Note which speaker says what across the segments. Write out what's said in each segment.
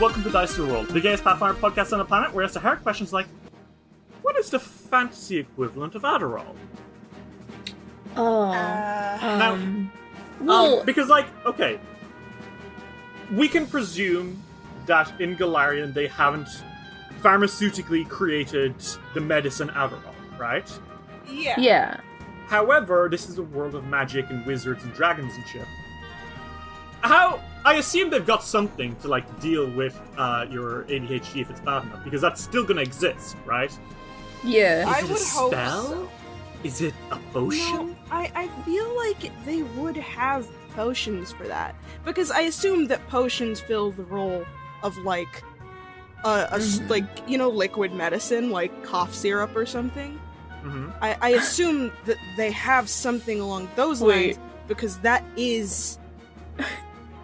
Speaker 1: and welcome to Dice the World, the gayest Pathfinder podcast on the planet, where it's the hard questions like, what is the fantasy equivalent of Adderall?
Speaker 2: Oh.
Speaker 1: Now,
Speaker 2: um,
Speaker 1: um,
Speaker 2: well,
Speaker 1: because, like, okay, we can presume that in Golarion they haven't pharmaceutically created the medicine Adderall, right?
Speaker 3: Yeah.
Speaker 2: yeah.
Speaker 1: However, this is a world of magic and wizards and dragons and shit. How? I assume they've got something to like deal with uh, your ADHD if it's bad enough, because that's still gonna exist, right?
Speaker 2: Yeah.
Speaker 3: I
Speaker 1: Is it
Speaker 3: would
Speaker 1: a
Speaker 3: hope
Speaker 1: spell?
Speaker 3: so.
Speaker 1: Is it a potion?
Speaker 3: No, I, I feel like they would have potions for that. Because I assume that potions fill the role of like a, a s-
Speaker 2: Mhm.
Speaker 3: like you know liquid medicine like cough syrup or something.
Speaker 1: hmm
Speaker 3: I, I assume that they have something along those
Speaker 2: Wait.
Speaker 3: lines because that is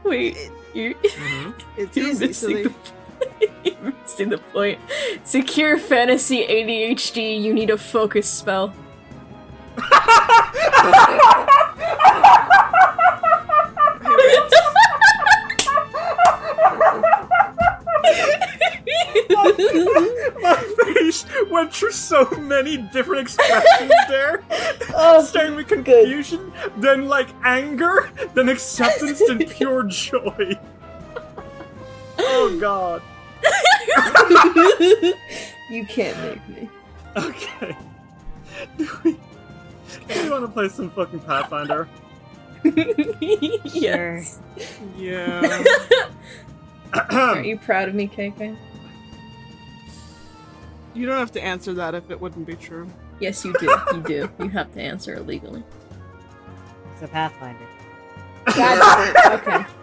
Speaker 2: Wait, you
Speaker 1: hmm
Speaker 3: it's
Speaker 2: you're
Speaker 3: easy. So
Speaker 2: missing,
Speaker 3: they,
Speaker 2: the, you're missing the point. Secure fantasy ADHD, you need a focus spell.
Speaker 1: My face went through so many different expressions there.
Speaker 2: Oh,
Speaker 1: Starting with confusion, then like anger, then acceptance, then pure joy. Oh god.
Speaker 2: you can't make me.
Speaker 1: Okay. Do we, do we want to play some fucking Pathfinder?
Speaker 2: yes.
Speaker 3: yeah.
Speaker 2: Aren't you proud of me, KK?
Speaker 3: You don't have to answer that if it wouldn't be true.
Speaker 2: Yes, you do. You do. You have to answer it legally.
Speaker 4: It's a Pathfinder.
Speaker 2: okay.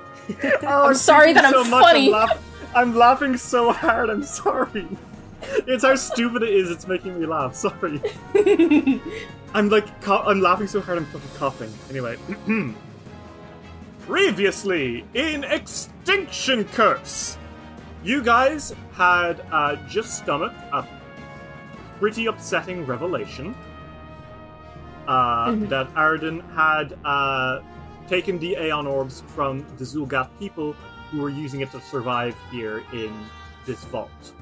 Speaker 1: Oh,
Speaker 2: I'm sorry that I'm
Speaker 1: so much,
Speaker 2: funny.
Speaker 1: I'm, laugh- I'm laughing so hard. I'm sorry. It's how stupid it is. It's making me laugh. Sorry. I'm like, co- I'm laughing so hard. I'm fucking coughing. Anyway. Previously in Extinction Curse, you guys had uh, just stomached a pretty upsetting revelation. Uh,
Speaker 2: Mhm.
Speaker 1: That Arden had uh, taken the Aeon orbs from the Xulgath people who were using it to survive here in this vault.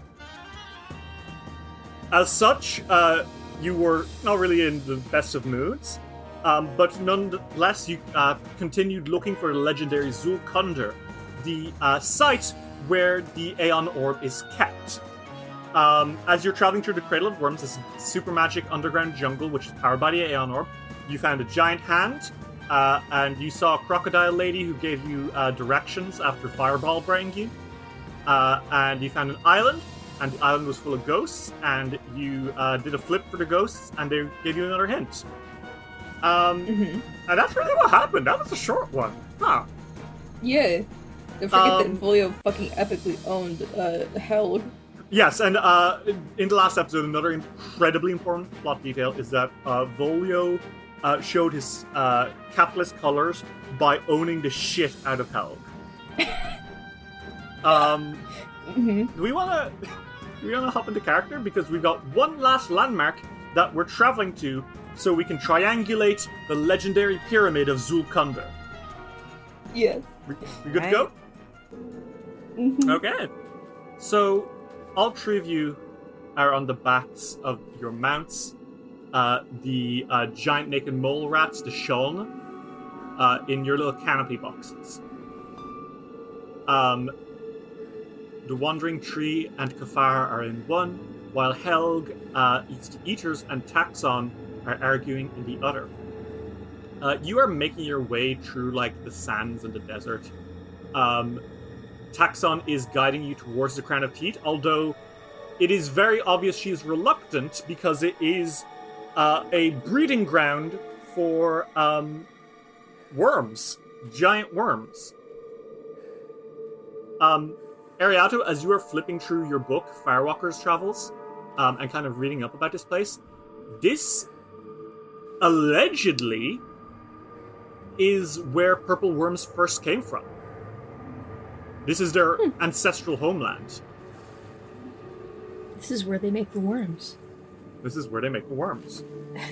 Speaker 1: As such, uh, you were not really in the best of moods, um, but nonetheless, you uh, continued looking for the legendary Zulkunder, the uh, site where the Aeon Orb is kept. Um, as you're traveling through the Cradle of Worms, this super magic underground jungle, which is powered by the Aeon Orb, you found a giant hand, uh, and you saw a crocodile lady who gave you uh, directions after Fireball bring you. Uh, and you found an island, and the island was full of ghosts, and you uh, did a flip for the ghosts, and they gave you another hint. Um,
Speaker 2: hmm
Speaker 1: and that's really what happened. That was a short one. Huh.
Speaker 2: Yeah. Don't forget
Speaker 1: Um,
Speaker 2: that Volio fucking epically owned uh, Hell.
Speaker 1: Yes, and uh, in the last episode, another incredibly important plot detail is that uh, Volio uh, showed his uh, capitalist colors by owning the shit out of Helg. um,
Speaker 2: hmm
Speaker 1: do we want to we want to hop into character because we've got one last landmark that we're traveling to, so we can triangulate the legendary pyramid of Zulkunder.
Speaker 2: Yes.
Speaker 1: We, we good to go?
Speaker 2: Mhm.
Speaker 1: Okay. So, all three of you are on the backs of your mounts, uh, the uh, giant naked mole rats, the Shon, uh, in your little canopy boxes. Um, the Wandering Tree and Kafar are in one, while Helg, uh, Eaters, and Taxon are arguing in the other. Uh, you are making your way through like the sands and the desert. Um, Taxon is guiding you towards the Crown of Teeth, although it is very obvious she is reluctant because it is uh, a breeding ground for um, worms, giant worms. Um, Ariato, as you are flipping through your book, Firewalker's Travels, um, and kind of reading up about this place, this allegedly is where purple worms first came from. This is their ancestral homeland.
Speaker 2: This is where they make the worms.
Speaker 1: This is where they make the worms.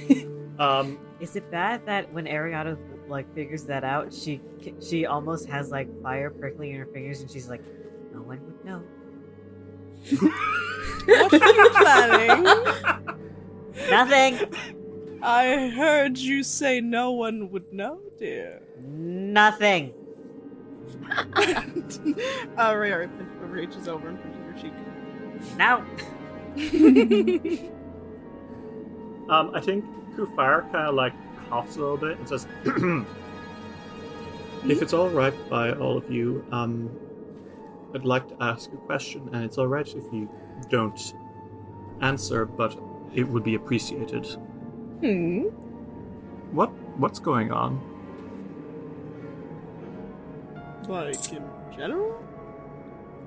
Speaker 1: um,
Speaker 4: Is it bad that when Ariana like figures that out, she she almost has like fire prickling in her fingers, and she's like, "No one would know."
Speaker 3: What are you planning?
Speaker 4: Nothing.
Speaker 3: I heard you say no one would know, dear.
Speaker 4: Nothing.
Speaker 3: Uh, Ray Ray reaches over and pinches her cheek.
Speaker 4: Now.
Speaker 1: um, I think Kufar kind of like coughs a little bit and says, "If it's all right by all of you, um, I'd like to ask a question, and it's all right if you don't answer, but it would be appreciated.
Speaker 2: Hmm.
Speaker 1: What what's going on?
Speaker 3: Like in general?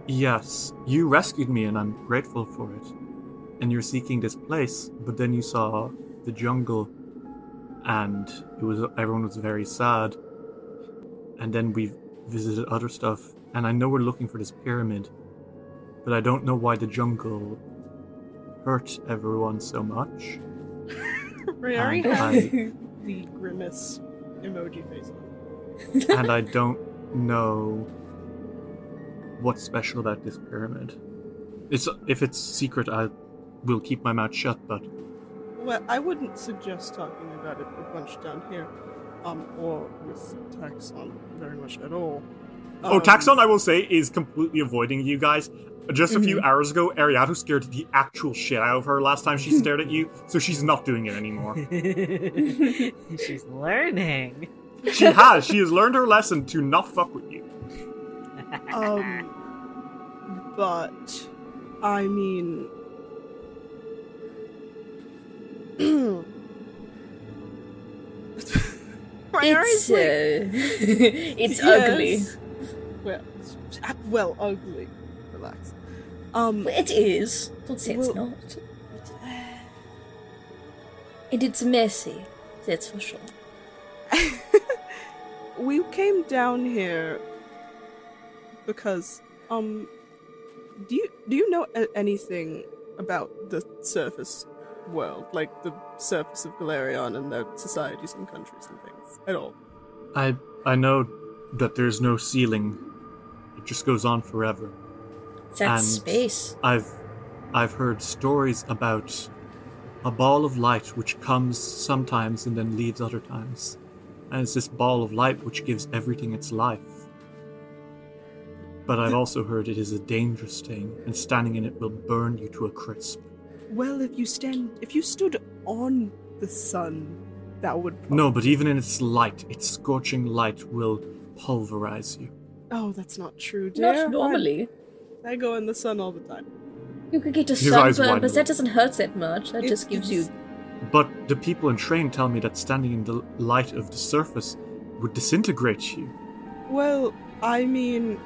Speaker 1: Yes, you rescued me, and I'm grateful for it. And you're seeking this place, but then you saw the jungle, and it was everyone was very sad. And then we visited other stuff, and I know we're looking for this pyramid, but I don't know why the jungle hurt everyone so much.
Speaker 3: Rayari has
Speaker 1: I-
Speaker 3: the grimace emoji face on.
Speaker 1: and I don't know what's special about this pyramid. It's if it's secret, I will keep my mouth shut. But
Speaker 3: Well, I wouldn't suggest talking about it a bunch down here, um, or with Taxon very much at all.
Speaker 1: oh,
Speaker 3: Um,
Speaker 1: Taxon, I will say, is completely avoiding you guys. Just a few hours ago, Ariato scared the actual shit out of her last time she stared at you, so she's not doing it anymore.
Speaker 4: she's learning.
Speaker 1: She has. She has learned her lesson to not fuck with you.
Speaker 3: Um, but I mean,
Speaker 2: It's uh, it's
Speaker 3: Yes.
Speaker 2: ugly.
Speaker 3: Well, well, ugly. Relax. Um,
Speaker 2: It is. Don't say it's not. And it's messy. That's for sure.
Speaker 3: we came down here because, um, do you do you know anything about the surface world, like the surface of Golarion and their societies and countries and things at all?
Speaker 1: I I know that there's no ceiling. It just goes on forever.
Speaker 2: That's
Speaker 1: And-
Speaker 2: space.
Speaker 1: I've I've heard stories about a ball of light which comes sometimes and then leaves other times. And it's this ball of light which gives everything its life. But I've also heard it is a dangerous thing, and standing in it will burn you to a crisp.
Speaker 3: Well, if you stand, if you stood on the sun, that would.
Speaker 1: No, but even in its light, its scorching light will pulverize you.
Speaker 3: Oh, that's not true, dear.
Speaker 2: Not normally.
Speaker 3: I, I go in the sun all the time.
Speaker 2: You could get a
Speaker 1: His
Speaker 2: sunburn, but that doesn't hurt that much. That
Speaker 3: It-
Speaker 2: just gives you.
Speaker 3: It's-
Speaker 1: But the people in train tell me that standing in the light of the surface would disintegrate you.
Speaker 3: Well, I mean,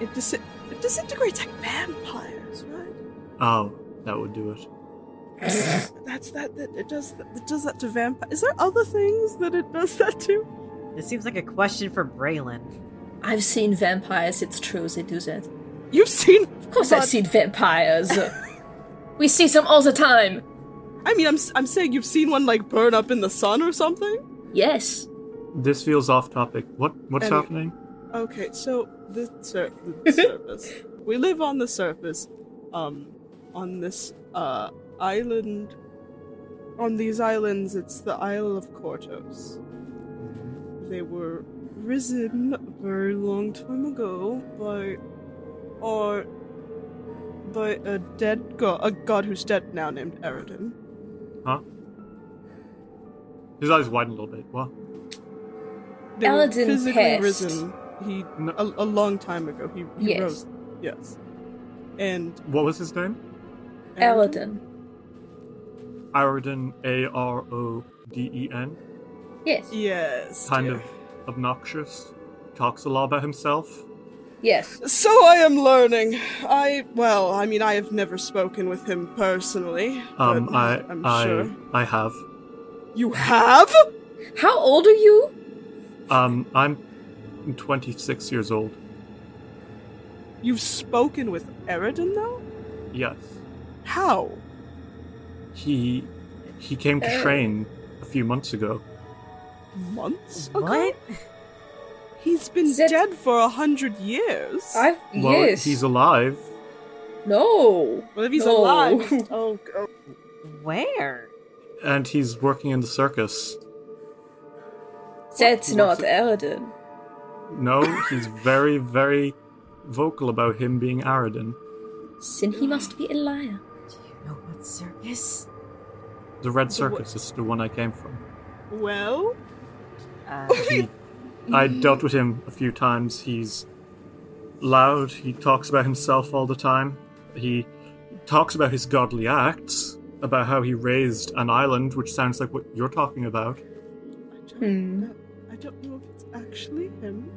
Speaker 3: it, dis- it disintegrates like vampires, right?
Speaker 1: Oh, that would do it.
Speaker 3: That's that. that it does. That, it does that to vampires. Is there other things that it does that to?
Speaker 4: This seems like a question for Braylon.
Speaker 2: I've seen vampires. It's true. They do that.
Speaker 3: You've seen.
Speaker 2: Of course, I've seen vampires. we see some all the time.
Speaker 3: I mean, I'm s- I'm saying you've seen one like burn up in the sun or something.
Speaker 2: Yes.
Speaker 1: This feels off topic. What what's
Speaker 3: Anyway.
Speaker 1: happening?
Speaker 3: Okay, so the, sur- the surface. We live on the surface, um, on this uh island on these islands, it's the Isle of Kortos. They were risen a very long time ago by, or by a dead god, a god who's dead now, named Aroden.
Speaker 1: Huh? His eyes widen a little bit. What?
Speaker 3: They were
Speaker 2: Eladin
Speaker 3: physically
Speaker 2: passed.
Speaker 3: risen. He
Speaker 1: No.
Speaker 3: a, a long time ago. He, he
Speaker 2: Yes.
Speaker 3: rose. Yes, and
Speaker 1: What was his name?
Speaker 2: Eladin.
Speaker 1: Aroden. A R O D E N.
Speaker 2: Yes.
Speaker 3: Yes.
Speaker 1: Kind
Speaker 3: dear.
Speaker 1: of obnoxious. Talks a lot about himself.
Speaker 2: Yes.
Speaker 3: So I am learning. I well, I mean, I have never spoken with him personally.
Speaker 1: Um, I,
Speaker 3: I'm
Speaker 1: I,
Speaker 3: sure
Speaker 1: I have.
Speaker 3: you have.
Speaker 2: How old are you?
Speaker 1: Um, I'm 26 years old.
Speaker 3: You've spoken with Aroden though.
Speaker 1: Yes.
Speaker 3: How?
Speaker 1: He, he came to
Speaker 2: Uh.
Speaker 1: train a few months ago.
Speaker 3: Months ago.
Speaker 4: What?
Speaker 3: He's been
Speaker 2: Zed-
Speaker 3: dead for a hundred years.
Speaker 2: I've
Speaker 1: Well,
Speaker 2: yes.
Speaker 1: he's alive.
Speaker 2: no.
Speaker 3: Well, if he's
Speaker 2: No.
Speaker 3: alive. oh, oh.
Speaker 4: Where?
Speaker 1: and he's working in the circus.
Speaker 2: That's not
Speaker 1: works
Speaker 2: Eladin.
Speaker 1: No, he's very, very vocal about him being Aradin.
Speaker 2: Then he must be a liar.
Speaker 4: Do you know what circus?
Speaker 1: The Red
Speaker 3: The
Speaker 1: Circus is the one I came from.
Speaker 3: Well,
Speaker 4: Uh,
Speaker 1: He, I dealt with him a few times. He's loud. He talks about himself all the time. He talks about his godly acts, about how he raised an island, which sounds like what you're talking about.
Speaker 3: I don't,
Speaker 2: Hmm.
Speaker 3: know, I don't know if it's actually him,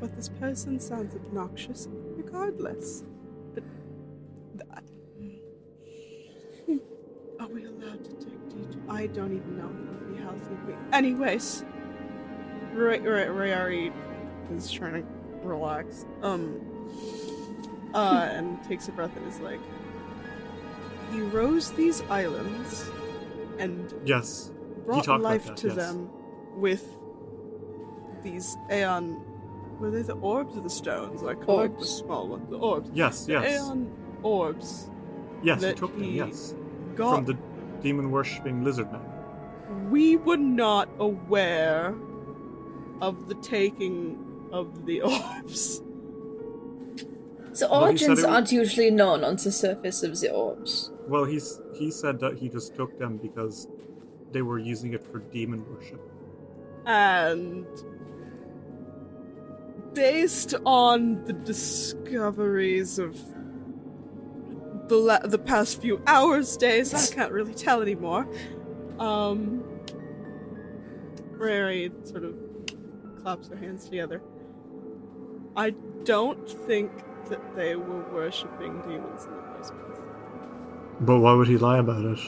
Speaker 3: but this person sounds obnoxious regardless. But that. Hmm. Are we allowed to take details? I don't even know if it would be healthy. if we- Anyways, Ray, Ray, Rayari is trying to relax. Um. Uh, and takes a breath and is like, he rose these islands, and
Speaker 1: Yes.
Speaker 3: brought life
Speaker 1: that,
Speaker 3: to
Speaker 1: yes.
Speaker 3: them with these Aeon. Were they the orbs or the stones? I collect the small ones. The orbs.
Speaker 1: Yes,
Speaker 3: The
Speaker 1: yes.
Speaker 3: Aeon orbs
Speaker 1: Yes, he
Speaker 3: that
Speaker 1: took them,
Speaker 3: he
Speaker 1: yes.
Speaker 3: got.
Speaker 1: From the demon worshipping lizard man.
Speaker 3: We were not aware of the taking of the orbs.
Speaker 2: The
Speaker 1: Well,
Speaker 2: origins
Speaker 1: it
Speaker 2: aren't usually known on the surface of the orbs.
Speaker 1: Well, he's he said that he just took them because they were using it for demon worship.
Speaker 3: And based on the discoveries of the la- the past few hours, days, I can't really tell anymore. Um, Rary sort of claps her hands together. I don't think that they were worshipping demons in the first place.
Speaker 1: But why would he lie about it?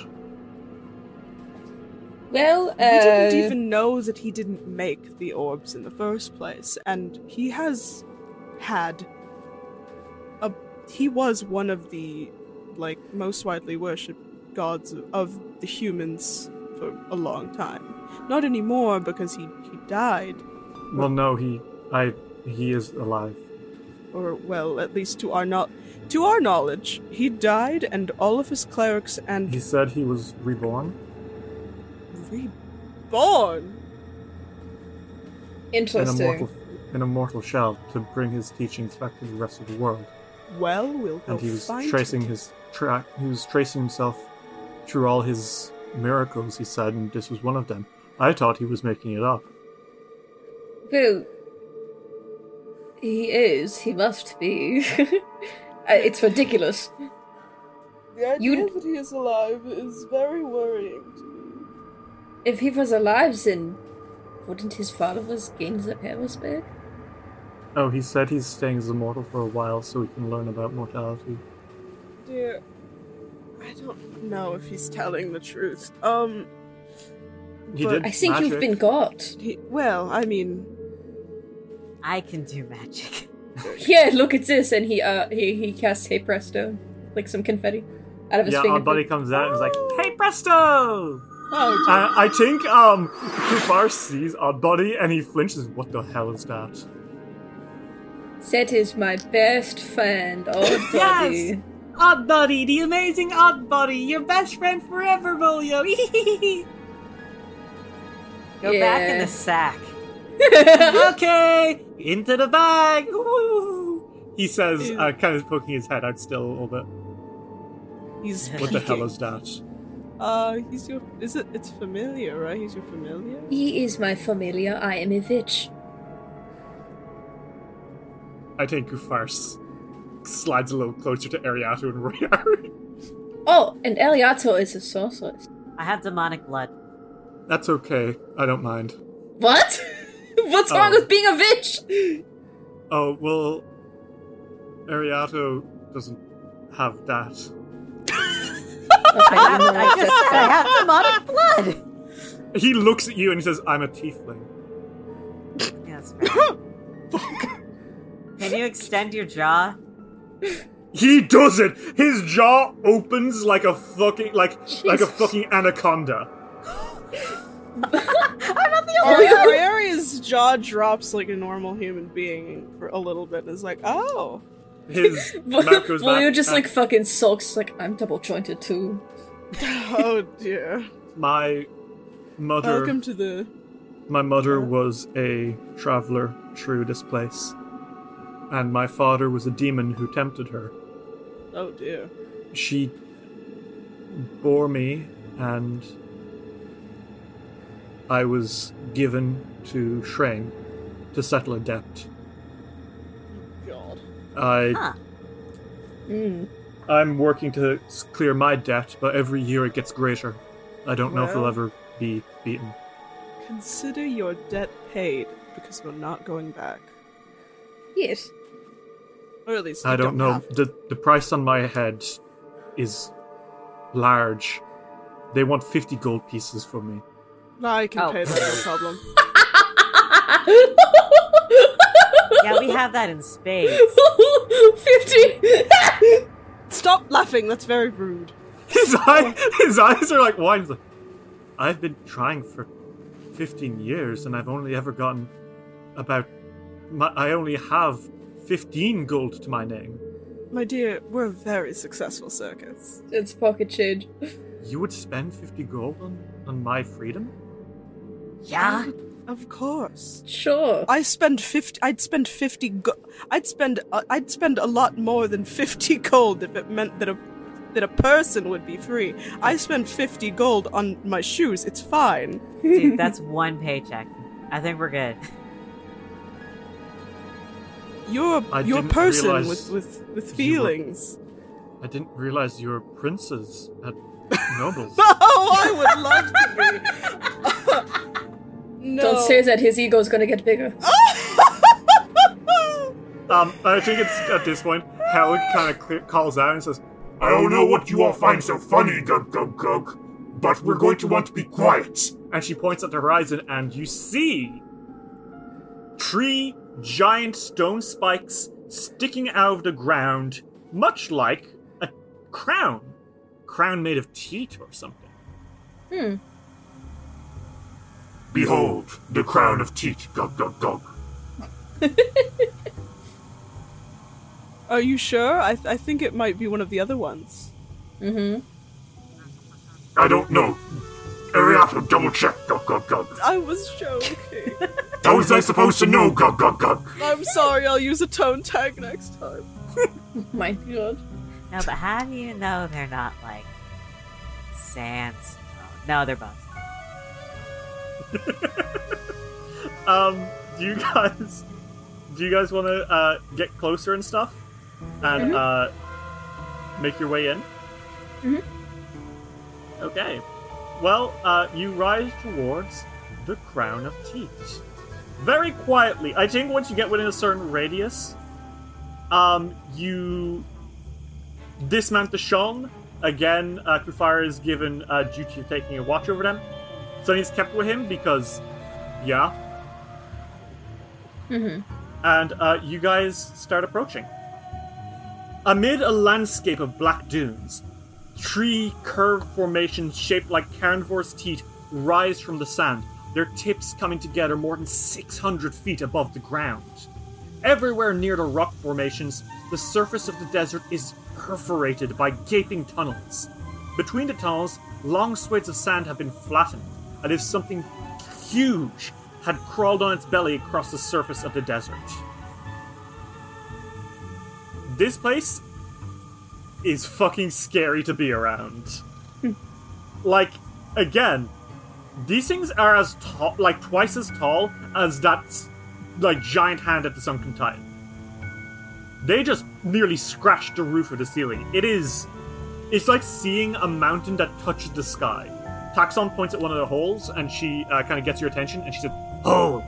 Speaker 2: Well, uh,
Speaker 3: We didn't even know that he didn't make the orbs in the first place, and he has had a. He was one of the, like, most widely worshipped gods of the humans for a long time. Not anymore because he, he died,
Speaker 1: Well, no, he I he is alive.
Speaker 3: or well, at least to our not. To our knowledge, he died, and all of his clerics and
Speaker 1: He said he was reborn.
Speaker 3: reborn.
Speaker 1: in a
Speaker 2: interesting.
Speaker 1: mortal in a mortal shell to bring his teachings back to the rest of the world.
Speaker 3: Well, we'll go
Speaker 1: And he was
Speaker 3: find
Speaker 1: tracing
Speaker 3: him.
Speaker 1: his track. He was tracing himself through all his miracles. He said, and this was one of them. I thought he was making it up.
Speaker 2: Well, he is. He must be. Uh, it's ridiculous.
Speaker 3: The idea
Speaker 2: You-
Speaker 3: that he is alive is very worrying to me.
Speaker 2: If he was alive, then wouldn't his followers gain the powers back?
Speaker 1: Oh, he said he's staying as immortal for a while so he can learn about mortality.
Speaker 3: Dear, I don't know if he's telling the truth. Um,
Speaker 1: He did.
Speaker 2: I think you've been got.
Speaker 3: he, well, I mean,
Speaker 4: I can do magic.
Speaker 2: Yeah, look at this, and he uh he he casts Hey Presto, like some confetti, out of his
Speaker 1: Yeah,
Speaker 2: finger.
Speaker 1: our buddy comes out and is like, "Hey, presto!"
Speaker 3: oh, dear.
Speaker 1: I, I think um Kufar sees our buddy and he flinches. What the hell is that?
Speaker 2: Set is my best friend, old buddy.
Speaker 5: Odd Buddy, the amazing Odd Buddy, your best friend forever, Volio.
Speaker 4: Go back in the sack.
Speaker 5: okay, into the bag. Woo.
Speaker 1: He says, uh, kind of poking his head out still a little bit.
Speaker 3: He's
Speaker 1: What the hell is that?
Speaker 3: Uh, he's your. Is it? It's familiar, right? He's your familiar.
Speaker 2: He is my familiar. I am a witch.
Speaker 1: I think Gufars slides a little closer to Ariato and Royari.
Speaker 2: Oh, and Eliato is a sorceress.
Speaker 4: I have demonic blood.
Speaker 1: That's okay. I don't mind.
Speaker 2: What? What's wrong
Speaker 1: Oh.
Speaker 2: with being a witch?
Speaker 1: Oh, well, Ariato doesn't have that.
Speaker 2: Okay,
Speaker 4: I,
Speaker 2: you
Speaker 4: I just said I have demonic blood.
Speaker 1: He looks at you and he says, I'm a tiefling.
Speaker 4: Yeah, that's fair. Can you extend your jaw?
Speaker 1: He does it! His jaw opens like a fucking, like, like a fucking anaconda.
Speaker 2: Oh,
Speaker 3: Aria's jaw drops like a normal human being for a little bit and is like, oh.
Speaker 1: His mouth goes
Speaker 2: Well,
Speaker 1: back.
Speaker 2: you just like fucking sulks, like, I'm double jointed too.
Speaker 3: Oh dear.
Speaker 1: my mother.
Speaker 3: Welcome to the.
Speaker 1: My mother was a traveler through this place, and my father was a demon who tempted her.
Speaker 3: Oh dear.
Speaker 1: She bore me, and I was given to Shrane to settle a debt.
Speaker 3: God.
Speaker 1: I
Speaker 4: Huh.
Speaker 2: Mm.
Speaker 1: I'm working to s- clear my debt, but every year it gets greater. I don't know if it'll
Speaker 3: Well-
Speaker 1: ever be beaten.
Speaker 3: Consider your debt paid because we're not going back.
Speaker 2: Yes.
Speaker 3: Or at least
Speaker 1: I
Speaker 3: you
Speaker 1: don't, know.
Speaker 3: have to.
Speaker 1: The the price on my head is large. They want fifty gold pieces for me.
Speaker 3: No, I can
Speaker 4: Oh.
Speaker 3: pay that, no problem.
Speaker 4: Yeah, we have that in spades.
Speaker 2: 50!
Speaker 3: Stop laughing, that's very rude.
Speaker 1: His eye, his eyes are like wine. Like, I've been trying for fifteen years, and I've only ever gotten about. My, I only have fifteen gold to my name.
Speaker 3: My dear, we're a very successful circus.
Speaker 2: it's pocket change.
Speaker 1: You would spend fifty gold on, on my freedom?
Speaker 4: Yeah.
Speaker 3: Of course.
Speaker 2: Sure.
Speaker 3: I spend 50 I'd spend 50 go- I'd spend uh, I'd spend a lot more than 50 gold if it meant that a that a person would be free. I spend 50 gold on my shoes. It's fine.
Speaker 4: Dude, that's one paycheck. I think we're good.
Speaker 3: You're
Speaker 1: I
Speaker 3: you're a person
Speaker 1: realize
Speaker 3: with with with
Speaker 1: you were-
Speaker 3: feelings.
Speaker 1: I didn't realize you were princes at nobles.
Speaker 3: Oh, I would love to be. No.
Speaker 2: Don't say that his ego's gonna get bigger.
Speaker 1: Um, I think it's at this point, Helen kind of clear, calls out and says,
Speaker 6: I don't know what you all find so funny, Gug Gug Gug, but we're going to want to be quiet.
Speaker 1: and she points at the horizon, and you see three giant stone spikes sticking out of the ground, much like a crown. Crown made of teeth or something.
Speaker 2: Hmm.
Speaker 6: Behold, the crown of teeth, Gug Gug Gug.
Speaker 3: Are you sure? I I think it might be one of the other ones.
Speaker 2: Mm-hmm.
Speaker 6: I don't know. Ariato, double check, Gug Gug Gug.
Speaker 3: I was joking.
Speaker 6: How was I supposed to know, Gug Gug Gug?
Speaker 3: I'm sorry. I'll use a tone tag next time.
Speaker 2: My god.
Speaker 4: No, but how do you know they're not like sandstone? No, they're bones.
Speaker 1: Um, do you guys, do you guys want to uh, get closer and stuff, and uh, make your way in?
Speaker 2: Mhm.
Speaker 1: Okay. Well, uh, you rise towards the crown of teeth. Very quietly. I think once you get within a certain radius, um, you dismount the Shon. Again, uh, Kufara is given uh, duty of taking a watch over them. So he's kept with him because, yeah.
Speaker 2: Mm-hmm.
Speaker 1: And uh, you guys start approaching. Amid a landscape of black dunes, three curved formations shaped like carnivore's teeth rise from the sand, their tips coming together more than 600 feet above the ground. Everywhere near the rock formations, the surface of the desert is perforated by gaping tunnels. Between the tunnels, long swathes of sand have been flattened, as if something huge had crawled on its belly across the surface of the desert. This place is fucking scary to be around. Hmm. like, again, these things are as tall, like twice as tall as that, like giant hand at the sunken titan. They just nearly scratched the roof of the ceiling. It is, it's like seeing a mountain that touches the sky. Taxon points at one of the holes, and she uh, kind of gets your attention, and she says, "Hole."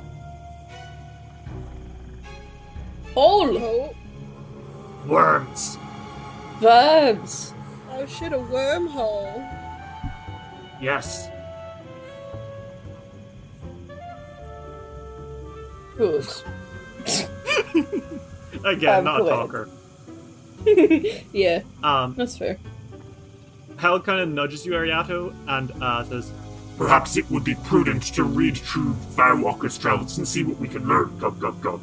Speaker 2: Hole!
Speaker 3: Oh,
Speaker 1: Worms.
Speaker 2: Verbs!
Speaker 3: oh shit, a wormhole.
Speaker 1: Yes.
Speaker 2: Good.
Speaker 1: Again,
Speaker 2: I'm
Speaker 1: not a talker.
Speaker 2: yeah,
Speaker 1: Um,
Speaker 2: that's fair.
Speaker 1: Hal kind of nudges you, Ariato, and uh, says,
Speaker 6: Perhaps it would be prudent to read through Firewalker's travels and see what we can learn. Gug gug gug.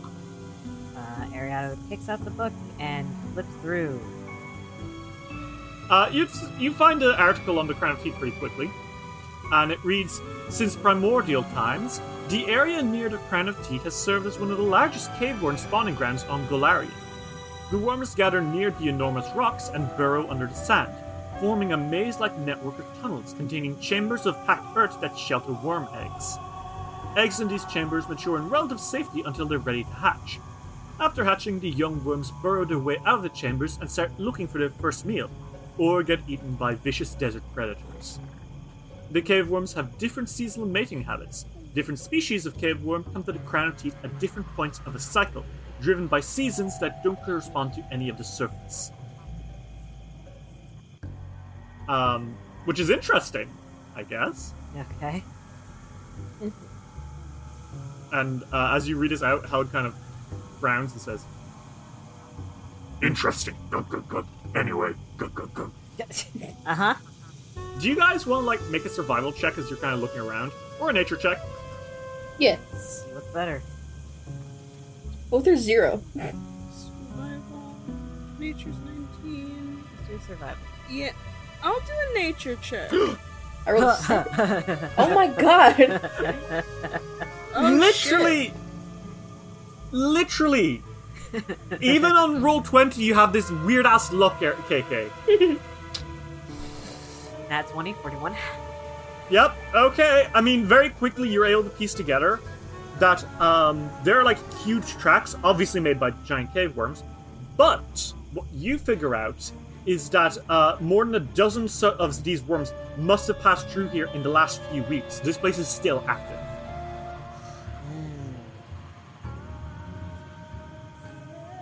Speaker 4: Uh, Ariado takes out the book and flips through.
Speaker 1: Uh, you you find an article on the Crown of Teeth pretty quickly, and it reads: Since primordial times, the area near the Crown of Teeth has served as one of the largest cave worm spawning grounds on Golarion. The worms gather near the enormous rocks and burrow under the sand, forming a maze-like network of tunnels containing chambers of packed earth that shelter worm eggs. Eggs in these chambers mature in relative safety until they're ready to hatch. After hatching, the young worms burrow their way out of the chambers and start looking for their first meal, or get eaten by vicious desert predators. The cave worms have different seasonal mating habits. Different species of cave worm come to the crown of teeth at different points of a cycle, driven by seasons that don't correspond to any of the surface. Um, which is interesting, I guess.
Speaker 4: Okay.
Speaker 1: And uh, as you read this out, Howard kind of frowns and says,
Speaker 6: Interesting. Gug gug gug. Anyway, gug gug gug.
Speaker 4: uh huh.
Speaker 1: "Do you guys want to like make a survival check as you're kind of looking around, or a nature check?"
Speaker 2: Yeah.
Speaker 4: What's better?
Speaker 2: Both are zero.
Speaker 3: Survival. Nature's 19.
Speaker 4: Let's do survival.
Speaker 3: Yeah, I'll do a nature check.
Speaker 2: I rolled a seven. Oh my god!
Speaker 3: Oh,
Speaker 1: literally, literally. Even on roll twenty, you have this weird ass luck, KK.
Speaker 4: That's 20, 41.
Speaker 1: Yep. Okay. I mean, very quickly you're able to piece together that um, there are like huge tracks, obviously made by giant cave worms. But what you figure out is that uh, more than a dozen so- of these worms must have passed through here in the last few weeks. This place is still active.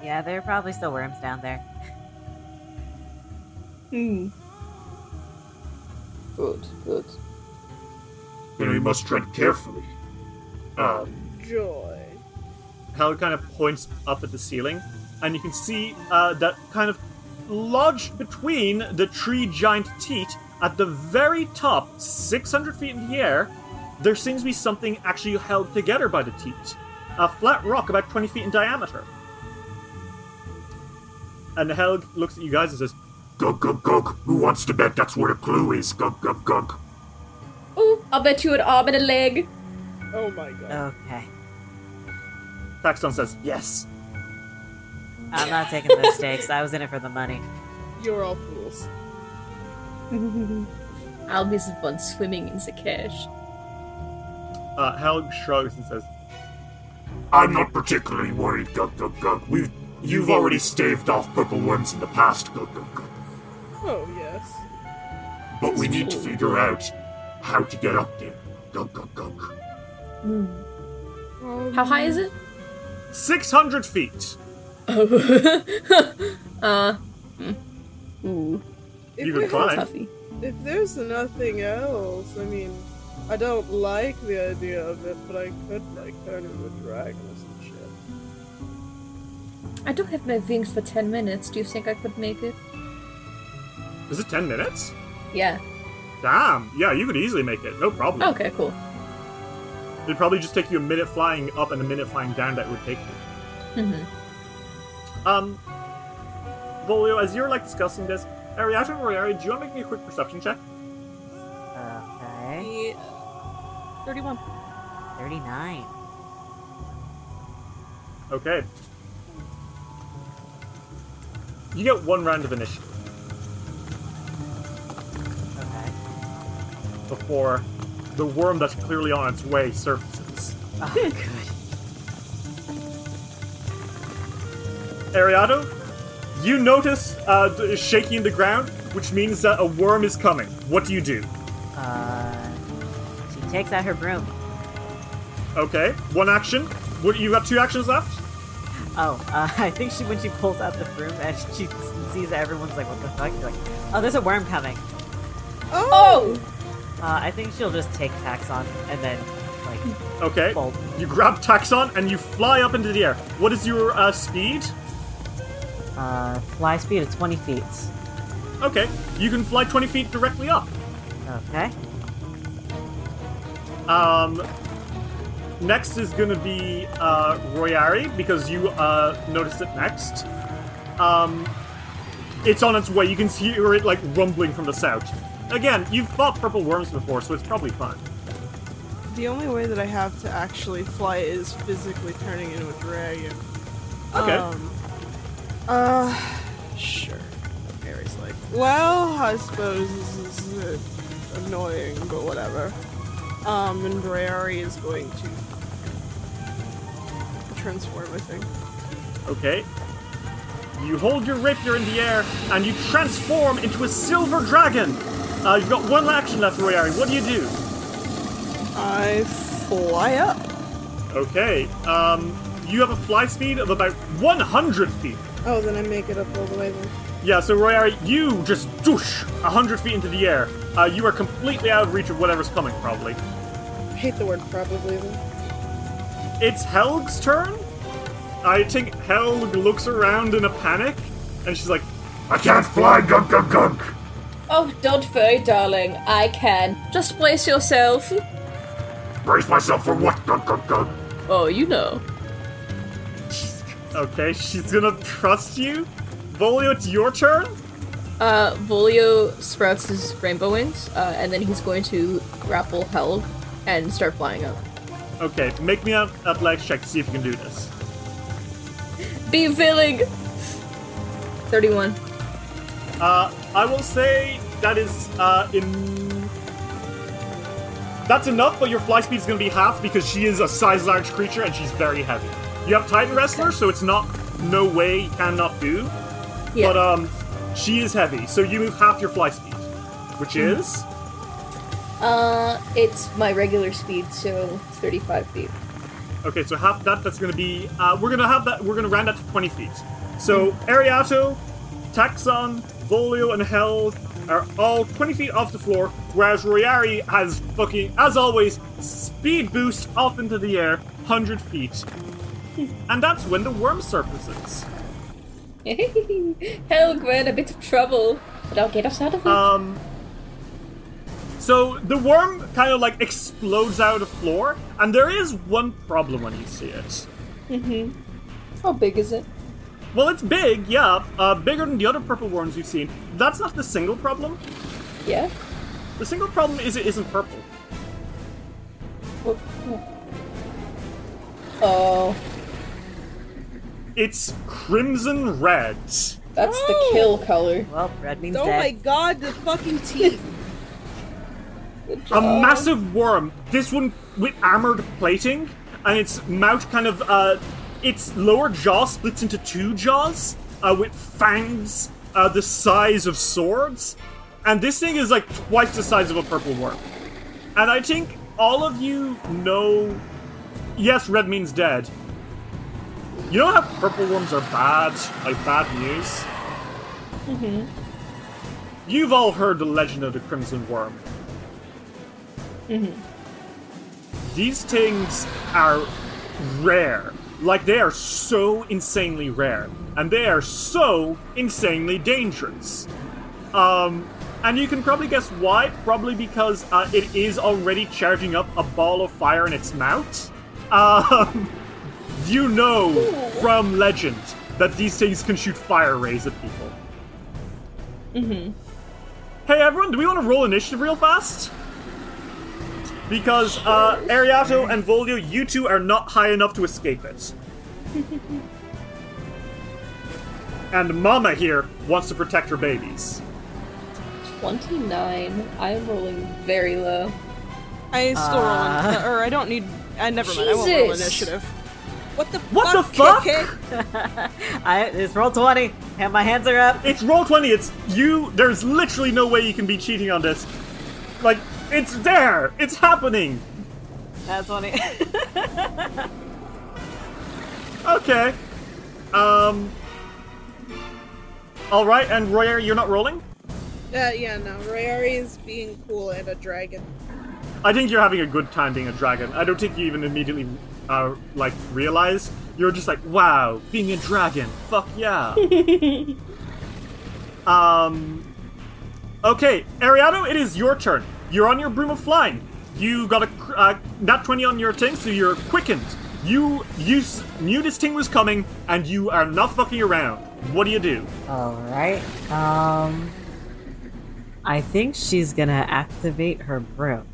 Speaker 4: Yeah, there are probably still worms down there.
Speaker 2: Hmm. Good, good.
Speaker 6: Then we must tread carefully. Um,
Speaker 3: Joy.
Speaker 1: Hal kind of points up at the ceiling, and you can see uh, that kind of lodged between the tree giant teat at the very top, 600 feet in the air, there seems to be something actually held together by the teat. A flat rock about 20 feet in diameter. And Hel looks at you guys and says,
Speaker 6: gug gug gug. Who wants to bet that's where the clue is? Gug gug gug.
Speaker 2: Oh, I'll bet you an arm and a leg.
Speaker 3: Oh my god.
Speaker 4: Okay.
Speaker 1: Paxton says, yes.
Speaker 4: I'm not taking those stakes. I was in it for the money.
Speaker 3: You're all fools.
Speaker 2: I'll be the one swimming in the cash.
Speaker 1: Uh, Hel shrugs and says,
Speaker 6: I'm not particularly worried. Gug gug gug. We've you've already staved off purple worms in the past. Gug gug gug.
Speaker 3: Oh, yes.
Speaker 6: But we need to figure out how to get up there. Gug gug gug.
Speaker 3: Um,
Speaker 2: How high is it?
Speaker 1: 600 feet.
Speaker 2: uh. hmm. Ooh.
Speaker 3: If,
Speaker 1: You
Speaker 3: we
Speaker 1: can
Speaker 3: have-
Speaker 1: climb.
Speaker 3: If there's nothing else, I mean, I don't like the idea of it, but I could, like, turn into a dragon or some shit.
Speaker 2: I don't have my wings for 10 minutes. Do you think I could make it?
Speaker 1: Is it 10 minutes?
Speaker 2: Yeah.
Speaker 1: Damn. Yeah, you could easily make it. No problem.
Speaker 2: Okay, cool.
Speaker 1: It'd probably just take you a minute flying up and a minute flying down that would take you.
Speaker 2: hmm
Speaker 1: Um, Volio, as you're like discussing this, Ariata and Royari, do you want to make me a quick perception check?
Speaker 4: Okay.
Speaker 3: Yeah. 31.
Speaker 4: 39.
Speaker 1: Okay. You get one round of initiative
Speaker 4: Okay.
Speaker 1: before the worm that's clearly on its way surfaces.
Speaker 4: Oh, good.
Speaker 1: Ariado, you notice uh, d- shaking the ground, which means that a worm is coming. What do you do?
Speaker 4: Uh, she takes out her broom.
Speaker 1: Okay, one action. What you got? Two actions left.
Speaker 4: Oh, uh, I think she when she pulls out the broom and she sees that everyone's like, "What the fuck?" She's like, "Oh, there's a worm coming."
Speaker 2: Oh!
Speaker 4: Uh, I think she'll just take Taxon and then like
Speaker 1: Okay.
Speaker 4: bolt.
Speaker 1: You grab Taxon and you fly up into the air. What is your uh, speed?
Speaker 4: Uh, fly speed of 20 feet.
Speaker 1: Okay, you can fly 20 feet directly up.
Speaker 4: Okay.
Speaker 1: Um, next is gonna be uh, Royari because you uh, noticed it next. Um, it's on its way. You can hear it like rumbling from the south. Again, you've fought purple worms before, so it's probably fun.
Speaker 3: The only way that I have to actually fly is physically turning into a dragon.
Speaker 1: Okay.
Speaker 3: Um, uh, sure. Mary's like, well, I suppose this is uh, annoying, but whatever. Um, and Briari is going to transform, I think.
Speaker 1: Okay. You hold your rapier in the air and you transform into a silver dragon. Uh, you've got one action left, Royari. What do you do?
Speaker 3: I fly up.
Speaker 1: Okay. Um, you have a fly speed of about 100 feet.
Speaker 3: Oh, then I make it up all the way then.
Speaker 1: Yeah, so Royari, you just doosh 100 feet into the air. Uh, you are completely out of reach of whatever's coming, probably.
Speaker 3: I hate the word probably then.
Speaker 1: It's Helg's turn. I think Helg looks around in a panic, and she's like,
Speaker 6: I can't fly, gunk gunk gunk.
Speaker 2: Oh, don't worry, darling. I can. Just brace yourself.
Speaker 6: Brace myself for what, gunk gunk gunk?
Speaker 2: Oh, you know.
Speaker 1: Okay, she's gonna trust you. Volio, it's your turn.
Speaker 2: Uh, Volio sprouts his rainbow wings, uh, and then he's going to grapple Helg and start flying up.
Speaker 1: Okay, make me an athletics check to see if you can do this.
Speaker 2: Be willing! 31.
Speaker 1: Uh, I will say that is uh, in. That's enough, but your fly speed is to be half because she is a size large creature and she's very heavy. You have Titan Wrestler, so it's not no way you cannot do.
Speaker 2: Yeah.
Speaker 1: But um, she is heavy, so you move half your fly speed, which is
Speaker 2: Uh, it's my regular speed, so it's 35 feet.
Speaker 1: okay. So half that. That's going to be. Uh, we're going to have that. We're going to round that to twenty feet. So Ariato, Taxon, Volio, and Hel are all twenty feet off the floor, whereas Royari has fucking, as always, speed boost off into the air, hundred feet. And that's when the worm surfaces.
Speaker 2: Helg, we're a bit of trouble, but I'll get us out of it.
Speaker 1: Um. So the worm kind of like explodes out of the floor, and there is one problem when you see it. Mhm.
Speaker 2: How big is it?
Speaker 1: Well, it's big, yeah, uh, bigger than the other purple worms you've seen. That's not the single problem.
Speaker 2: Yeah?
Speaker 1: The single problem is it isn't purple.
Speaker 2: What- Oh,
Speaker 1: It's crimson red.
Speaker 2: that's the kill color.
Speaker 4: Well, red means
Speaker 3: Oh
Speaker 4: dead.
Speaker 3: my god, the fucking teeth!
Speaker 1: A massive worm. This one with armored plating, and its mouth kind of, uh, its lower jaw splits into two jaws, uh, with fangs, uh, the size of swords. And this thing is like twice the size of a purple worm. And I think all of you know. Yes, red means dead. You know how purple worms are bad? Like bad news? Mm-hmm. You've all heard the legend of the Crimson Worm. These things are rare. Like, they are so insanely rare. And they are so insanely dangerous. Um, and you can probably guess why. Probably because uh, it is already charging up a ball of fire in its mouth. Um, you know from legend that these things can shoot fire rays at people. Mm-hmm. Hey everyone, do we want to roll initiative real fast? Because uh, Ariato and Volio, you two are not high enough to escape it. and Mama here wants to protect her babies.
Speaker 2: 29. I'm rolling very low.
Speaker 3: I still
Speaker 4: Uh.
Speaker 3: roll, in, or I don't need. I never mind. I won't roll initiative. What the
Speaker 1: What the
Speaker 3: fuck?
Speaker 1: fuck?
Speaker 4: I it's roll twenty. And my hands are up.
Speaker 1: It's roll twenty. It's you. There's literally no way you can be cheating on this. Like it's there. It's happening.
Speaker 4: That's twenty.
Speaker 1: Okay. Um. All right, and Royer, you're not rolling.
Speaker 3: Uh, yeah, no. Rayari is being cool and a dragon.
Speaker 1: I think you're having a good time being a dragon. I don't think you even immediately, uh, like realize. You're just like, wow, being a dragon. Fuck yeah. um. Okay, Ariado, it is your turn. You're on your broom of flying. You got a uh, nat 20 on your thing, so you're quickened. You you s- knew this thing was coming, and you are not fucking around. What do you do?
Speaker 4: All right. Um, I think she's gonna activate her broom.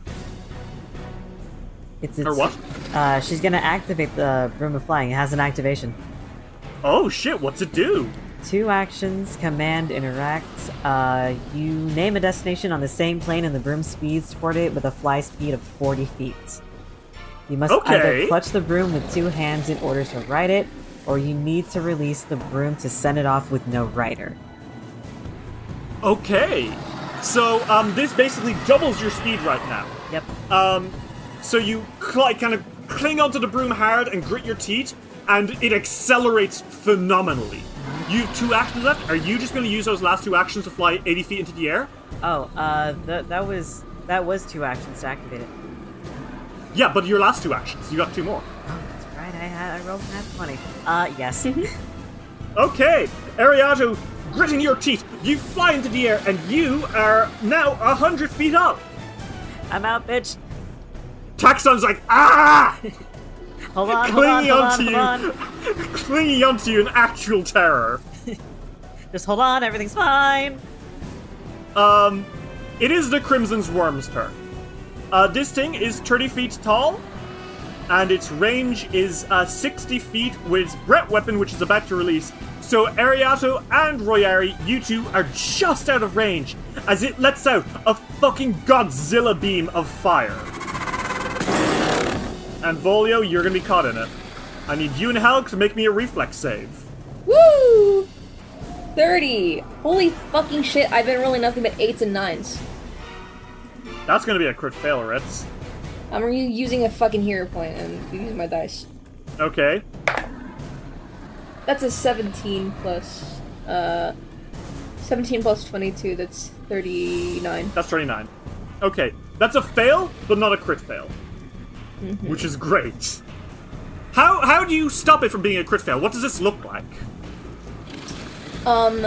Speaker 4: It's, it's
Speaker 1: Or what?
Speaker 4: Uh, she's gonna activate the broom of flying. It has an activation.
Speaker 1: Oh shit! What's it do?
Speaker 4: Two actions, command, interact. Uh, you name a destination on the same plane and the broom speeds toward it with a fly speed of 40 feet. You must
Speaker 1: Okay.
Speaker 4: either clutch the broom with two hands in order to ride it, or you need to release the broom to send it off with no rider.
Speaker 1: Okay. So um, this basically doubles your speed right now.
Speaker 4: Yep.
Speaker 1: Um, so you cl- kind of cling onto the broom hard and grit your teeth, and it accelerates phenomenally. You have two actions left. Are you just going to use those last two actions to fly 80 feet into the air?
Speaker 4: Oh, uh, th- that was that was two actions to activate it.
Speaker 1: Yeah, but your last two actions. You got two more.
Speaker 4: Oh, that's right. I had I rolled that twenty. Uh, yes.
Speaker 1: Okay, Ariato, gritting your teeth, you fly into the air, and you are now 100 feet up.
Speaker 4: I'm out, bitch.
Speaker 1: Taxon's like, ah!
Speaker 4: Hold on, hold on,
Speaker 1: clinging
Speaker 4: hold on,
Speaker 1: onto
Speaker 4: hold
Speaker 1: you,
Speaker 4: on.
Speaker 1: clinging onto you in actual terror.
Speaker 4: Just hold on. Everything's fine.
Speaker 1: Um, it is the Crimson's Worm's turn. Uh, this thing is 30 feet tall, and its range is uh, 60 feet with breath weapon, which is about to release. So Ariato and Royari, you two are just out of range as it lets out a fucking Godzilla beam of fire. And Volio, you're gonna be caught in it. I need you and Helg to make me a reflex save.
Speaker 2: Woo! 30! Holy fucking shit, I've been rolling nothing but 8s and 9s.
Speaker 1: That's gonna be a crit fail, Ritz.
Speaker 2: I'm re- using a fucking hero point and using my dice.
Speaker 1: Okay.
Speaker 2: That's a 17 plus, uh, 17 plus 22, that's 39.
Speaker 1: That's 39. Okay, that's a fail, but not a crit fail. Which is great. How how do you stop it from being a crit fail? What does this look like?
Speaker 2: Um,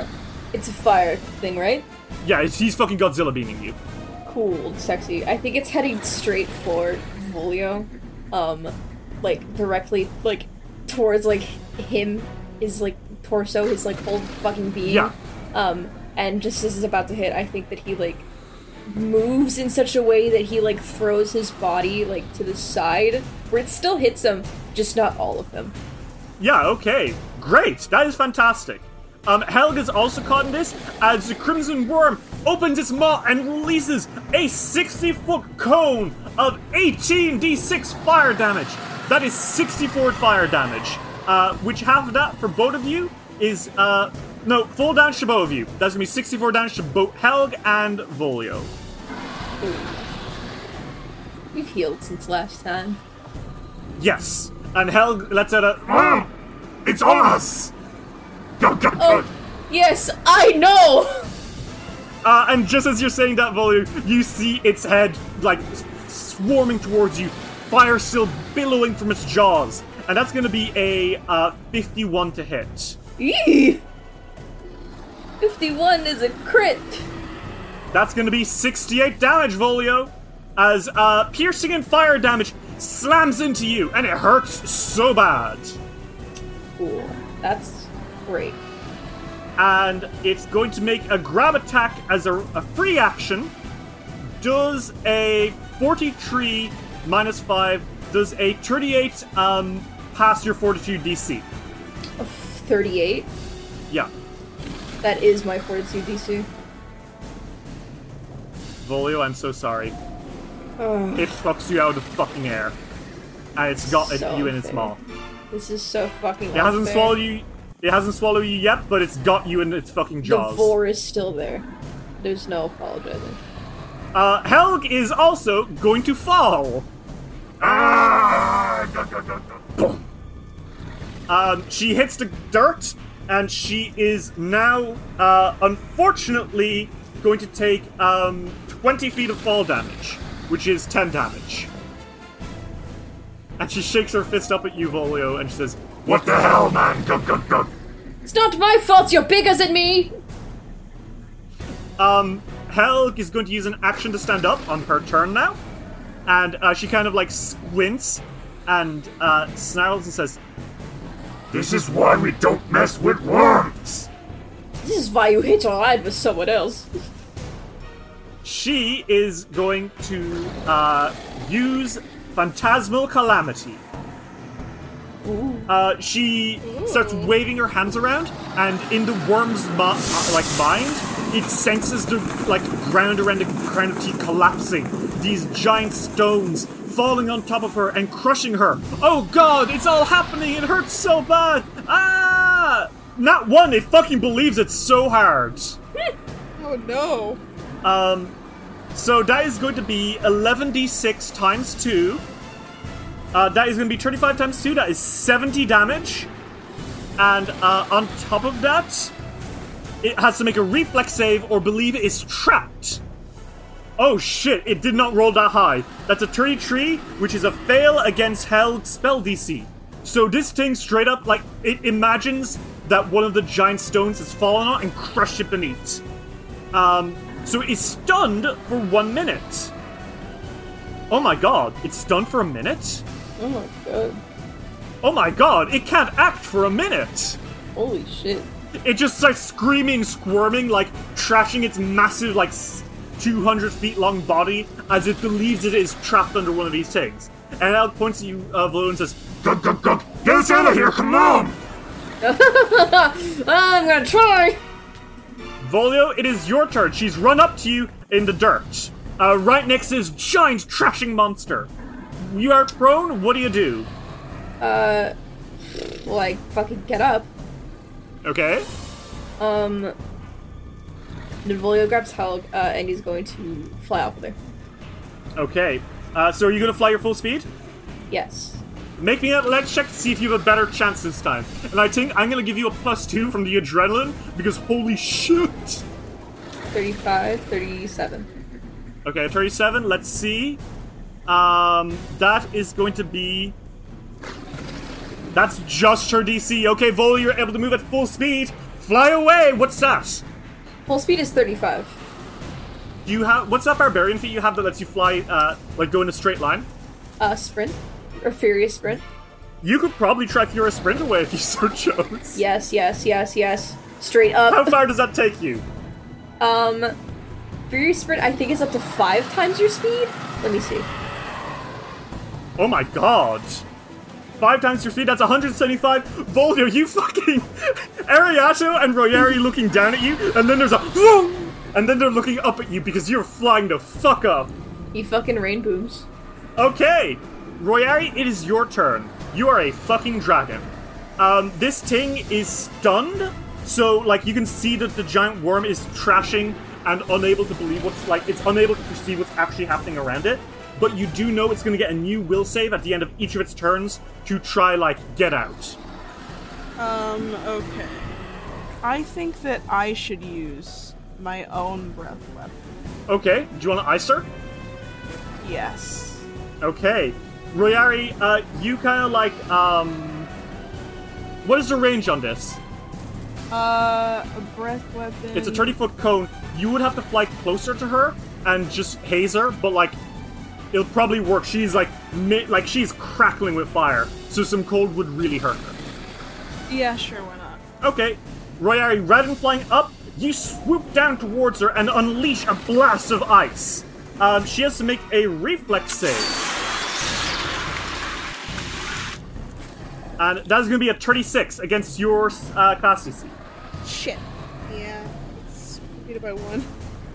Speaker 2: it's a fire thing, right?
Speaker 1: Yeah, he's fucking Godzilla beaming you.
Speaker 2: Cool, sexy. I think it's heading straight for Volio. Um, like directly, like towards like him, his like torso, his like whole fucking being.
Speaker 1: Yeah.
Speaker 2: Um, and just as it's about to hit, I think that he like moves in such a way that he like throws his body like to the side, where it still hits him, just not all of them.
Speaker 1: Yeah, okay. Great. That is fantastic. Um, Helga's also caught in this as the Crimson Worm opens its maw and releases a 60 foot cone of 18d6 fire damage. That is 64 fire damage. Uh, which half of that for both of you is, uh, no, full damage to both of you. That's gonna be 64 damage to both Helg and Volio.
Speaker 2: We've healed since last time.
Speaker 1: Yes. And Helg lets out a.
Speaker 6: Ah, it's on us!
Speaker 2: Oh, yes, I know.
Speaker 1: Uh, and just as you're saying that, Volio, you see its head, like, swarming towards you, fire still billowing from its jaws. And that's gonna be a uh, 51 to hit.
Speaker 2: Eee! 51 is a crit.
Speaker 1: That's gonna be 68 damage, Volio, as uh, piercing and fire damage slams into you, and it hurts so bad.
Speaker 2: Cool. That's Great.
Speaker 1: and it's going to make a grab attack as a, a free action. Does a 43 minus 5, does a 38 um, pass your fortitude DC?
Speaker 2: 38.
Speaker 1: Yeah.
Speaker 2: That is my fortitude DC.
Speaker 1: Volio, I'm so sorry.
Speaker 2: Ugh,
Speaker 1: It fucks you out of the fucking air. And it's got it-
Speaker 2: So
Speaker 1: you in its
Speaker 2: unfair.
Speaker 1: maw.
Speaker 2: this is so fucking
Speaker 1: It hasn't swallowed you. It hasn't swallowed you yet, but it's got you in its fucking jaws.
Speaker 2: The
Speaker 1: jaws.
Speaker 2: vor is still there. There's no apologizing.
Speaker 1: Uh, Helg is also going to fall.
Speaker 6: Ah!
Speaker 1: Um, she hits the dirt, and she is now, uh, unfortunately, going to take um, 20 feet of fall damage, which is 10 damage. And she shakes her fist up at you, Volio, and she says,
Speaker 6: What the hell, man? Gug, gug, gug.
Speaker 2: It's not my fault you're bigger than me!
Speaker 1: Um, Helg is going to use an action to stand up on her turn now. And uh, she kind of like squints and uh, snarls and says,
Speaker 6: This is why we don't mess with worms.
Speaker 2: This is why you hit your ride with someone else.
Speaker 1: she is going to uh, use Phantasmal Calamity. Uh, she starts waving her hands around, and in the worm's uh, like mind, it senses the like ground around the crown of teeth collapsing. These giant stones falling on top of her and crushing her. Oh God! It's all happening. It hurts so bad. Ah! Not one. It fucking believes it so hard.
Speaker 3: Oh no.
Speaker 1: Um, so that is going to be 11d6 times 2. Uh, that is going to be 35 times 2. That is 70 damage. And uh, on top of that, it has to make a reflex save or believe it is trapped. Oh shit, it did not roll that high. That's a 33, which is a fail against Hell spell DC. So this thing straight up, like, it imagines that one of the giant stones has fallen on and crushed it beneath. Um, so it's stunned for one minute. Oh my god, it's stunned for a minute?
Speaker 2: Oh my god.
Speaker 1: Oh my god, it can't act for a minute!
Speaker 2: Holy shit.
Speaker 1: It just starts screaming, squirming, like trashing its massive, like 200 feet long body as it believes it is trapped under one of these things. And Al points at you, uh, Valo, and says,
Speaker 6: Gug, gug, gug. Get us out of here, come on!
Speaker 2: I'm gonna try!
Speaker 1: Volio, it is your turn. She's run up to you in the dirt, uh, right next to this giant trashing monster. You are prone, what do you do?
Speaker 2: Uh, like, fucking get up.
Speaker 1: Okay?
Speaker 2: Um, Nivolio grabs Helg, uh, and he's going to fly off with her.
Speaker 1: Okay. Uh, so are you gonna fly your full speed?
Speaker 2: Yes.
Speaker 1: Make me a leg check to see if you have a better chance this time. And I think I'm gonna give you a plus two from the adrenaline because holy shit!
Speaker 2: 35, 37.
Speaker 1: Okay, 37. Let's see. Um, that is going to be. That's just her DC. Okay, Voli, you're able to move at full speed. Fly away. What's that?
Speaker 2: Full speed is 35.
Speaker 1: Do you have what's that barbarian feat you have that lets you fly, uh, like go in a straight line?
Speaker 2: Uh, sprint. Or furious sprint.
Speaker 1: You could probably try Furious Sprint away if you so chose.
Speaker 2: Yes, yes, yes, yes. Straight up.
Speaker 1: How far does that take you?
Speaker 2: Um, furious sprint I think is up to five times your speed. Let me see.
Speaker 1: Oh my god. Five times your speed, that's 175. Volio, you fucking. Ariato and Royari looking down at you, and then there's a. Vroom! And then they're looking up at you because you're flying the fuck up.
Speaker 2: He fucking rain booms.
Speaker 1: Okay, Royari, it is your turn. You are a fucking dragon. Um, this thing is stunned, so like you can see that the giant worm is trashing and unable to believe what's like it's unable to perceive what's actually happening around it. But you do know it's going to get a new will save at the end of each of its turns to try like get out.
Speaker 3: Um, okay. I think that I should use my own breath weapon.
Speaker 1: Okay, do you want to ice her?
Speaker 3: Yes.
Speaker 1: Okay, Royari, uh, you kind of like um, what is the range on this?
Speaker 3: Uh, a breath weapon.
Speaker 1: It's a 30 foot cone. You would have to fly closer to her and just haze her, but like, it'll probably work. She's like, mi- like she's crackling with fire, so some cold would really hurt her.
Speaker 3: Yeah, sure, why not?
Speaker 1: Okay, Royari, rather than flying up, you swoop down towards her and unleash a blast of ice. Um, she has to make a reflex save. And that is going to be a 36 against your uh, class DC.
Speaker 3: Shit. Yeah. It's beat by one.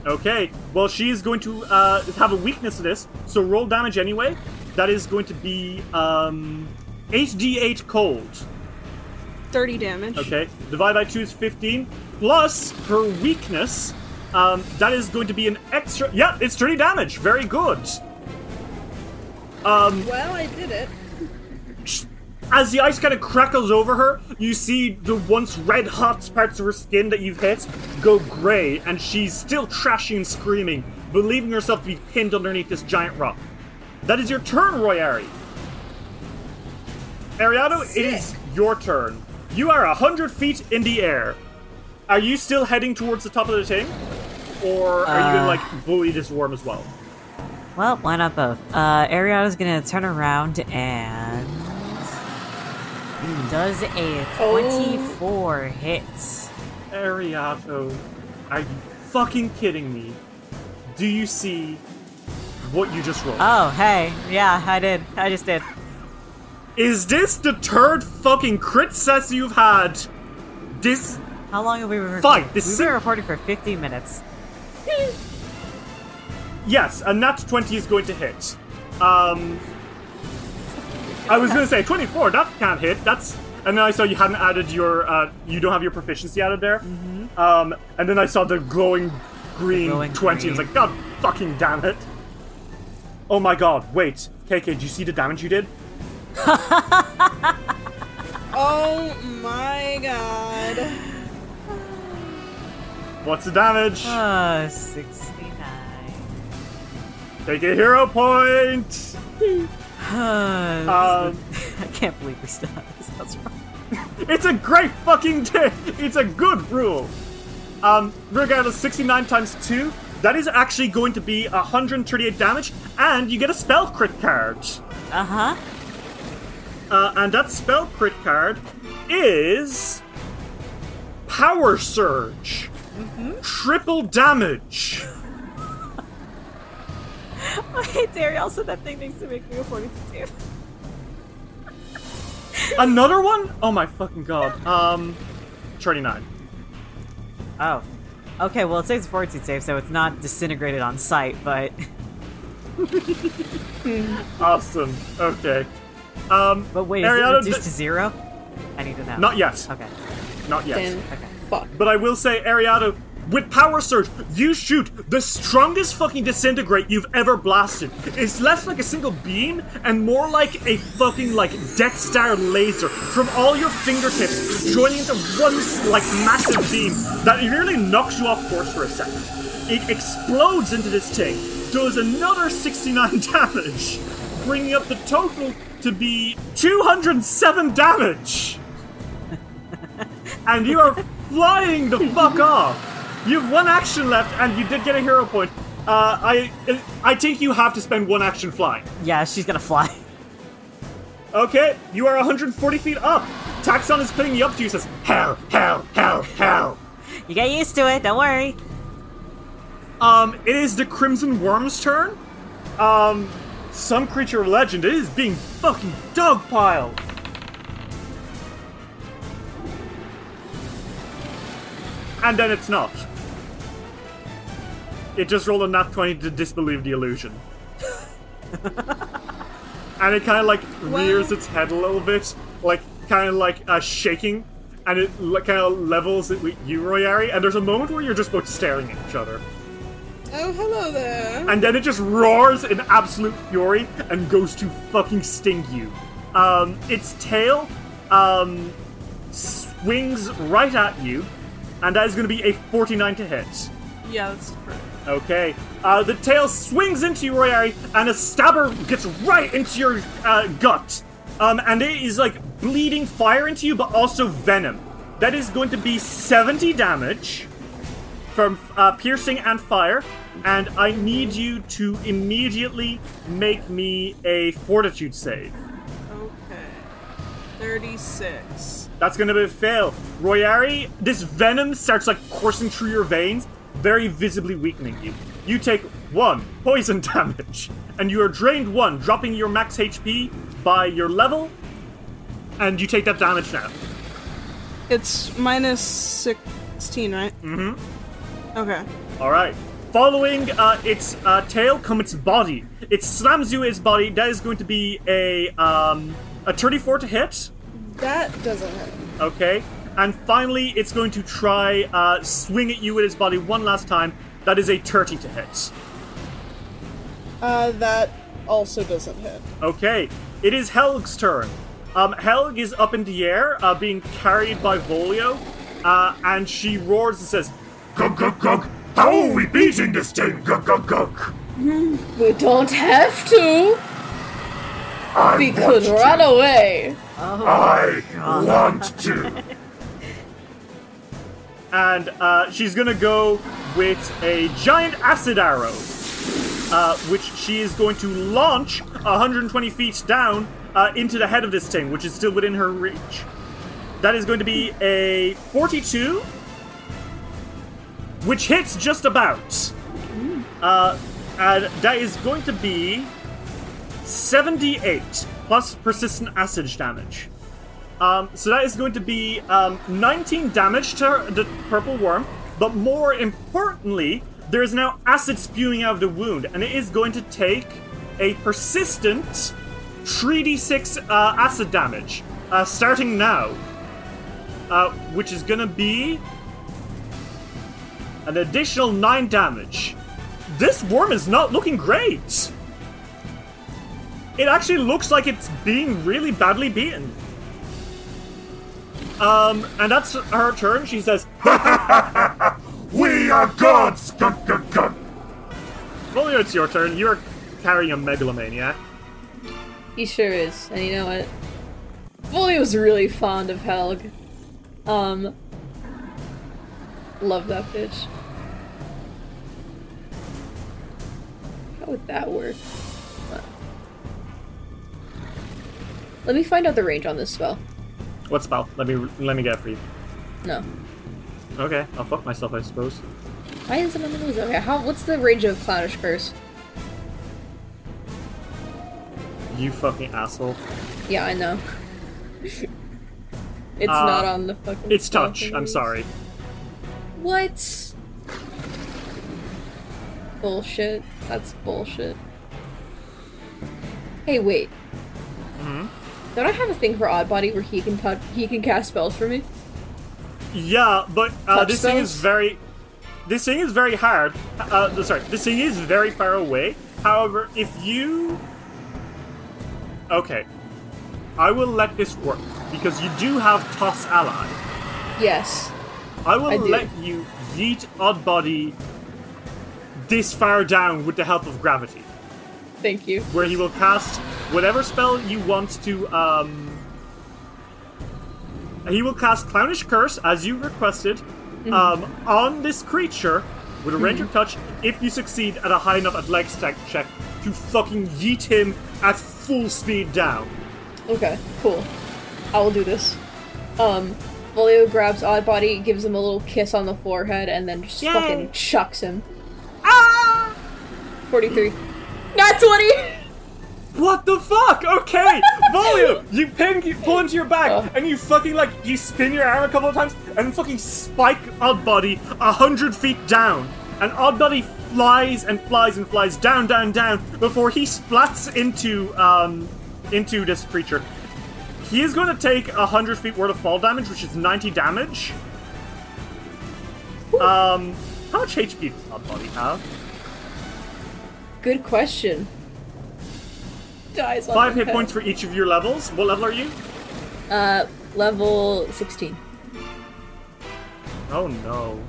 Speaker 1: Okay, well, she is going to uh, have a weakness to this, so roll damage anyway. That is going to be um, 8d8 cold.
Speaker 3: 30 damage.
Speaker 1: Okay, divide by 2 is 15, plus her weakness. Um, that is going to be an extra. Yeah, it's 30 damage. Very good. Um,
Speaker 3: Well, I did it.
Speaker 1: As the ice kind of crackles over her, you see the once red hot parts of her skin that you've hit go grey, and she's still trashing and screaming, believing herself to be pinned underneath this giant rock. That is your turn, Royari. Ariado, it is your turn. You are a hundred feet in the air. Are you still heading towards the top of the thing? Or are you gonna
Speaker 4: Uh.
Speaker 1: like bully this worm as well?
Speaker 4: Well, why not both? Uh, Ariada's gonna turn around and does a
Speaker 2: Oh.
Speaker 4: 24 hit.
Speaker 1: Ariato, are you fucking kidding me? Do you see what you just rolled?
Speaker 4: Oh, hey, yeah, I did. I just did.
Speaker 1: Is this the third fucking crit set you've had? This
Speaker 4: How long have we been recording?
Speaker 1: Fine, this
Speaker 4: We've
Speaker 1: is-
Speaker 4: been recording for 15 minutes.
Speaker 1: yes, a nat twenty is going to hit. Um, I was gonna say twenty-four. That can't hit. That's and then I saw you hadn't added your uh, you don't have your proficiency added there. Um, and then I saw the glowing green
Speaker 4: glowing
Speaker 1: twenty. and
Speaker 4: green.
Speaker 1: was like, God fucking damn it! Oh my god! Wait, KK, did you see the damage you did?
Speaker 3: Oh my god.
Speaker 1: What's the damage?
Speaker 4: Uh, 69.
Speaker 1: Take a hero point.
Speaker 4: Uh,
Speaker 1: Um,
Speaker 4: I can't believe we still have this. That's wrong.
Speaker 1: It's a great fucking day. It's a good rule. Um, regardless, 69 times 2, that is actually going to be 138 damage, and you get a spell crit card.
Speaker 4: Uh huh.
Speaker 1: Uh, and that spell crit card is. Power Surge. Triple damage.
Speaker 4: Wait, Dariel said that thing needs to make me a 42.
Speaker 1: Another one? Oh my fucking god. Um, 39.
Speaker 4: Oh. Okay, well, it says fortitude save, so it's not disintegrated on sight, but.
Speaker 1: Awesome. Okay. Um,
Speaker 4: But wait, is
Speaker 1: Ariana,
Speaker 4: it reduced
Speaker 1: th-
Speaker 4: to zero? I need to know.
Speaker 1: not yet.
Speaker 4: Okay.
Speaker 1: Not yet.
Speaker 2: Then
Speaker 4: Okay.
Speaker 2: fuck.
Speaker 1: But I will say, Ariado, with Power Surge, you shoot the strongest fucking disintegrate you've ever blasted. It's less like a single beam and more like a fucking like Death Star laser from all your fingertips joining into one like massive beam that nearly knocks you off course for a second. It explodes into this thing, does another 69 damage, bringing up the total to be 207 damage and you are flying the fuck off. You have one action left, and you did get a hero point. Uh, I I think you have to spend one action flying.
Speaker 4: Yeah, she's gonna fly.
Speaker 1: Okay, you are 140 feet up. Taxon is putting you up to you. Says hell, hell, hell, hell.
Speaker 4: You get used to it, don't worry.
Speaker 1: Um, it is the Crimson Worm's turn. Um, some creature of legend. It is being fucking dogpiled. And then it's not. It just rolled a nat 20 to disbelieve the illusion. and it kind of like rears its head a little bit, like kind of like uh, shaking, and it kind of levels it with you, Royari. And there's a moment where you're just both staring at each other.
Speaker 3: Oh, hello there.
Speaker 1: and then it just roars in absolute fury and goes to fucking sting you. Um, its tail um, swings right at you, and that is going to be a 49 to hit.
Speaker 3: Yeah, that's correct.
Speaker 1: Okay. Uh, the tail swings into you, Royari, and a stabber gets right into your uh, gut. Um, and it is like bleeding fire into you, but also venom. That is going to be 70 damage from uh, piercing and fire. And I need you to immediately make me a fortitude save.
Speaker 3: Okay. 36.
Speaker 1: That's gonna be a fail. Royari, this venom starts like coursing through your veins, very visibly weakening you. You take one poison damage, and you are drained one, dropping your max HP by your level, and you take that damage now.
Speaker 3: It's minus 16, right? Mm-hmm. Okay.
Speaker 1: All right. Following uh, its uh, tail come its body. It slams you its body. That is going to be a um, a 34 to hit.
Speaker 3: That doesn't hurt.
Speaker 1: Okay. And finally, it's going to try uh, swing at you with its body one last time. That is a 30 to hit.
Speaker 3: Uh, that also doesn't hit.
Speaker 1: Okay. It is Helg's turn. Um, Helg is up in the air, uh, being carried by Volio, uh, and she roars and says,
Speaker 6: Gug gug gug. How are we beating this thing? Gug gug gug.
Speaker 2: We don't have to.
Speaker 6: I
Speaker 2: We could
Speaker 6: to.
Speaker 2: run away.
Speaker 6: I want to.
Speaker 1: And uh, she's gonna go with a giant acid arrow, uh, which she is going to launch 120 feet down uh, into the head of this thing, which is still within her reach. That is going to be a 42, which hits just about. Uh, and that is going to be 78 plus persistent acid damage. Um, so that is going to be um, 19 damage to the purple worm, but more importantly, there is now acid spewing out of the wound, and it is going to take a persistent 3d6 uh, acid damage, uh, starting now, uh, which is going to be an additional 9 damage. This worm is not looking great. It actually looks like it's being really badly beaten. Um, and that's her turn. She says,
Speaker 6: We are gods. Gug gug gug.
Speaker 1: Volio, it's your turn. You're carrying a megalomaniac.
Speaker 2: He sure is, and you know what? Volio's really fond of Helg. Um, love that bitch. How would that work? Let me find out the range on this spell.
Speaker 1: What spell? Let me let me get it for you.
Speaker 2: No.
Speaker 1: Okay, I'll fuck myself, I suppose.
Speaker 2: Why is it on the news? Okay, how? What's the range of Clownish Curse?
Speaker 1: You fucking asshole.
Speaker 2: Yeah, I know. it's
Speaker 1: Uh,
Speaker 2: not on the fucking.
Speaker 1: It's touch. I'm sorry.
Speaker 2: What? Bullshit. That's bullshit. Hey, wait. Don't I have a thing for Oddbody where he can touch, he can cast spells for me?
Speaker 1: Yeah, but uh, this thing is very. This thing is very hard. Uh, sorry, this thing is very far away. However, if you. Okay. I will let this work because you do have Toss Ally.
Speaker 2: Yes.
Speaker 1: I will
Speaker 2: I
Speaker 1: let you yeet Oddbody this far down with the help of gravity,
Speaker 2: Thank you.
Speaker 1: where he will cast whatever spell you want to. Um, he will cast Clownish Curse as you requested
Speaker 2: Mm-hmm.
Speaker 1: um, on this creature with a range of touch. If you succeed at a high enough athletics check, check to fucking yeet him at full speed down.
Speaker 2: Okay, cool. I will do this. Um, Volio grabs Oddbody, gives him a little kiss on the forehead, and then just
Speaker 1: Yay.
Speaker 2: fucking chucks him. Ah! 43. Not 20!
Speaker 1: What the fuck? Okay, Volio, you pin, you pull into your back,
Speaker 2: Oh.
Speaker 1: and you fucking like you spin your arm a couple of times, and fucking spike Oddbody a hundred feet down, and Oddbody flies and flies and flies down, down, down before he splats into um into this creature. He is going to take a hundred feet worth of fall damage, which is ninety damage. Um, how much HP does Oddbody have?
Speaker 2: Good question. Dies
Speaker 1: Five hit
Speaker 2: head.
Speaker 1: points for each of your levels. What level are you?
Speaker 2: Uh, level 16.
Speaker 1: Oh no.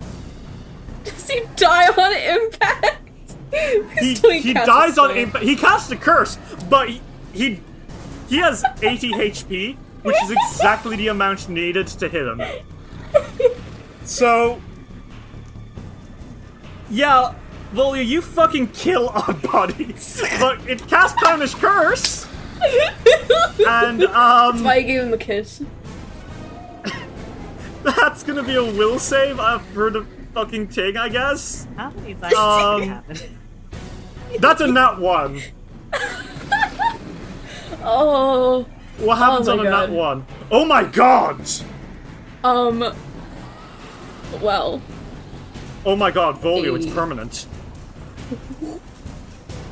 Speaker 2: Does he die on impact?
Speaker 1: he, he dies on impact. He casts a curse, but he, he he has 80 HP, which is exactly the amount needed to hit him. So, yeah, Volio, you fucking kill Oddbody, but it casts Clownish Curse, and
Speaker 2: That's
Speaker 1: um,
Speaker 2: why I gave him a kiss.
Speaker 1: that's gonna be a will save uh, for the fucking ting, I guess.
Speaker 4: How many times
Speaker 1: Um,
Speaker 4: did it happen?
Speaker 1: That's a nat one.
Speaker 2: Oh,
Speaker 1: What happens
Speaker 2: Oh
Speaker 1: on
Speaker 2: my
Speaker 1: a nat one? Oh my god!
Speaker 2: um, well,
Speaker 1: Oh my god, Volio, it's permanent.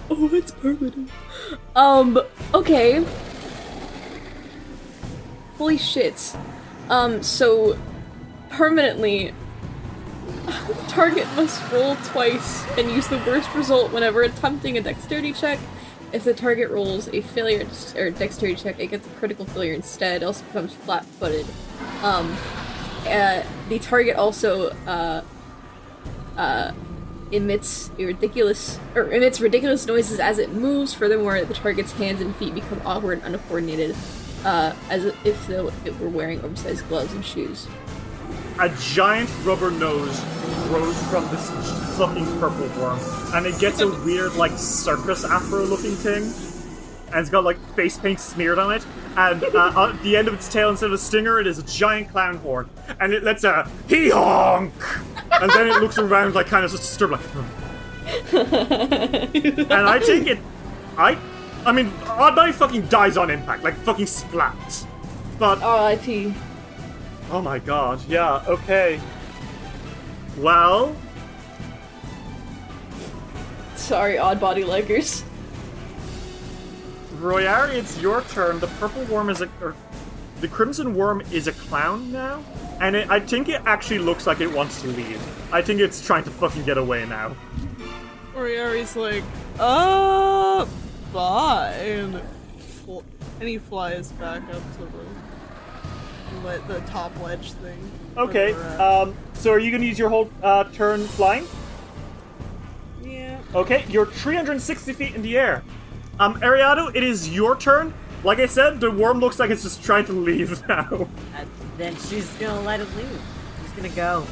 Speaker 2: oh, it's permanent. Um, okay. Holy shit. Um, so permanently, target must roll twice and use the worst result whenever attempting a dexterity check. If the target rolls a failure or dexterity check, it gets a critical failure instead. Also becomes flat-footed. Um, uh, the target also uh, uh, emits ridiculous or emits ridiculous noises as it moves. Furthermore, the target's hands and feet become awkward and uncoordinated, uh, as if though it were wearing oversized gloves and shoes.
Speaker 1: A giant rubber nose grows from this fucking purple worm, and it gets a weird, like, circus afro looking thing. And it's got, like, face paint smeared on it. And uh, at the end of its tail, instead of a stinger, it is a giant clown horn. And it lets a hee honk! And then it looks around, like, kind of disturbed, like, and I think it. I. I mean, Oddbody fucking dies on impact, like fucking splat. But
Speaker 2: R.I.P.
Speaker 1: oh my god, yeah, okay. Well,
Speaker 2: Sorry, odd body leggers.
Speaker 1: Royari, it's your turn. The purple worm is a. Or, the crimson worm is a clown now, and it, I think it actually looks like it wants to leave. I think it's trying to fucking get away now.
Speaker 3: Oriari's like, uh, bye. And, fl- and he flies back up to the, le- the top ledge thing.
Speaker 1: Okay, um, so are you gonna use your whole uh, turn flying?
Speaker 3: yeah.
Speaker 1: Okay, you're 360 feet in the air. Um, Ariado, it is your turn. Like I said, the worm looks like it's just trying to leave now.
Speaker 4: And then she's gonna let it leave. She's gonna go.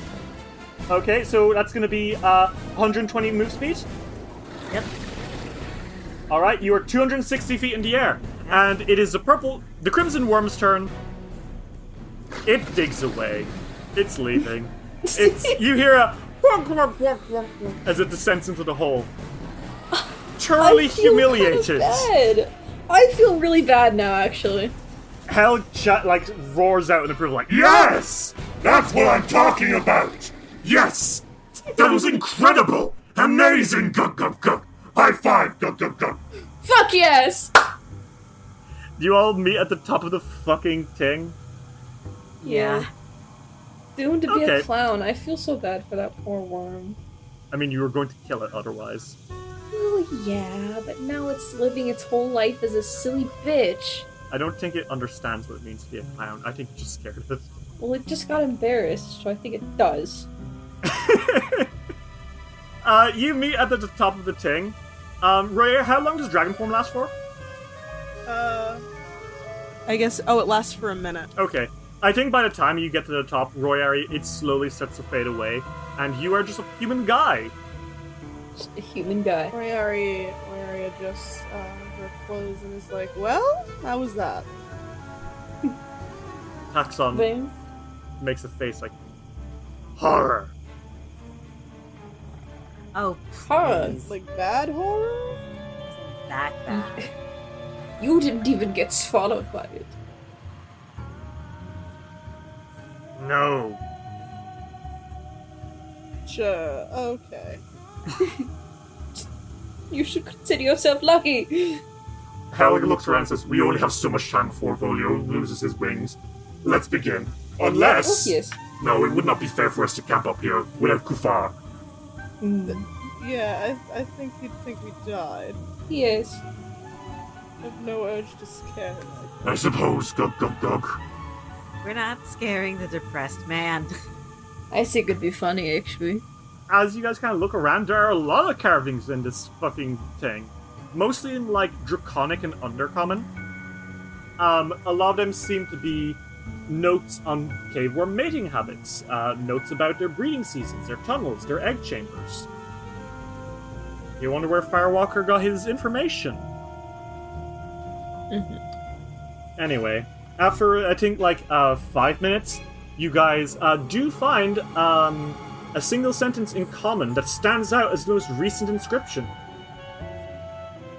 Speaker 1: Okay, so that's gonna be uh, 120 move speed.
Speaker 4: Yep.
Speaker 1: All right, you are 260 feet in the air, and it is the purple, the crimson worm's turn. It digs away. It's leaving. It's you hear a as it descends into the hole. Thoroughly
Speaker 2: I feel
Speaker 1: humiliated.
Speaker 2: Bad. I feel really bad now, actually.
Speaker 1: Hell, ch- like roars out in approval, like
Speaker 6: Yes! That's what I'm talking about! Yes! That was incredible! Amazing! Gug gug gug! High five! Gug gug gug!
Speaker 2: Fuck yes!
Speaker 1: You all meet at the top of the fucking thing.
Speaker 4: Yeah.
Speaker 2: Doomed to be a clown. I feel so bad for that poor worm.
Speaker 1: I mean, you were going to kill it otherwise.
Speaker 2: Well, yeah, but now it's living its whole life as a silly bitch.
Speaker 1: I don't think it understands what it means to be a clown. I think it's just scared of it.
Speaker 2: Well, it just got embarrassed, so I think it does.
Speaker 1: Uh, you meet at the, the top of the thing. Um, Royer, how long does dragon form last for?
Speaker 3: Uh, I guess. Oh, it lasts for a minute.
Speaker 1: Okay. I think by the time you get to the top, Royari, it slowly starts to fade away, and you are just a human guy.
Speaker 2: Just a human guy.
Speaker 3: Oriari, Oriari adjusts uh, her clothes and is like, "Well, how was that?"
Speaker 1: Taxon
Speaker 2: Vane?
Speaker 1: makes a face like horror.
Speaker 4: Oh,
Speaker 2: Horror.
Speaker 4: please.
Speaker 3: Like bad horror?
Speaker 4: that bad.
Speaker 2: You didn't even get swallowed by it.
Speaker 1: No.
Speaker 3: Sure. Okay.
Speaker 2: You should consider yourself lucky.
Speaker 6: Helg looks around and says, We only have so much time before Volio loses his wings. Let's begin. Unless.
Speaker 2: Oh, yes.
Speaker 6: No, it would not be fair for us to camp up here without Kufar. Mm.
Speaker 3: Yeah, I, I think he'd think we died.
Speaker 2: Yes.
Speaker 3: I have no urge to scare him.
Speaker 6: I suppose. Gug gug gug.
Speaker 4: We're not scaring the depressed man.
Speaker 2: I think it'd be funny, actually.
Speaker 1: As you guys kind of look around, there are a lot of carvings in this fucking thing. Mostly in like draconic and undercommon. Um, a lot of them seem to be notes on cave worm mating habits, uh, notes about their breeding seasons, their tunnels, their egg chambers. You wonder where Firewalker got his information. Mhm. Anyway, after I think like uh, five minutes, you guys uh, do find um, a single sentence in common that stands out as the most recent inscription.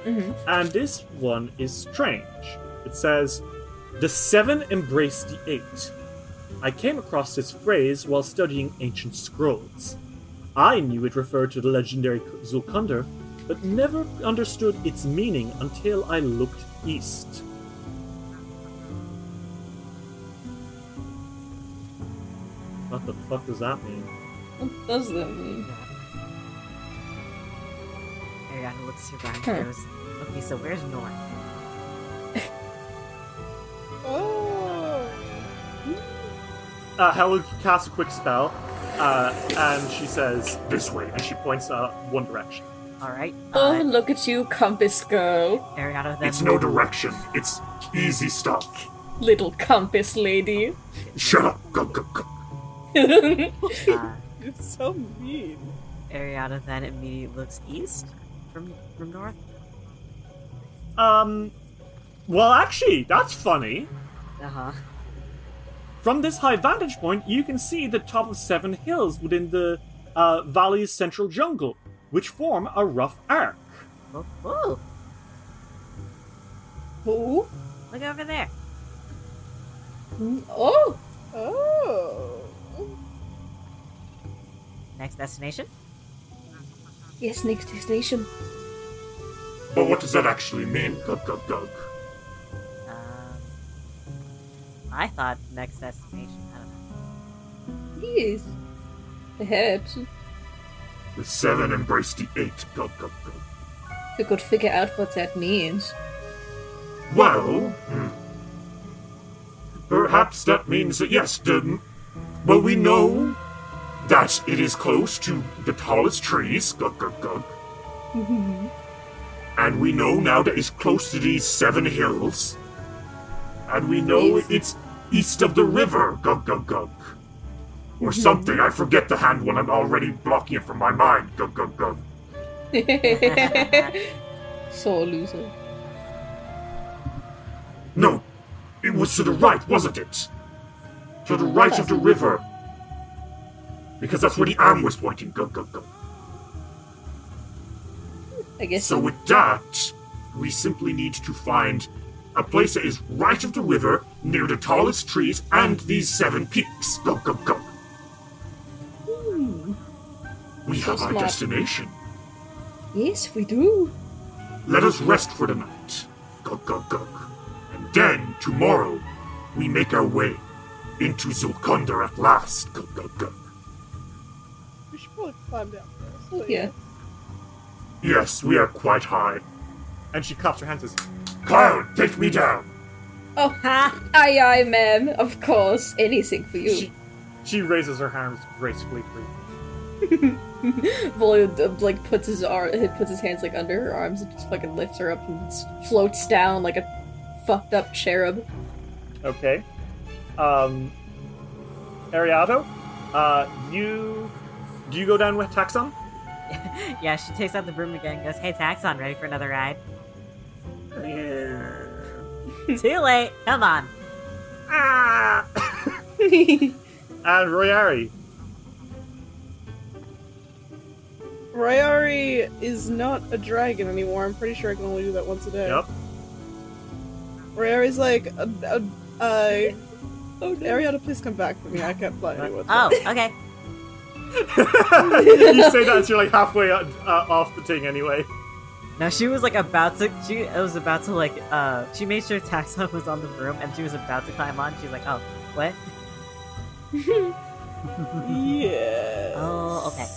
Speaker 1: Mm-hmm. And this one is strange. It says, The seven embrace the eight. I came across this phrase while studying ancient scrolls. I knew it referred to the legendary Zulkunder, but never understood its meaning until I looked east. What the fuck does that mean?
Speaker 2: What does that mean?
Speaker 4: Ariana looks around
Speaker 2: Huh.
Speaker 4: and goes, Okay, so where's north?
Speaker 3: Oh.
Speaker 1: Uh, Helen casts a quick spell, uh, and she says,
Speaker 6: This way.
Speaker 1: and she points uh, one direction.
Speaker 4: Alright.
Speaker 2: Oh,
Speaker 4: Uh,
Speaker 2: look at you, compass girl.
Speaker 4: Ariana then
Speaker 6: It's no direction. It's easy stuff.
Speaker 2: Little compass lady.
Speaker 6: Shut up. Go, go, go.
Speaker 4: uh,
Speaker 3: It's so mean.
Speaker 4: Ariana then immediately looks east from from north.
Speaker 1: Um, well, actually, that's funny.
Speaker 4: Uh-huh.
Speaker 1: From this high vantage point, you can see the top of seven hills within the uh, valley's central jungle, which form a rough arc.
Speaker 4: Oh, oh,
Speaker 2: Oh.
Speaker 4: look over there.
Speaker 2: Oh.
Speaker 3: Oh.
Speaker 4: Next destination?
Speaker 2: Yes, next destination.
Speaker 6: But what does that actually mean? Gug, gug, gug.
Speaker 4: Um, I thought next destination. I don't know.
Speaker 2: Yes. Perhaps.
Speaker 6: The seven embrace the eight. Gug, gug, gug.
Speaker 2: We could figure out what that means.
Speaker 6: Well, hmm. perhaps that means that yes, the, well, we know that it is close to the tallest trees, gug gug gug, mm-hmm. and we know now that it's close to these seven hills, and we know it's east of the river, gug gug gug, or mm-hmm. something. I forget the hand when I'm already blocking it from my mind, gug gug gug.
Speaker 2: so loser.
Speaker 6: No, it was to the right, wasn't it? To the right of the river. Because that's where the arm was pointing. Go, go, go.
Speaker 2: I guess.
Speaker 6: So with that, we simply need to find a place that is right of the river, near the tallest trees and these seven peaks. Go, go, go. Hmm. We have our
Speaker 2: smart.
Speaker 6: destination.
Speaker 2: yes, we do.
Speaker 6: Let us rest for the night. Go, go, go. And then, tomorrow, we make our way into Zulkundar at last. Go, go, go.
Speaker 3: We should climb down first. Like,
Speaker 2: Yeah.
Speaker 6: Yes, we are quite high.
Speaker 1: And she claps her hands and says,
Speaker 6: Cloud, take me down.
Speaker 2: Oh,
Speaker 4: Ha!
Speaker 2: aye, aye, ma'am. Of course, anything for you.
Speaker 1: she, she raises her hands gracefully for.
Speaker 2: Volio uh, like puts his arm, he puts his hands like under her arms and just fucking lifts her up and floats down like a fucked up cherub.
Speaker 1: Okay. Um, Ariado, uh, you do you go down with Taxon?
Speaker 4: yeah, she takes out the broom again and goes, Hey, Taxon, ready for another ride? Too late. Come on.
Speaker 1: Ah! and Royari.
Speaker 3: Royari is not a dragon anymore. I'm pretty sure I can only do that once a day.
Speaker 1: Yep.
Speaker 3: Royari's like, uh, uh, uh, oh, Ariana, please come back for me. I can't fly anyone.
Speaker 4: Oh, okay.
Speaker 1: you say that as you're like halfway uh, uh, off the thing anyway.
Speaker 4: Now she was like about to. She was about to like. Uh, she made sure Taxon was on the broom, and she was about to climb on. She's like, "Oh, what?
Speaker 3: yeah.
Speaker 4: Oh, okay.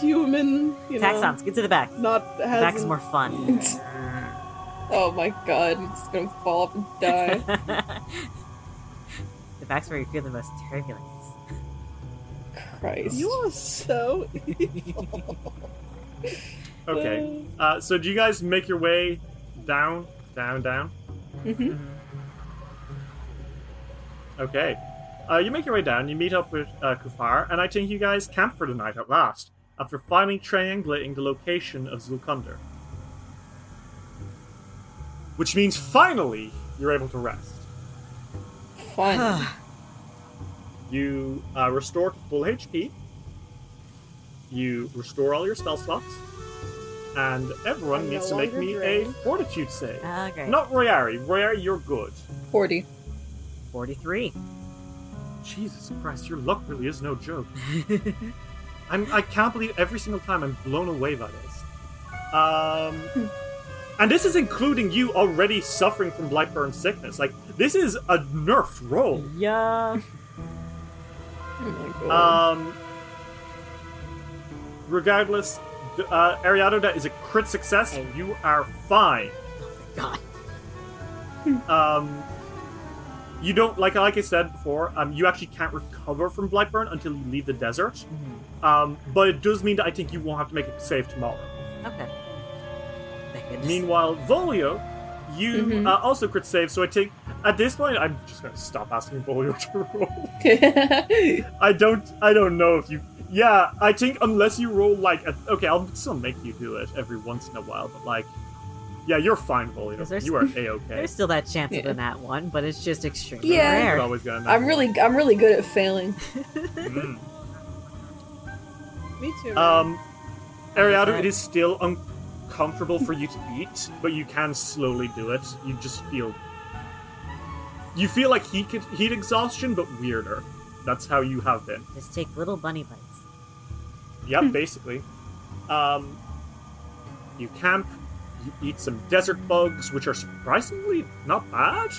Speaker 3: Human, you know.
Speaker 4: Taxons, get to the back.
Speaker 3: Not has
Speaker 4: back is more fun."
Speaker 2: oh my god, it's gonna fall off and die.
Speaker 4: the back's where you feel the most turbulence.
Speaker 2: Christ.
Speaker 3: You are so. evil.
Speaker 1: Okay. Uh, so do you guys make your way down, down, down?
Speaker 2: Mhm.
Speaker 1: Okay. Uh, you make your way down. You meet up with uh, Kufar, and I think you guys camp for the night at last, after finally triangulating the location of Zulkunder. Which means finally you're able to rest.
Speaker 2: Fun.
Speaker 1: You uh, restore to full HP. You restore all your spell slots. And everyone
Speaker 2: I'm
Speaker 1: needs
Speaker 2: no
Speaker 1: to make
Speaker 2: longer
Speaker 1: me a fortitude save.
Speaker 4: Okay.
Speaker 1: Not Royari. Royari, you're good.
Speaker 2: 40.
Speaker 4: 43.
Speaker 1: Jesus Christ, your luck really is no joke. I'm, I can't believe every single time I'm blown away by this. Um, and this is including you already suffering from Blightburn sickness. Like, this is a nerfed roll.
Speaker 4: Yeah.
Speaker 2: Oh.
Speaker 1: Um, regardless, uh, Ariado, that is a crit success. You are fine.
Speaker 4: God.
Speaker 1: Um, you don't like like I said before. Um, you actually can't recover from Blightburn until you leave the desert. Um, but it does mean that I think you won't have to make a save tomorrow.
Speaker 4: Okay.
Speaker 1: Meanwhile, Volio, you
Speaker 2: Mhm.
Speaker 1: uh, also crit save. So I think at this point, I'm just gonna stop asking Volio to roll. I don't. I don't know if you. Yeah, I think unless you roll like a, okay, I'll still make you do it every once in a while. But like, yeah, you're fine, Volio.
Speaker 4: Is there
Speaker 1: You are a okay.
Speaker 4: There's still that chance of
Speaker 2: Yeah.
Speaker 4: the nat one, but it's just extremely
Speaker 2: Yeah.
Speaker 4: rare.
Speaker 1: You're always gonna.
Speaker 2: I'm really I'm really good at failing.
Speaker 1: Mm.
Speaker 3: Me too.
Speaker 1: Um, Ariado, it is still uncomfortable for you to eat, but you can slowly do it. You just feel. You feel like heat heat exhaustion, but weirder. That's how you have been.
Speaker 4: Just take little bunny bites.
Speaker 1: Yep, basically. Um, you camp. You eat some desert bugs, which are surprisingly not bad.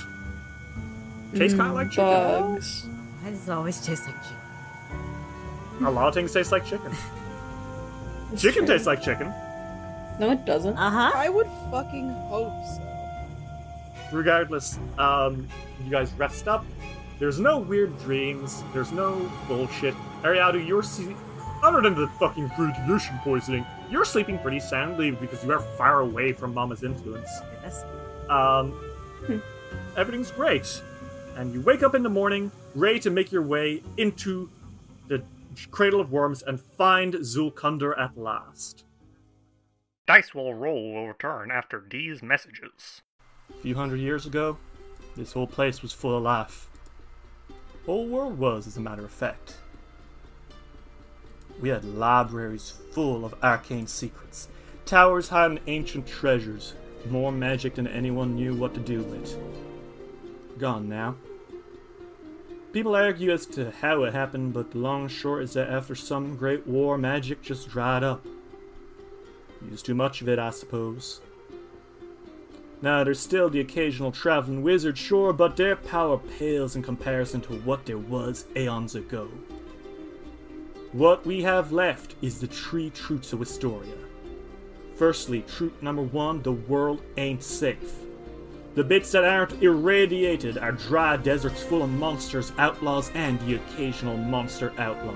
Speaker 1: Taste kind of like chicken.
Speaker 2: Bugs.
Speaker 4: Why does it always taste like chicken?
Speaker 1: A lot of things taste like chicken. Chicken
Speaker 2: true.
Speaker 1: tastes like chicken.
Speaker 2: No, it doesn't.
Speaker 4: Uh huh.
Speaker 3: I would fucking hope so.
Speaker 1: regardless, um, you guys rest up. There's no weird dreams. There's no bullshit. Ariadu, you're see- other than the fucking radiation poisoning, you're sleeping pretty soundly because you are far away from Mama's influence.
Speaker 4: Yes.
Speaker 1: Um, everything's great, and you wake up in the morning ready to make your way into the Cradle of Worms and find Zulkunder at last.
Speaker 7: Dice will roll will return after these messages.
Speaker 1: A few hundred years ago, this whole place was full of life. Whole world was, as a matter of fact. We had libraries full of arcane secrets, towers hiding ancient treasures, more magic than anyone knew what to do with. Gone now. People argue as to how it happened, but the long and short is that after some great war, magic just dried up. Used too much of it, I suppose. Now, there's still the occasional traveling wizard, sure, but their power pales in comparison to what there was aeons ago. What we have left is the three truths of Astoria. Firstly, truth number one the world ain't safe. The bits that aren't irradiated are dry deserts full of monsters, outlaws, and the occasional monster outlaw.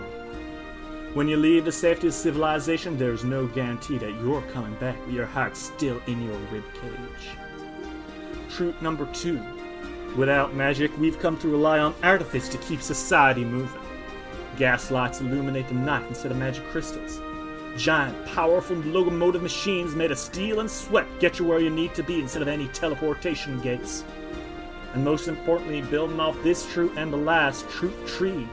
Speaker 1: When you leave the safety of civilization, there's no guarantee that you're coming back with your heart still in your ribcage. Truth number two. Without magic, we've come to rely on artifice to keep society moving. Gaslights illuminate the night instead of magic crystals. Giant, powerful locomotive machines made of steel and sweat get you where you need to be instead of any teleportation gates. And most importantly, building off this truth and the last truth tree,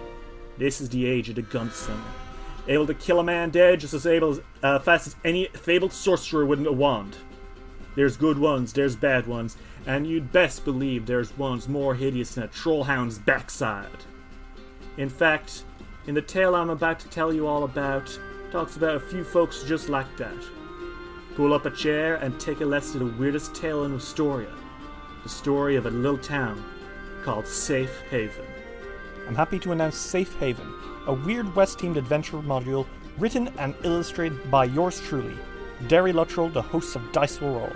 Speaker 1: this is the age of the gunslinger. Able to kill a man dead just as able as uh, fast as any fabled sorcerer with a wand. There's good ones, there's bad ones, and you'd best believe there's ones more hideous than a trollhound's backside. In fact, in the tale I'm about to tell you all about, talks about a few folks just like that. Pull up a chair and take a lesson to the weirdest tale in Astoria. The story of a little town called Safe Haven.
Speaker 8: I'm happy to announce Safe Haven, a Weird West themed adventure module written and illustrated by yours truly, Derry Luttrell, the host of Dice Will Roll,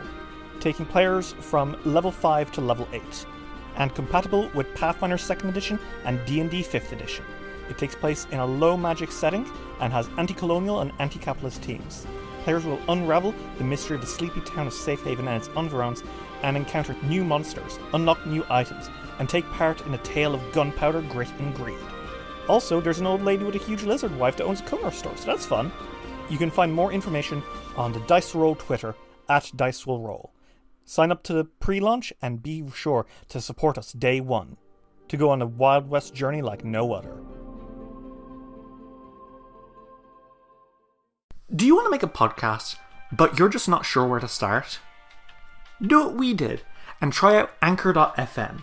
Speaker 8: taking players from level 5 to level 8, and compatible with Pathfinder 2nd Edition and D&D 5th Edition. It takes place in a low magic setting and has anti-colonial and anti-capitalist themes. Players will unravel the mystery of the sleepy town of Safe Haven and its environs and encounter new monsters, unlock new items, and take part in a tale of gunpowder, grit, and greed. Also, there's an old lady with a huge lizard wife that owns a corner store, so that's fun. You can find more information on the Dice Roll Twitter at Dice Will Roll. Sign up to the pre launch and be sure to support us day one to go on a Wild West journey like no other.
Speaker 9: Do you want to make a podcast, but you're just not sure where to start? Do what we did and try out Anchor.fm.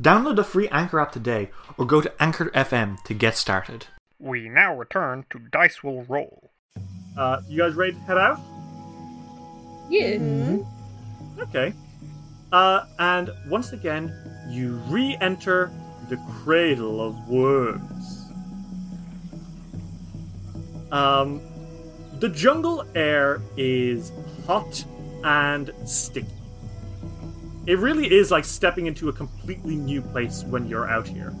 Speaker 9: Download the free Anchor app today or go to Anchor FM to get started.
Speaker 7: We now return to Dice Will Roll.
Speaker 1: Uh, you guys ready to head out?
Speaker 2: Yeah.
Speaker 1: Okay. Uh, and once again, you re enter the Cradle of Worms. Um, the jungle air is hot and sticky. It really is like stepping into a completely new place when you're out here.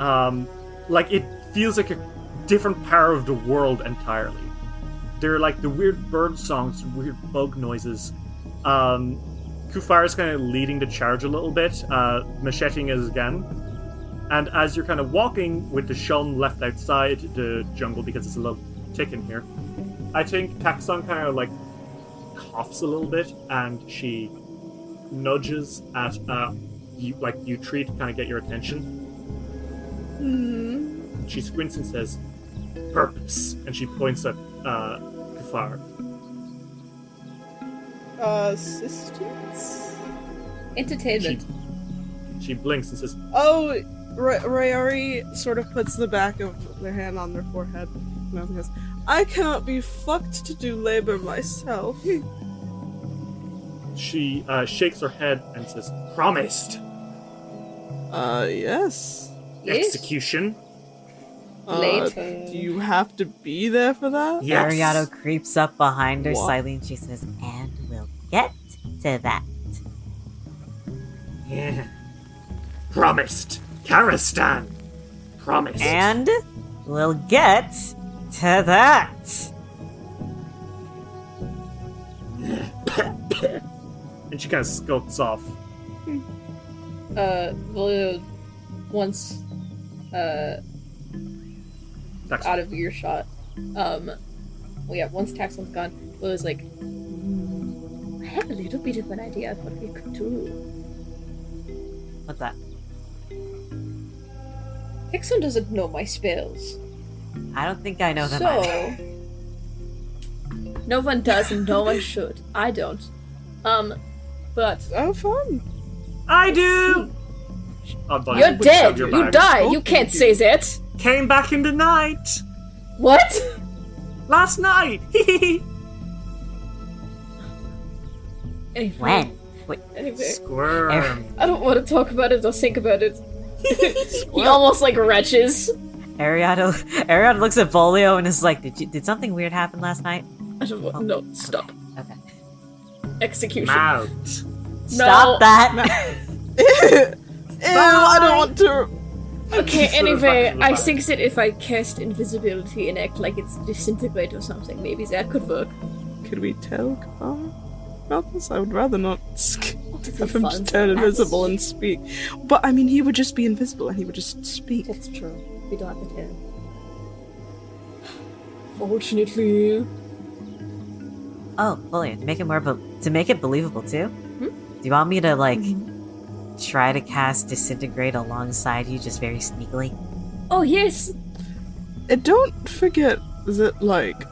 Speaker 1: Um, like it feels like a different part of the world entirely. There are like the weird bird songs, weird bug noises. Um, Kufar is kind of leading the charge a little bit, uh, macheting his again. And as you're kind of walking with the Shun left outside the jungle because it's a little tick in here, I think Taxon kind of like coughs a little bit and she nudges at uh, you, like you tree to kind of get your attention.
Speaker 3: Hmm.
Speaker 1: She squints and says, "Purpose," and she points at uh, Kufar.
Speaker 3: Assistance?
Speaker 2: Entertainment.
Speaker 1: She blinks and says,
Speaker 3: Oh, Ray- Rayori sort of puts the back of their hand on their forehead and goes, I cannot be fucked to do labor myself.
Speaker 1: She uh, shakes her head and says, "Promised."
Speaker 3: Uh, yes.
Speaker 2: Yes.
Speaker 1: Execution.
Speaker 3: Uh,
Speaker 2: Later.
Speaker 3: Do you have to be there for that?
Speaker 1: Yes.
Speaker 4: Ariado creeps up behind her
Speaker 3: What?
Speaker 4: slightly and she says, And we'll get to that.
Speaker 1: Yeah. Promised. Karistan. Promised.
Speaker 4: And we'll get to that.
Speaker 1: and she kind of skulks off.
Speaker 2: Uh, Volio, once, uh,
Speaker 1: Tax-
Speaker 2: out of earshot, um, well, yeah, once Taxon's gone, Volio's like, "Hmm, I have a little bit of an idea of what we could do.
Speaker 4: What's that?
Speaker 2: Taxon doesn't know my spells.
Speaker 4: I don't think I know them
Speaker 2: So,
Speaker 4: either.
Speaker 2: no one does and no one should. I don't. Um, but
Speaker 3: Oh, fun.
Speaker 1: I do. Oh, buddy,
Speaker 2: you're
Speaker 1: whips
Speaker 2: dead.
Speaker 1: your
Speaker 2: You
Speaker 1: bag.
Speaker 2: died. You can't say that.
Speaker 1: Came back in the night.
Speaker 2: What?
Speaker 1: Last night.
Speaker 2: Anyway,
Speaker 4: When? Wait,
Speaker 2: Anyway,
Speaker 1: Squirm.
Speaker 2: I don't want to talk about it or think about it. he almost like retches.
Speaker 4: Ariado, Ariado looks at Volio and is like, did, you, did something weird happen last night?
Speaker 2: I don't want. No, stop.
Speaker 4: Okay.
Speaker 2: Execution.
Speaker 1: Mount.
Speaker 4: Stop that!
Speaker 3: Ew, I don't want to.
Speaker 2: Okay, anyway,
Speaker 1: back to the
Speaker 2: I think that if I cast invisibility and act like it's disintegrate or something, maybe that could work.
Speaker 3: Could we tell Kafar about this? I would rather not sk- have him
Speaker 2: fun.
Speaker 3: just turn invisible and speak. But I mean, he would just be invisible and he would just speak.
Speaker 2: That's true. We don't have to tell. Fortunately.
Speaker 4: Oh, Volio, to make it more, be- to make it believable too?
Speaker 2: Hmm?
Speaker 4: Do you want me to, like, try to cast Disintegrate alongside you just very sneakily?
Speaker 2: Oh yes.
Speaker 3: And don't forget that, like,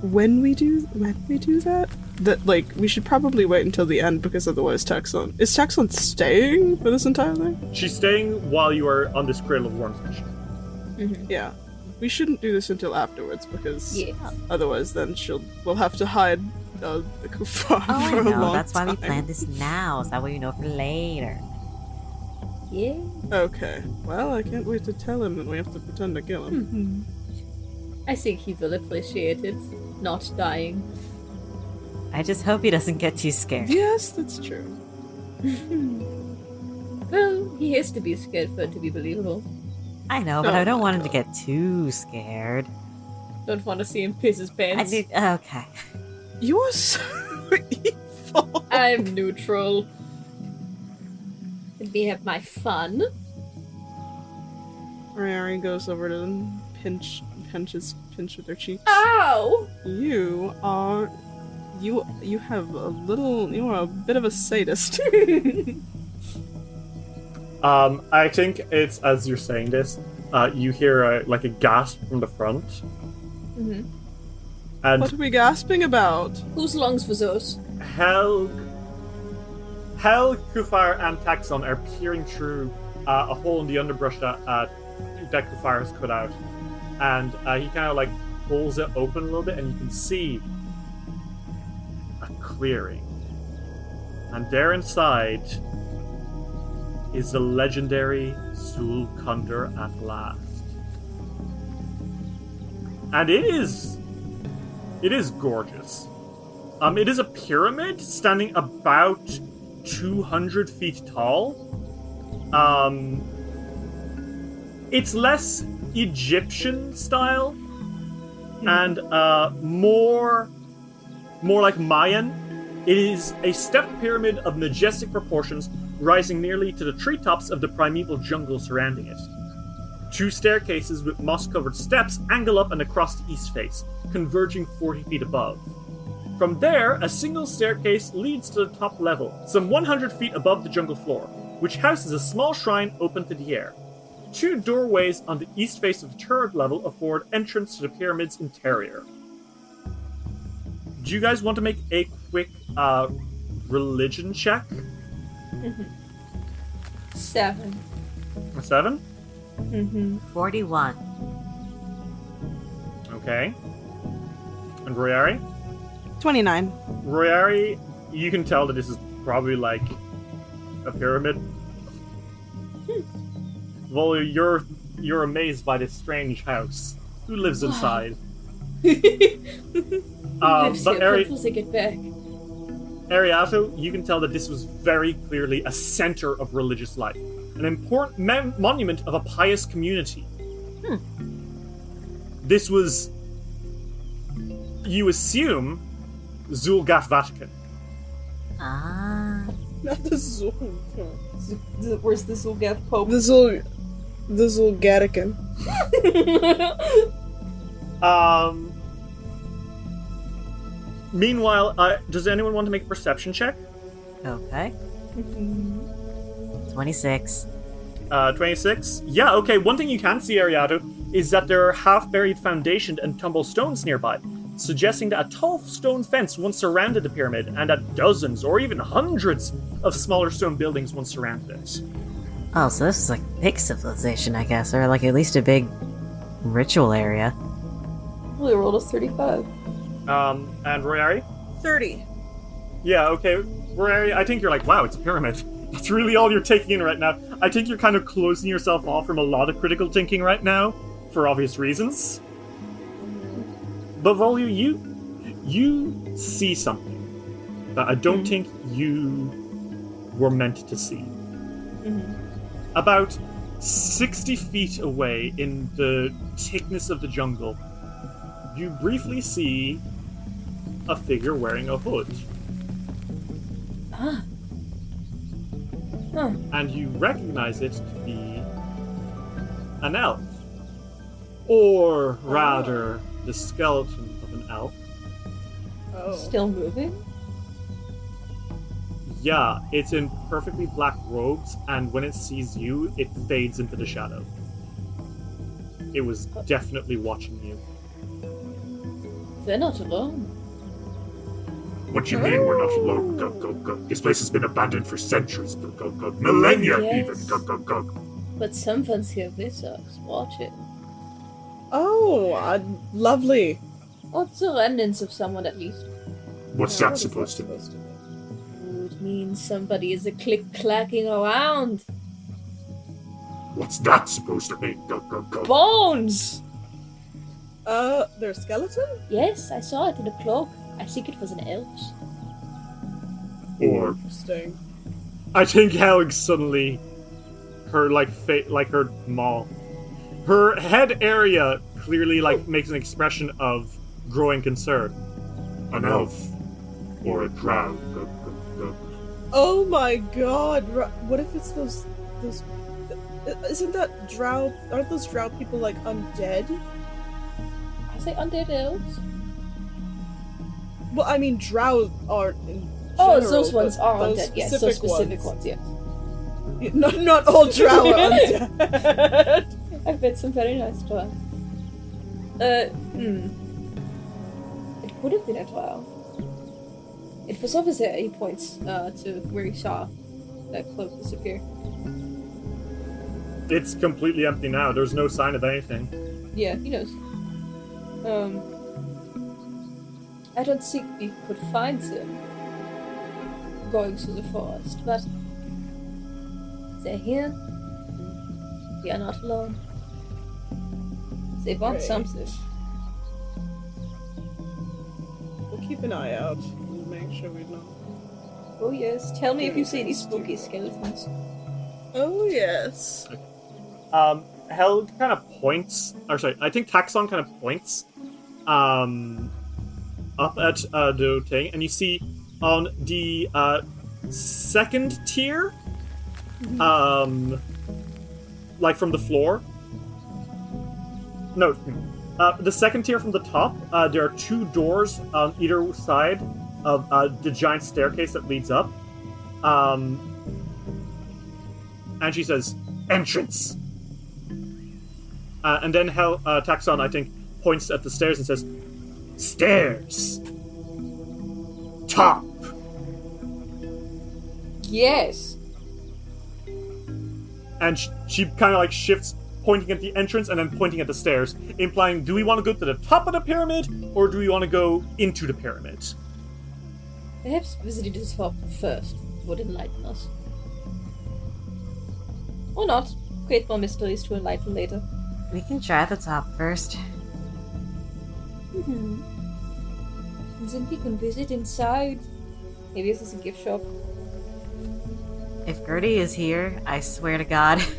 Speaker 3: when we do when we do that, that like we should probably wait until the end because otherwise Taxon is Taxon staying for this entire thing.
Speaker 1: She's staying while you are on this Cradle of Worms mission.
Speaker 3: Yeah, we shouldn't do this until afterwards because
Speaker 2: Yeah.
Speaker 3: otherwise then she'll we'll have to hide uh, the Kufar
Speaker 4: Oh, I
Speaker 3: for a
Speaker 4: know.
Speaker 3: long
Speaker 4: That's why we
Speaker 3: time.
Speaker 4: planned this now, so that way you know for later.
Speaker 2: Yeah.
Speaker 3: Okay, well I can't wait to tell him that we have to pretend to kill him.
Speaker 2: I think he will appreciate it. Not dying.
Speaker 4: I just hope he doesn't get too scared.
Speaker 3: Yes, that's true.
Speaker 2: Well, he has to be scared for it to be believable.
Speaker 4: I know, but
Speaker 3: Oh
Speaker 4: I don't
Speaker 3: my
Speaker 4: want him to get too scared.
Speaker 2: Don't want to see him piss his pants.
Speaker 4: I
Speaker 2: pants.
Speaker 4: do. Okay.
Speaker 3: You are so evil.
Speaker 2: I'm neutral. Let me have my fun.
Speaker 3: Rari goes over to them, pinch, pinches, pinch with her cheeks.
Speaker 2: Ow!
Speaker 3: You are, you, you have a little, you are a bit of a sadist.
Speaker 1: Um, I think it's as you're saying this, uh, you hear a, like a gasp from the front,
Speaker 2: Mm-hmm.
Speaker 1: and
Speaker 3: what are we gasping about?
Speaker 2: Whose lungs was those?
Speaker 1: Hel, Hel, Kufar, and Taxon are peering through uh, a hole in the underbrush that uh, that Kufar has cut out, and uh, he kind of like pulls it open a little bit, and you can see a clearing, and there inside is the legendary Zul Kunder at last, and it is it is gorgeous. Um, it is a pyramid standing about 200 feet tall. Um, it's less Egyptian style and uh, more more like Mayan. It is a stepped pyramid of majestic proportions, rising nearly to the treetops of the primeval jungle surrounding it. Two staircases with moss covered steps angle up and across the east face, converging 40 feet above. From there, a single staircase leads to the top level, some 100 feet above the jungle floor, which houses a small shrine open to the air. Two doorways on the east face of the third level afford entrance to the pyramid's interior. Do you guys want to make a quick uh, religion check?
Speaker 2: Seven.
Speaker 1: A seven?
Speaker 2: Mm-hmm.
Speaker 4: 41.
Speaker 1: Okay. And Royari?
Speaker 3: 29.
Speaker 1: Royari, you can tell that this is probably like a pyramid. Well, you're you're amazed by this strange house. Who lives inside? Um,
Speaker 2: Lives
Speaker 1: but
Speaker 2: here,
Speaker 1: Ari-
Speaker 2: when get back?
Speaker 1: Ariato, you can tell that this was very clearly a center of religious life, an important mem- monument of a pious community. This was, you assume, Xulgath Vatican.
Speaker 4: Ah.
Speaker 3: Not the Zul.
Speaker 2: Z- z- Where's the Xulgath Pope?
Speaker 3: The Zul. The Zulgatican.
Speaker 1: Um. Meanwhile, uh, does anyone want to make a perception check?
Speaker 4: Okay. 26.
Speaker 1: Uh, 26? Yeah, okay. One thing you can see, Ariado, is that there are half buried foundation and tumble stones nearby, suggesting that a tall stone fence once surrounded the pyramid, and that dozens or even hundreds of smaller stone buildings once surrounded it.
Speaker 4: Oh, so this is like a big civilization, I guess, or like at least a big ritual area.
Speaker 2: We rolled a 35.
Speaker 1: Um, and Royari?
Speaker 3: 30.
Speaker 1: Yeah, okay. Royari, I think you're like, wow, it's a pyramid. That's really all you're taking in right now. I think you're kind of closing yourself off from a lot of critical thinking right now, for obvious reasons. But Volio, you you see something that I don't think you were meant to see. About 60 feet away in the thickness of the jungle, you briefly see a figure wearing a hood.
Speaker 2: Ah. Huh.
Speaker 1: and you recognize it to be an elf. Or rather, the skeleton of an elf.
Speaker 3: Oh.
Speaker 2: Still moving?
Speaker 1: Yeah, it's in perfectly black robes, and when it sees you, it fades into the shadow. It was definitely watching you.
Speaker 2: They're not alone.
Speaker 6: What do you mean we're not alone? Gug, gug, gug. This place has been abandoned for centuries. Gug, gug, gug. Millennia,
Speaker 2: Yes.
Speaker 6: even. Gug, gug, gug.
Speaker 2: But someone's here with us. Watch it.
Speaker 3: Oh, uh, lovely.
Speaker 2: What's the remnants of someone at least.
Speaker 6: What's that supposed to mean?
Speaker 2: Ooh, It means somebody is a click clacking around.
Speaker 6: What's that supposed to mean? Gug, gug, gug.
Speaker 2: Bones!
Speaker 3: Uh, their skeleton?
Speaker 2: Yes, I saw it in a cloak. I think it was an elf's.
Speaker 6: Or
Speaker 3: Interesting.
Speaker 1: I think Helg suddenly, her like fa- like her maw, her head area clearly like oh. makes an expression of growing concern.
Speaker 6: an elf. Or a drow.
Speaker 3: Oh my god! Ru- What if it's those those? Isn't that drow? Aren't those drow people like undead?
Speaker 2: I say undead elves.
Speaker 3: Well, I mean, drow aren't. In
Speaker 2: Oh,
Speaker 3: general,
Speaker 2: those ones are
Speaker 3: those
Speaker 2: undead. Yes, those specific
Speaker 3: ones.
Speaker 2: ones. Yes.
Speaker 3: Yeah, Not not all drow are undead.
Speaker 2: I've met some very nice drow. Uh, hmm. It could have been a drow. It was over there. He points uh, to where he saw that cloak disappear.
Speaker 1: It's completely empty now. There's no sign of anything.
Speaker 2: Yeah, he knows. Um, I don't think we could find them going through the forest, but they're here. We are not alone. They want
Speaker 3: Great.
Speaker 2: something.
Speaker 3: We'll keep an eye out and make sure we know.
Speaker 2: Oh yes, tell me if you see any spooky skeletons.
Speaker 3: Oh yes.
Speaker 1: Um, Hel kind of points, or sorry, I think Taxon kind of points, um, up at uh, the thing, and you see on the uh, second tier, um, like from the floor. No, uh, the second tier from the top. Uh, there are two doors on either side of uh, the giant staircase that leads up. Um, and she says, "Entrance." Uh, and then Hel uh, Taxon, I think, points at the stairs and says, "Stairs, top."
Speaker 2: Yes.
Speaker 1: And sh- she kind of like shifts, pointing at the entrance and then pointing at the stairs, implying, "Do we want to go to the top of the pyramid, or do we want to go into the pyramid?"
Speaker 2: Perhaps visiting the top first would enlighten us. Or not. Create more mysteries to enlighten later.
Speaker 4: We can try the top first.
Speaker 2: Mm-hmm. And then we can visit inside. Maybe this is a gift shop.
Speaker 4: If Gertie is here, I swear to God.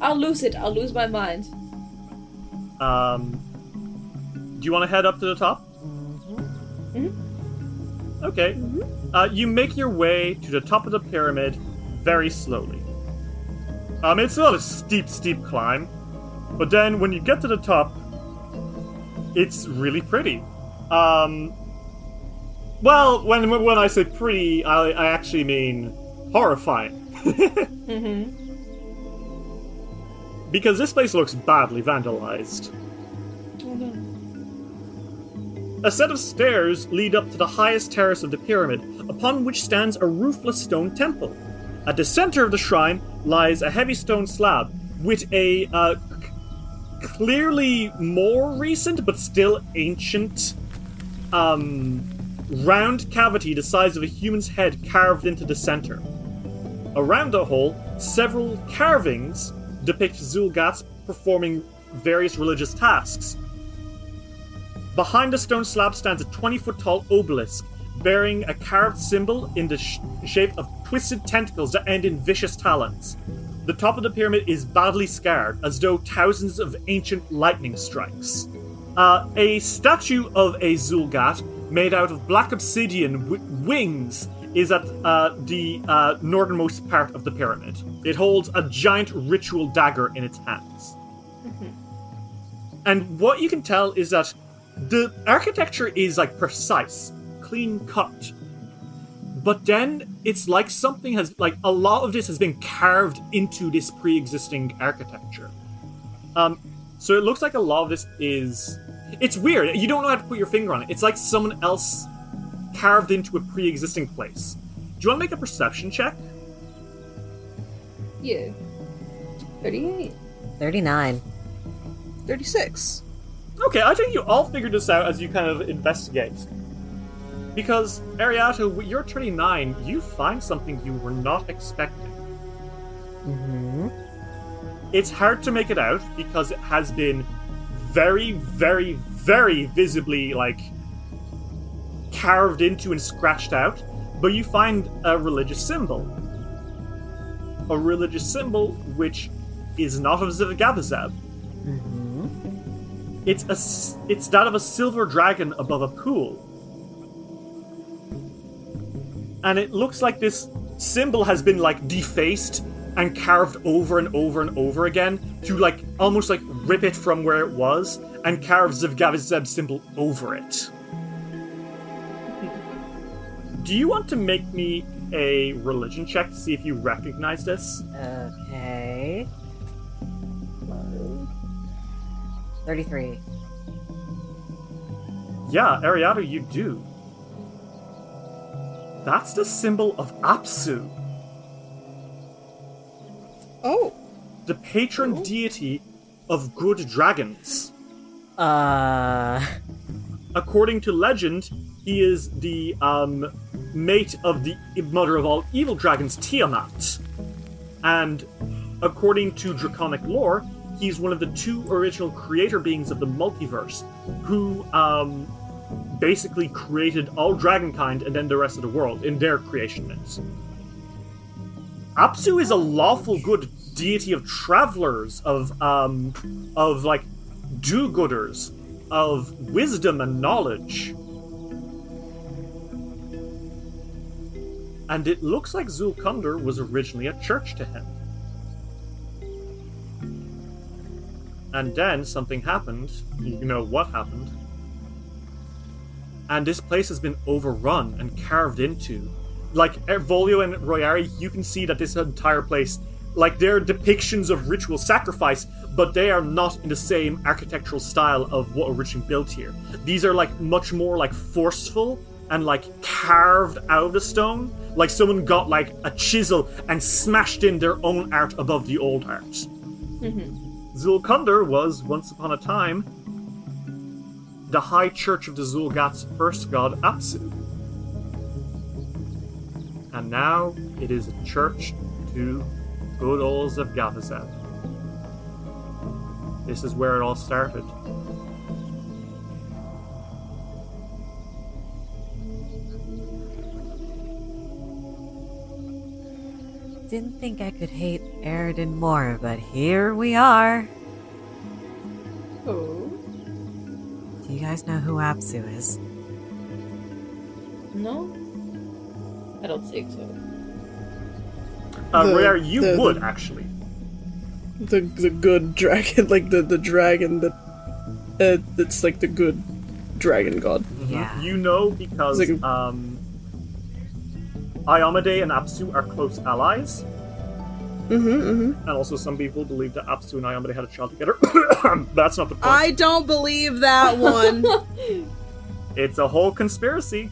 Speaker 2: I'll lose it. I'll lose my mind.
Speaker 1: Um, do you want to head up to the top?
Speaker 2: Mm-hmm.
Speaker 1: Okay. Uh, you make your way to the top of the pyramid very slowly. Um, it's not a steep, steep climb, but then when you get to the top, it's really pretty. Um, well, when when I say pretty, I, I actually mean horrifying.
Speaker 2: Mm-hmm.
Speaker 1: because this place looks badly vandalized.
Speaker 2: Oh.
Speaker 1: A set of stairs lead up to the highest terrace of the pyramid, upon which stands a roofless stone temple. At the center of the shrine lies a heavy stone slab with a uh, clearly more recent but still ancient um, round cavity the size of a human's head carved into the center. Around the hole, several carvings depict Xulgaths performing various religious tasks. Behind the stone slab stands a 20 foot tall obelisk bearing a carved symbol in the sh- shape of twisted tentacles that end in vicious talons. The top of the pyramid is badly scarred, as though thousands of ancient lightning strikes. Uh, a statue of a Xulgath made out of black obsidian with wings is at uh, the uh, northernmost part of the pyramid. It holds a giant ritual dagger in its hands. And what you can tell is that the architecture is like precise, clean cut. But then it's like something has like a lot of this has been carved into this pre-existing architecture. Um so it looks like a lot of this is it's weird. You don't know how to put your finger on it. It's like someone else carved into a pre-existing place. Do you want to make a perception check?
Speaker 2: Yeah. 38.
Speaker 4: 39.
Speaker 3: 36.
Speaker 1: Okay, I think you all figured this out as you kind of investigate. Because, Ariata, with your 39, you find something you were not expecting.
Speaker 4: Mm-hmm.
Speaker 1: It's hard to make it out because it has been very, very, very visibly like carved into and scratched out, but you find a religious symbol. A religious symbol which is not of Zevgavizeb. It's a it's that of a silver dragon above a pool. And it looks like this symbol has been like defaced and carved over and over and over again to like almost like rip it from where it was and carve Zevgavizeb's symbol over it. Do you want to make me a religion check to see if you recognize this?
Speaker 4: Okay. 33.
Speaker 1: Yeah, Ariado, you do. That's the symbol of Apsu,
Speaker 3: Oh,
Speaker 1: the patron deity of good dragons.
Speaker 4: Uh.
Speaker 1: According to legend, he is the um, mate of the mother of all evil dragons, Tiamat. And according to draconic lore, he's one of the two original creator beings of the multiverse who um, basically created all dragonkind and then the rest of the world in their creation myths. Apsu is a lawful good deity of travelers, of um, of like do-gooders, of wisdom and knowledge. And it looks like Zulkunder was originally a church to him. And then something happened. You know what happened. And this place has been overrun and carved into. Like Volio and Royari, you can see that this entire place, like they're depictions of ritual sacrifice, but they are not in the same architectural style of what originally built here. These are like much more like forceful and like carved out of the stone. Like someone got like a chisel and smashed in their own art above the old art. Mm-hmm. Zulkunder was, once upon a time, the High Church of the Xulgath's first god, Apsu. And now it is a church to good old Zevgavizeb. This is where it all started.
Speaker 4: Didn't think I could hate Eridan more, but here we are.
Speaker 2: Oh.
Speaker 4: Do you guys know who Apsu is?
Speaker 2: No? I don't think so.
Speaker 1: Uh,
Speaker 3: The-
Speaker 1: Rare, you
Speaker 3: the-
Speaker 1: would
Speaker 3: the-
Speaker 1: actually.
Speaker 3: the the good dragon, like the the dragon that uh, that's like the good dragon god.
Speaker 4: Yeah.
Speaker 1: You know because
Speaker 3: It's like a-
Speaker 1: um, Iomedae and Apsu are close allies,
Speaker 3: Mm-hmm. Mm-hmm.
Speaker 1: and also some people believe that Apsu and Iomedae had a child together. That's not the point.
Speaker 3: I don't believe that one.
Speaker 1: It's a whole conspiracy.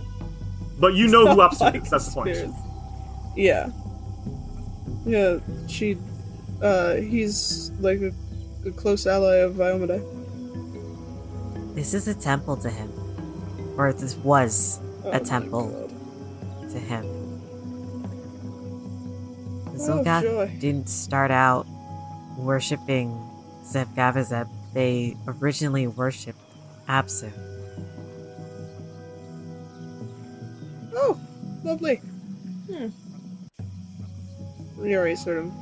Speaker 1: But you know who Apsu is. That's the point.
Speaker 3: Yeah. Yeah, she. Uh, he's like a, a close ally of Iomedae.
Speaker 4: This is a temple to him. Or this was
Speaker 3: Oh
Speaker 4: a temple
Speaker 3: God.
Speaker 4: to him. The
Speaker 3: Oh,
Speaker 4: didn't start out worshipping Zevgavizeb. They originally worshipped Apsu.
Speaker 3: Oh, lovely.
Speaker 2: Hmm.
Speaker 3: Yuri sort of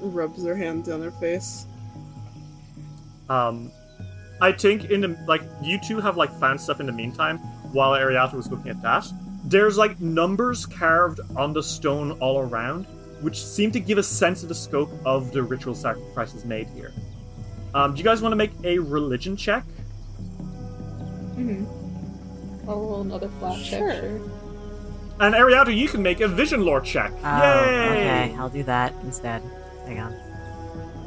Speaker 3: rubs her hand down her face.
Speaker 1: Um, I think in the like you two have like found stuff in the meantime while Ariata was looking at that. There's like numbers carved on the stone all around, which seem to give a sense of the scope of the ritual sacrifices made here. Um, do you guys want to make a religion check?
Speaker 2: Mm-hmm. I'll roll another flat check. Sure.
Speaker 1: And Ariata, you can make a vision lore check.
Speaker 4: Oh,
Speaker 1: Yay!
Speaker 4: okay. I'll do that instead. Hang on.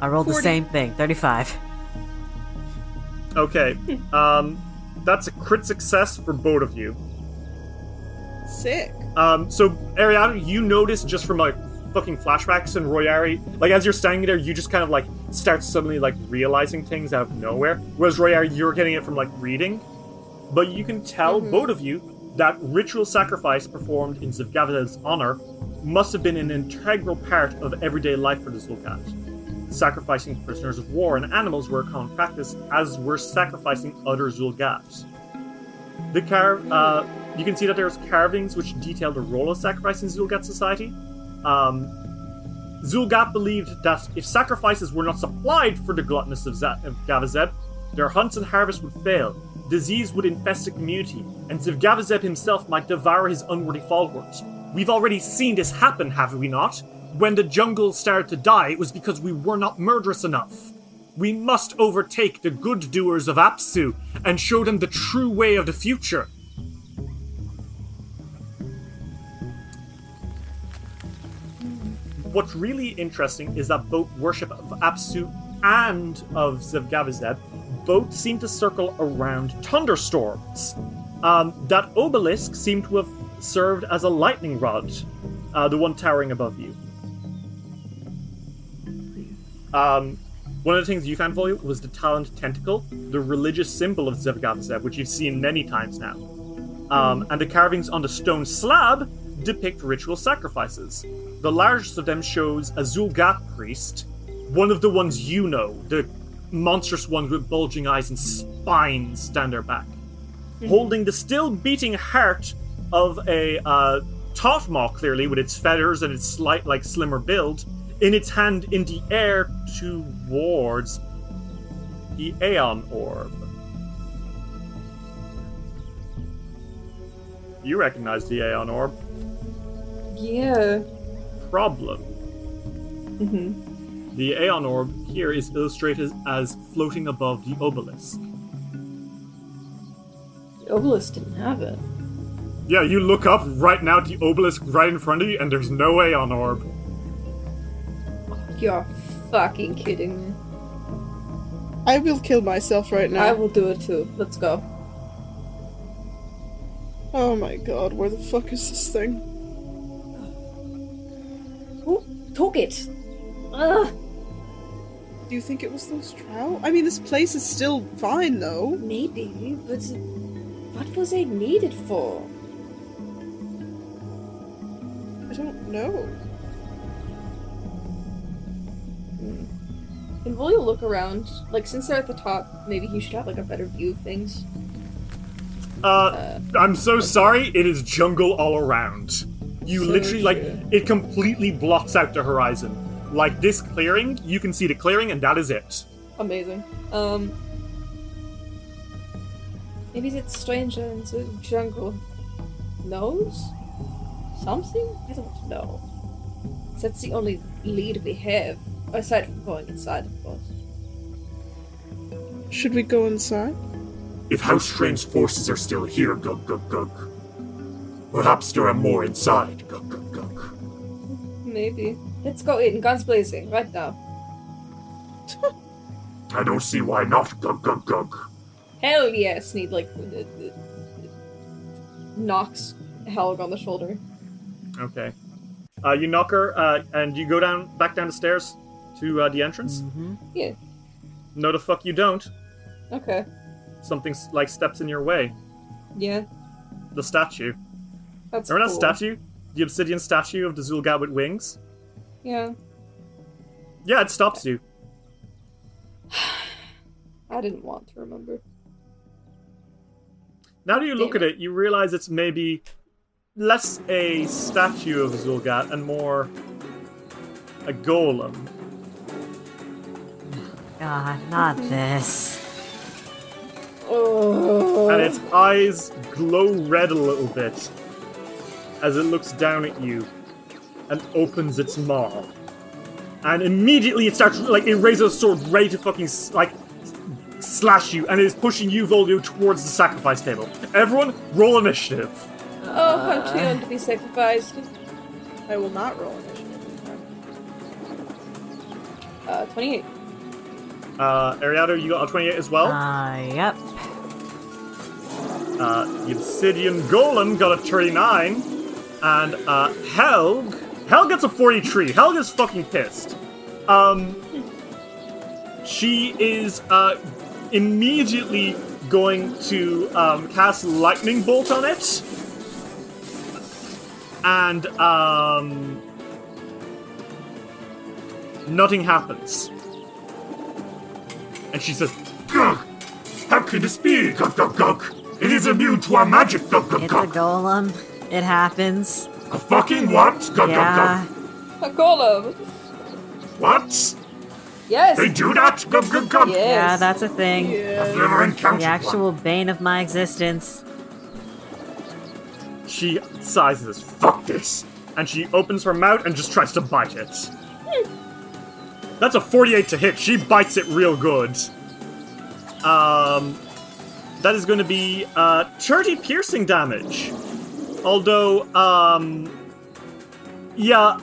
Speaker 4: I rolled the same thing. 35.
Speaker 1: Okay. Um, that's a crit success for both of you.
Speaker 3: Sick.
Speaker 1: Um, so Ariana, you notice just from like fucking flashbacks and Royari, like as you're standing there, you just kind of like start suddenly like realizing things out of nowhere. Whereas Royari, you're getting it from like reading. But you can tell, both of you, that ritual sacrifice performed in Zevgavizeb's honor must have been an integral part of everyday life for the Xulgath. sacrificing prisoners of war and animals were a common practice, as were sacrificing other Xulgath. The car- uh, you can see that there's carvings which detail the role of sacrifice in Xulgath society. Um, Xulgath believed that if sacrifices were not supplied for the gluttonous of, Z- of Gavazeb, their hunts and harvests would fail, disease would infest the community, and Zevgavizeb himself might devour his unworthy followers. We've already seen this happen, have we not? When the jungle started to die, it was because we were not murderous enough. We must overtake the good doers of Apsu and show them the true way of the future. What's really interesting is that both worship of Apsu and of Zevgavizeb both seem to circle around thunderstorms. Um, that obelisk seemed to have served as a lightning rod, uh, the one towering above you. Um, one of the things you found, for you was the Talent Tentacle, the religious symbol of Zevgavizeb, which you've seen many times now. Um, and the carvings on the stone slab depict ritual sacrifices. The largest of them shows a Xulgath priest, one of the ones you know, the monstrous ones with bulging eyes and spines down their back, holding the still beating heart of a uh, Totmaw, clearly, with its feathers and its slight, like, slimmer build, in its hand in the air towards the Aeon Orb. You recognize the Aeon Orb.
Speaker 2: Yeah.
Speaker 1: Problem.
Speaker 2: Mm-hmm.
Speaker 1: The Aeon Orb here is illustrated as floating above the obelisk.
Speaker 2: The obelisk didn't have it.
Speaker 1: Yeah, you look up right now at the obelisk right in front of you, and there's no Aeon Orb.
Speaker 2: You're fucking kidding me.
Speaker 3: I will kill myself right now.
Speaker 2: I will do it too. Let's go.
Speaker 3: Oh my god, where the fuck is this thing?
Speaker 2: Took it? Ugh.
Speaker 3: Do you think it was those trout? I mean, this place is still fine though.
Speaker 2: Maybe, but what was it needed for?
Speaker 3: I don't know.
Speaker 2: Can Volio look around? Like, since they're at the top, maybe he should have like a better view of things.
Speaker 1: Uh, I'm so sorry, it is jungle all around. You
Speaker 2: So
Speaker 1: literally, like,
Speaker 2: true.
Speaker 1: it completely blocks out the horizon. Like, this clearing, you can see the clearing, and that is it.
Speaker 2: Amazing. Um. Maybe that stranger in the jungle knows something? I don't know. That's the only lead we have, aside from going inside, of course.
Speaker 3: Should we go inside?
Speaker 6: If House Strange's forces are still here, gug gug gug. Perhaps there are more inside, gug gug gug.
Speaker 2: Maybe. Let's go in, guns blazing, right now.
Speaker 6: I don't see why not, gug gug gug.
Speaker 2: Hell yes! Need like uh, uh, knocks Helg on the shoulder.
Speaker 1: Okay. Uh, you knock her, uh, and you go down, back down the stairs to uh, the entrance.
Speaker 2: Yeah.
Speaker 1: No, the fuck you don't.
Speaker 2: Okay.
Speaker 1: Something s- like steps in your way.
Speaker 2: Yeah.
Speaker 1: The statue.
Speaker 2: That's
Speaker 1: Remember
Speaker 2: cool.
Speaker 1: that statue? The obsidian statue of the Xulgath with wings?
Speaker 2: Yeah.
Speaker 1: Yeah, it stops you.
Speaker 2: I didn't want to remember.
Speaker 1: Now that you look at it, you realize it's maybe less a statue of Xulgath and more a golem.
Speaker 4: God, not mm-hmm. this.
Speaker 2: Oh.
Speaker 1: And its eyes glow red a little bit as it looks down at you and opens its maw. And immediately it starts, like, it raises a sword ready to fucking, like, slash you, and it is pushing you, Volio, towards the sacrifice table. Everyone, roll initiative.
Speaker 2: Oh, I'm too young to be sacrificed.
Speaker 3: I will not roll initiative.
Speaker 2: Uh, 28.
Speaker 1: Uh, Ariado, you got a 28 as well.
Speaker 4: Uh, yep.
Speaker 1: Uh, the Obsidian Golem got a 39. And, uh, Helg. Helg gets a 43. Helg is fucking pissed. Um, she is, uh, immediately going to, um, cast Lightning Bolt on it. And, um, nothing happens. and she says,
Speaker 6: Gug! How can this be? Gug gug gug! It is immune to our magic! Gug gug
Speaker 4: It's a golem. It happens.
Speaker 6: A fucking what? Gug
Speaker 4: Yeah.
Speaker 6: gug gug!
Speaker 2: A golem.
Speaker 6: What?
Speaker 2: Yes.
Speaker 6: They do that? Gug gug gug!
Speaker 2: Yes.
Speaker 4: Yeah, that's a thing.
Speaker 6: I've never encountered
Speaker 4: The actual bane of my existence.
Speaker 1: she sizes,
Speaker 6: Fuck this!
Speaker 1: and she opens her mouth and just tries to bite it. That's a 48 to hit. She bites it real good. Um, that is going to be uh, 30 piercing damage. Although, um, yeah,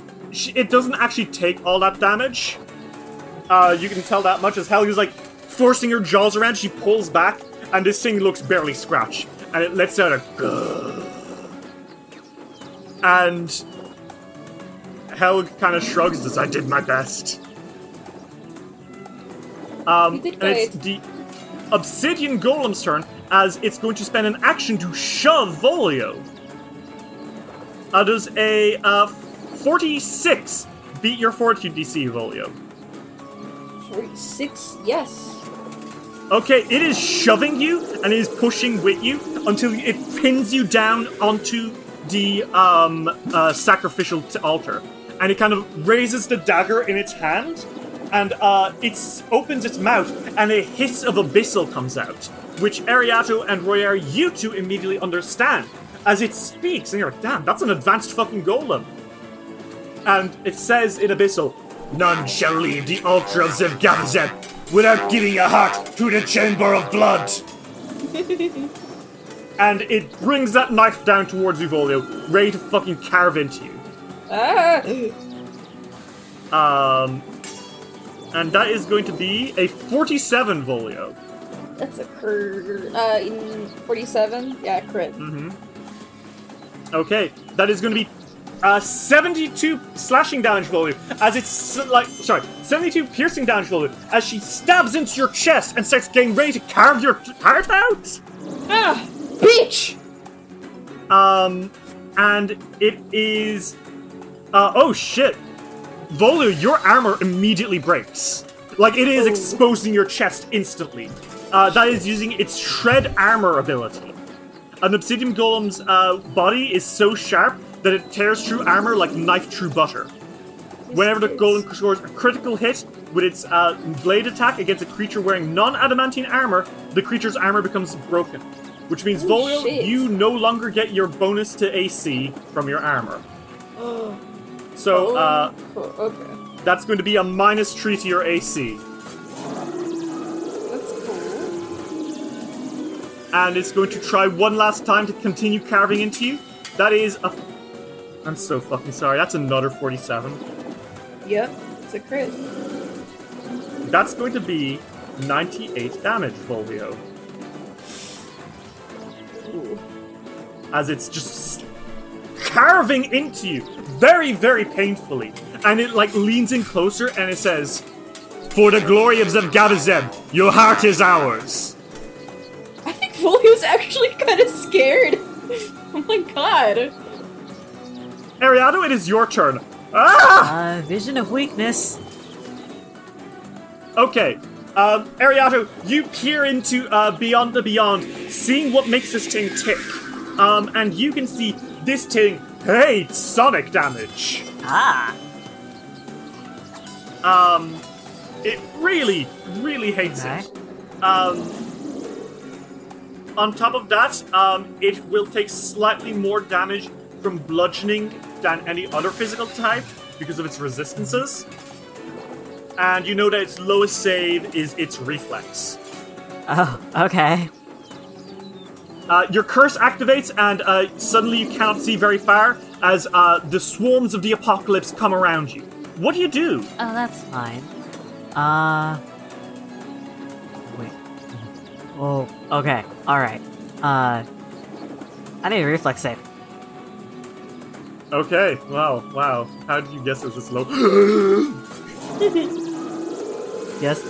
Speaker 1: it doesn't actually take all that damage. Uh, you can tell that much as Helga's like forcing her jaws around. She pulls back, and this thing looks barely scratched, and it lets out a "Grrr." and Helg kind of shrugs says, I did my best. Um, and it's the Obsidian Golem's turn, as it's going to spend an action to shove Volio. Uh, does a uh, 46 beat your Fortitude DC, Volio?
Speaker 2: 46. Yes.
Speaker 1: Okay, it is shoving you and it is pushing with you until it pins you down onto the um, uh, sacrificial t- altar, and it kind of raises the dagger in its hand, and uh, it opens its mouth, and a hiss of abyssal comes out, which Ariato and Royer, you two immediately understand as it speaks, and you're like, "Damn, that's an advanced fucking golem." And it says in abyssal, "None shall leave the altar of Zevgavizeb without giving a heart to the chamber of blood." and it brings that knife down towards you, Volio, ready to fucking carve into you.
Speaker 2: Ah.
Speaker 1: Um, and that is going to be a 47 Volio.
Speaker 2: That's a cur. Uh, in 47. Yeah, crit.
Speaker 1: Mm-hmm. Okay, that is going to be uh, 72 slashing damage Volio, as it's like, sorry, 72 piercing damage Volio, as she stabs into your chest and starts getting ready to carve your heart out.
Speaker 2: Ah, bitch.
Speaker 1: Um, and it is. Uh, oh shit. Volu, your armor immediately breaks. Like it is exposing your chest instantly. Uh, that is using its shred armor ability. An obsidian golem's uh, body is so sharp that it tears through armor like knife through butter. Whenever the golem scores a critical hit with its uh, blade attack against a creature wearing non-adamantine armor, the creature's armor becomes broken. Which means,
Speaker 2: Oh,
Speaker 1: Volio,
Speaker 2: shit.
Speaker 1: you no longer get your bonus to AC from your armor.
Speaker 2: Oh,
Speaker 1: So, uh,
Speaker 2: okay.
Speaker 1: that's going to be a minus 3 to your AC. And it's going to try one last time to continue carving into you. That is a. I'm so fucking sorry. That's another 47.
Speaker 2: Yep, it's a crit.
Speaker 1: That's going to be 98 damage, Volvio.
Speaker 2: Ooh.
Speaker 1: As it's just carving into you very, very painfully. And it like leans in closer and it says, For the glory of Zevgavizeb, your heart is ours.
Speaker 2: I think Volio's actually kind of scared. oh my god.
Speaker 1: Ariado, it is your turn. Ah!
Speaker 4: Uh, vision of weakness.
Speaker 1: Okay. Um, Ariato, you peer into uh, Beyond the Beyond, seeing what makes this thing tick. Um, and you can see this thing hates sonic damage.
Speaker 4: Ah.
Speaker 1: Um, it really, really hates
Speaker 4: Okay.
Speaker 1: it. Um, on top of that, um, it will take slightly more damage from bludgeoning than any other physical type because of its resistances. And you know that its lowest save is its reflex.
Speaker 4: Oh, okay.
Speaker 1: Uh, your curse activates, and uh, suddenly you cannot see very far as uh, the swarms of the apocalypse come around you. What do you do?
Speaker 4: Oh, that's fine. Uh. Wait. Oh, okay. Alright. Uh. I need a reflex save.
Speaker 1: Okay, wow, wow. How did you guess it was this low?
Speaker 4: Yes?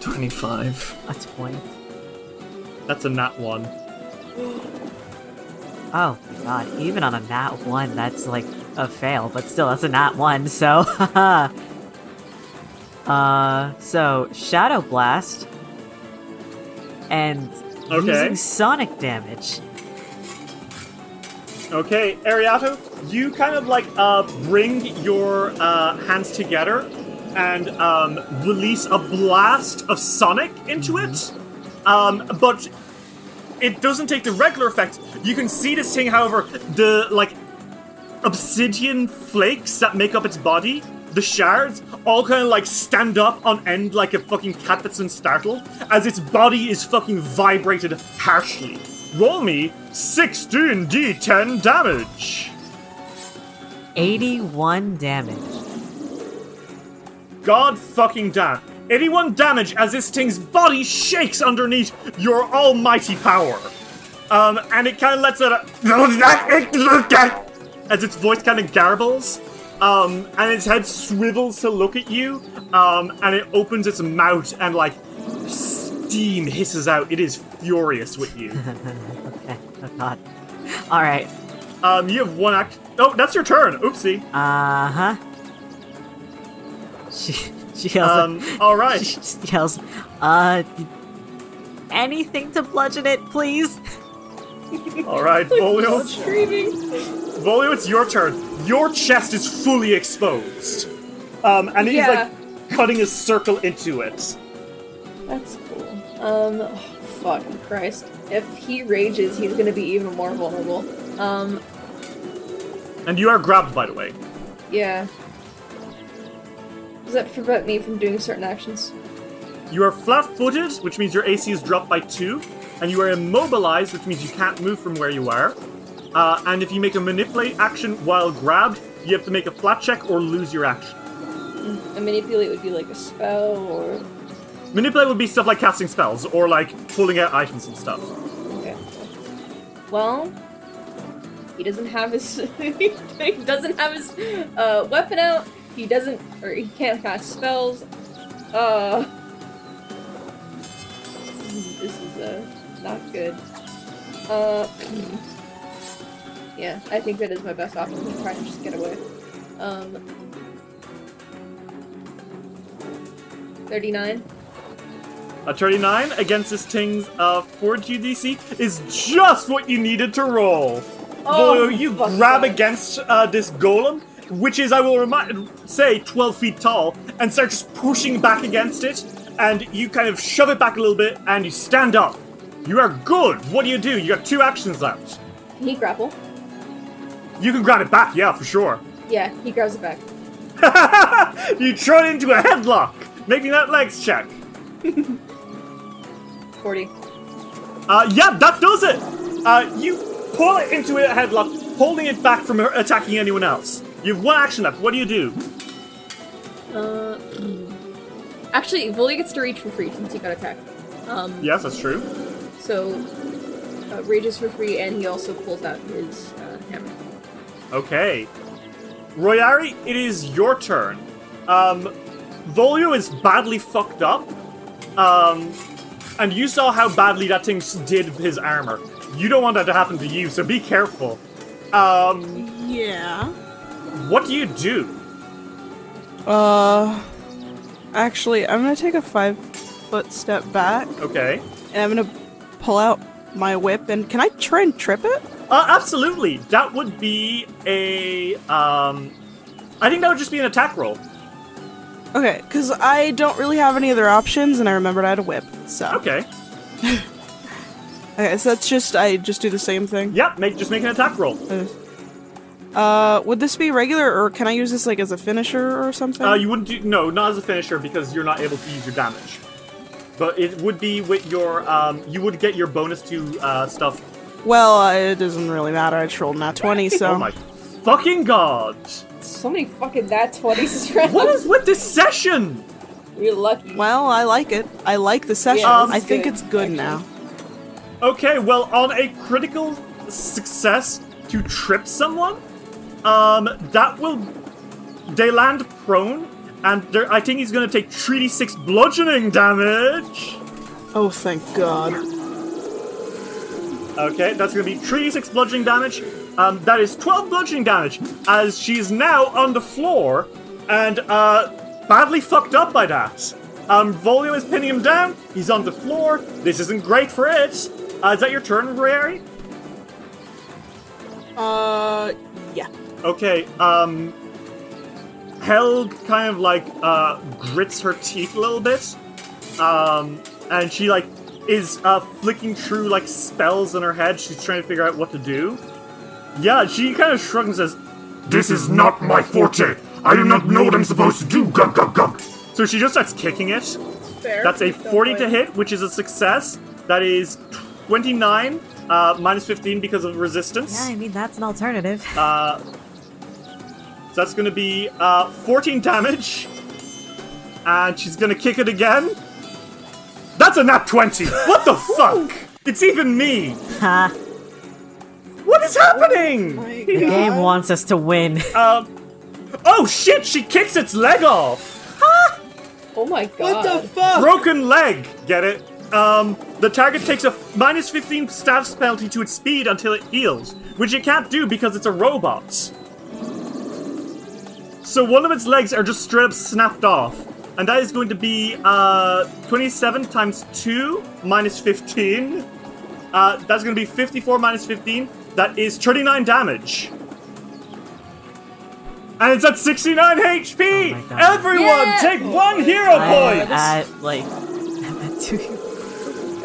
Speaker 1: 25.
Speaker 4: That's a point.
Speaker 1: That's a nat one.
Speaker 4: Oh, god. Even on a nat 1, that's like a fail, but still, that's a nat 1, so. Uh, so Shadow Blast and
Speaker 1: Okay.
Speaker 4: using sonic damage.
Speaker 1: Okay, Ariato, you kind of like uh, bring your uh, hands together and um, release a blast of sonic into it. Um, but it doesn't take the regular effect. You can see this thing, however, the like obsidian flakes that make up its body, the shards, all kind of like stand up on end like a fucking cat that's been startled as its body is fucking vibrated harshly. Roll me 16d10 damage.
Speaker 4: 81 damage.
Speaker 1: God fucking damn. 81 damage as this thing's body shakes underneath your almighty power. Um, and it kind of lets a. as its voice kind of garbles. Um, and its head swivels to look at you. Um, and it opens its mouth and, like, steam hisses out. It is furious with you.
Speaker 4: okay, oh god. Alright.
Speaker 1: Um, you have one act. Oh, that's your turn. Oopsie.
Speaker 4: Uh huh. She, she yells.
Speaker 1: Um, alright.
Speaker 4: She just yells, uh, anything to bludgeon it, please?
Speaker 1: Alright, Volio.
Speaker 2: Screaming.
Speaker 1: Volio, it's your turn. Your chest is fully exposed. Um, and he's
Speaker 2: Yeah.
Speaker 1: like cutting a circle into it.
Speaker 2: That's cool. Um, oh, fucking Christ. If he rages, he's gonna be even more vulnerable. Um,
Speaker 1: And you are grabbed, by the way.
Speaker 2: yeah. Does that prevent me from doing certain actions?
Speaker 1: You are flat footed, which means your AC is dropped by two. And you are immobilized, which means you can't move from where you are. Uh, and if you make a manipulate action while grabbed, you have to make a flat check or lose your action.
Speaker 2: A manipulate would be like a spell or.
Speaker 1: Manipulate would be stuff like casting spells or like pulling out items and stuff.
Speaker 2: Okay. Well, he doesn't have his. he doesn't have his uh, weapon out. He doesn't, or he can't cast spells. Uh. This is, this is uh, not good. Uh. Yeah, I think that is my best option to try and just get away. Um. 39.
Speaker 1: A 39 against this thing's uh, fortitude DC is just what you needed to roll.
Speaker 2: Oh,
Speaker 1: Volio, you grab
Speaker 2: that.
Speaker 1: against uh, this golem, which is, I will remind, say, 12 feet tall, and start just pushing back against it, and you kind of shove it back a little bit, and you stand up. You are good. What do you do? You got two actions left.
Speaker 2: Can he grapple?
Speaker 1: You can grab it back, yeah, for sure.
Speaker 2: Yeah, he grabs it back.
Speaker 1: you throw it into a headlock, making that legs check.
Speaker 2: 40.
Speaker 1: Uh, yeah, that does it. Uh, you pull it into a headlock, holding it back from attacking anyone else. You have one action left. What do you do?
Speaker 2: Uh, hmm. actually, Volley gets to reach for free since he got attacked. Um,
Speaker 1: Yes, that's true.
Speaker 2: So uh, rages for free, and he also pulls out his uh, hammer.
Speaker 1: Okay. Royari, it is your turn. Um, Volio is badly fucked up. Um, and you saw how badly that thing did his armor. You don't want that to happen to you, so be careful. Um,
Speaker 3: Yeah.
Speaker 1: what do you do?
Speaker 3: Uh, actually, I'm gonna take a five foot step back,
Speaker 1: Okay.
Speaker 3: and I'm gonna pull out my whip. And can I try and trip it?
Speaker 1: Uh, absolutely. That would be a. Um, I think that would just be an attack roll.
Speaker 3: Okay, because I don't really have any other options, and I remembered I had a whip. So
Speaker 1: Okay.
Speaker 3: okay, so that's just I just do the same thing.
Speaker 1: Yep. Make just make an attack roll.
Speaker 3: Uh, would this be regular, or can I use this like as a finisher or something?
Speaker 1: Uh, you wouldn't do no, not as a finisher because you're not able to use your damage. But it would be with your. Um, you would get your bonus to uh, stuff.
Speaker 3: well, uh, it doesn't really matter. I just rolled nat twenty, so
Speaker 1: Oh my fucking god!
Speaker 2: So many fucking that 20s this round.
Speaker 1: What is with this session?
Speaker 2: You're lucky.
Speaker 3: well, I like it. I like the session.
Speaker 2: Yeah, this
Speaker 3: I
Speaker 2: is
Speaker 3: think
Speaker 2: good,
Speaker 3: it's good
Speaker 2: actually.
Speaker 3: now.
Speaker 1: Okay, well, on a critical success to trip someone, um, that will they land prone, and they're- I think he's going to take 3d6 bludgeoning damage.
Speaker 3: Oh, thank God.
Speaker 1: Okay, that's going to be 3d6 bludgeoning damage. Um, that is 12 bludgeoning damage, as she's now on the floor, and uh, badly fucked up by that. Um, Volio is pinning him down. He's on the floor. This isn't great for it. Uh, is that your turn, Rary?
Speaker 3: Uh, yeah.
Speaker 1: Okay, um. Hell kind of like uh, grits her teeth a little bit. Um, and she like is uh, flicking through like spells in her head. She's trying to figure out what to do. Yeah, she kind of shrugs and says,
Speaker 6: This is not my forte. I do not know what I'm supposed to do. Gug gug gug.
Speaker 1: So she just starts kicking it.
Speaker 3: Fair.
Speaker 1: That's a 40 to hit, which is a success. That is 29, uh, minus 15 because of resistance.
Speaker 4: Yeah, I mean, that's an alternative.
Speaker 1: Uh, so that's going to be uh, 14 damage. And she's going to kick it again. That's a nat 20. What the fuck? It's even me.
Speaker 4: Ha!
Speaker 1: What is happening?
Speaker 3: My
Speaker 4: the game wants us to win.
Speaker 1: Um, oh shit, she kicks its leg off. Ha!
Speaker 2: Oh my god.
Speaker 3: What the fuck?
Speaker 1: Broken leg. Get it? Um, the target takes a f- minus 15 status penalty to its speed until it heals, which it can't do because it's a robot. So one of its legs are just straight up snapped off. And that is going to be uh, 27 times 2 minus 15. Uh, that's going to be 54 minus 15. That is 39 damage. And it's at 69 HP!
Speaker 4: Oh.
Speaker 1: Everyone,
Speaker 2: Yeah!
Speaker 1: take one hero
Speaker 4: I'm
Speaker 1: point!
Speaker 4: at, like, I'm at two. Oh,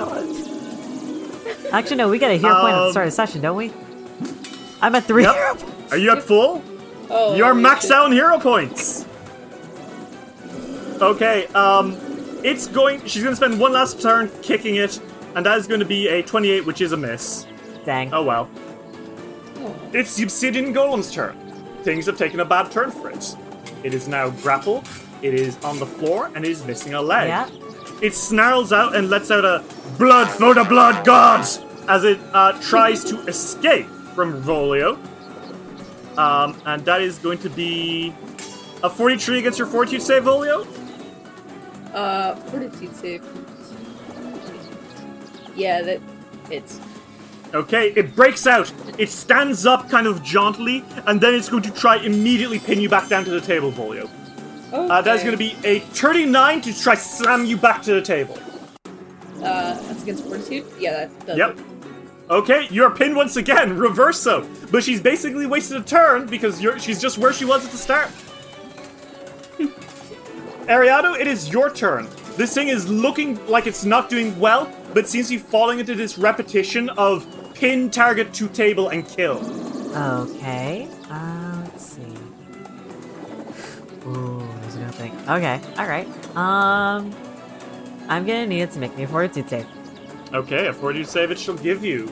Speaker 4: God. Actually, no, we get a hero point at the
Speaker 1: Um,
Speaker 4: start of the session, don't we? I'm at three
Speaker 1: Yep. Are you at full?
Speaker 2: Oh,
Speaker 1: You're maxed out in hero points. Okay, um, it's going. She's gonna spend one last turn kicking it, and that is going to be a 28, which is a miss.
Speaker 4: Dang.
Speaker 1: Oh well. It's the Obsidian Golem's turn. Things have taken a bad turn for it. It is now grappled. It is on the floor and it is missing a leg.
Speaker 4: Yeah.
Speaker 1: It snarls out and lets out a blood for the blood gods as it uh, tries to escape from Volio. Um, and that is going to be a 43 against your fortitude save, Volio.
Speaker 2: Uh, fortitude save. Yeah, that it's
Speaker 1: Okay, it breaks out. It stands up kind of jauntily, and then it's going to try immediately pin you back down to the table, Volio.
Speaker 2: okay.
Speaker 1: Uh, that is going to be a 39 to try slam you back to the table.
Speaker 2: Uh, that's against fortitude. Yeah, that does.
Speaker 1: Yep.
Speaker 2: it.
Speaker 1: Okay, you're pinned once again, reverso. But she's basically wasted a turn because she's just where she was at the start. Ariado, it is your turn. This thing is looking like it's not doing well, but seems to be falling into this repetition of pin, target to table, and kill.
Speaker 4: Okay. Uh, let's see. Ooh, there's no thing. Okay. All right. Um, I'm gonna need it to make me a fortitude save.
Speaker 1: Okay, a 40 save it shall give you.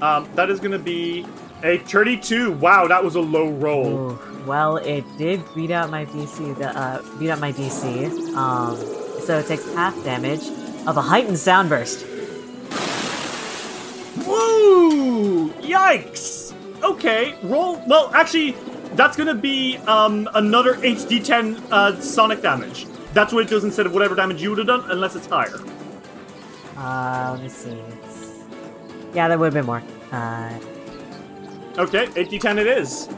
Speaker 1: Um, that is going to be a 32. Wow, that was a low roll.
Speaker 4: Ooh, well, it did beat out my DC. The uh, beat out my DC. Um, so it takes half damage of a heightened sound burst.
Speaker 1: Woo! Yikes! Okay, roll. Well, actually, that's gonna be um, another 8d10 uh, sonic damage. That's what it does instead of whatever damage you would have done, unless it's higher.
Speaker 4: Uh, let me see. It's... Yeah, that would have been more. Uh,
Speaker 1: Okay, 8d10 it is.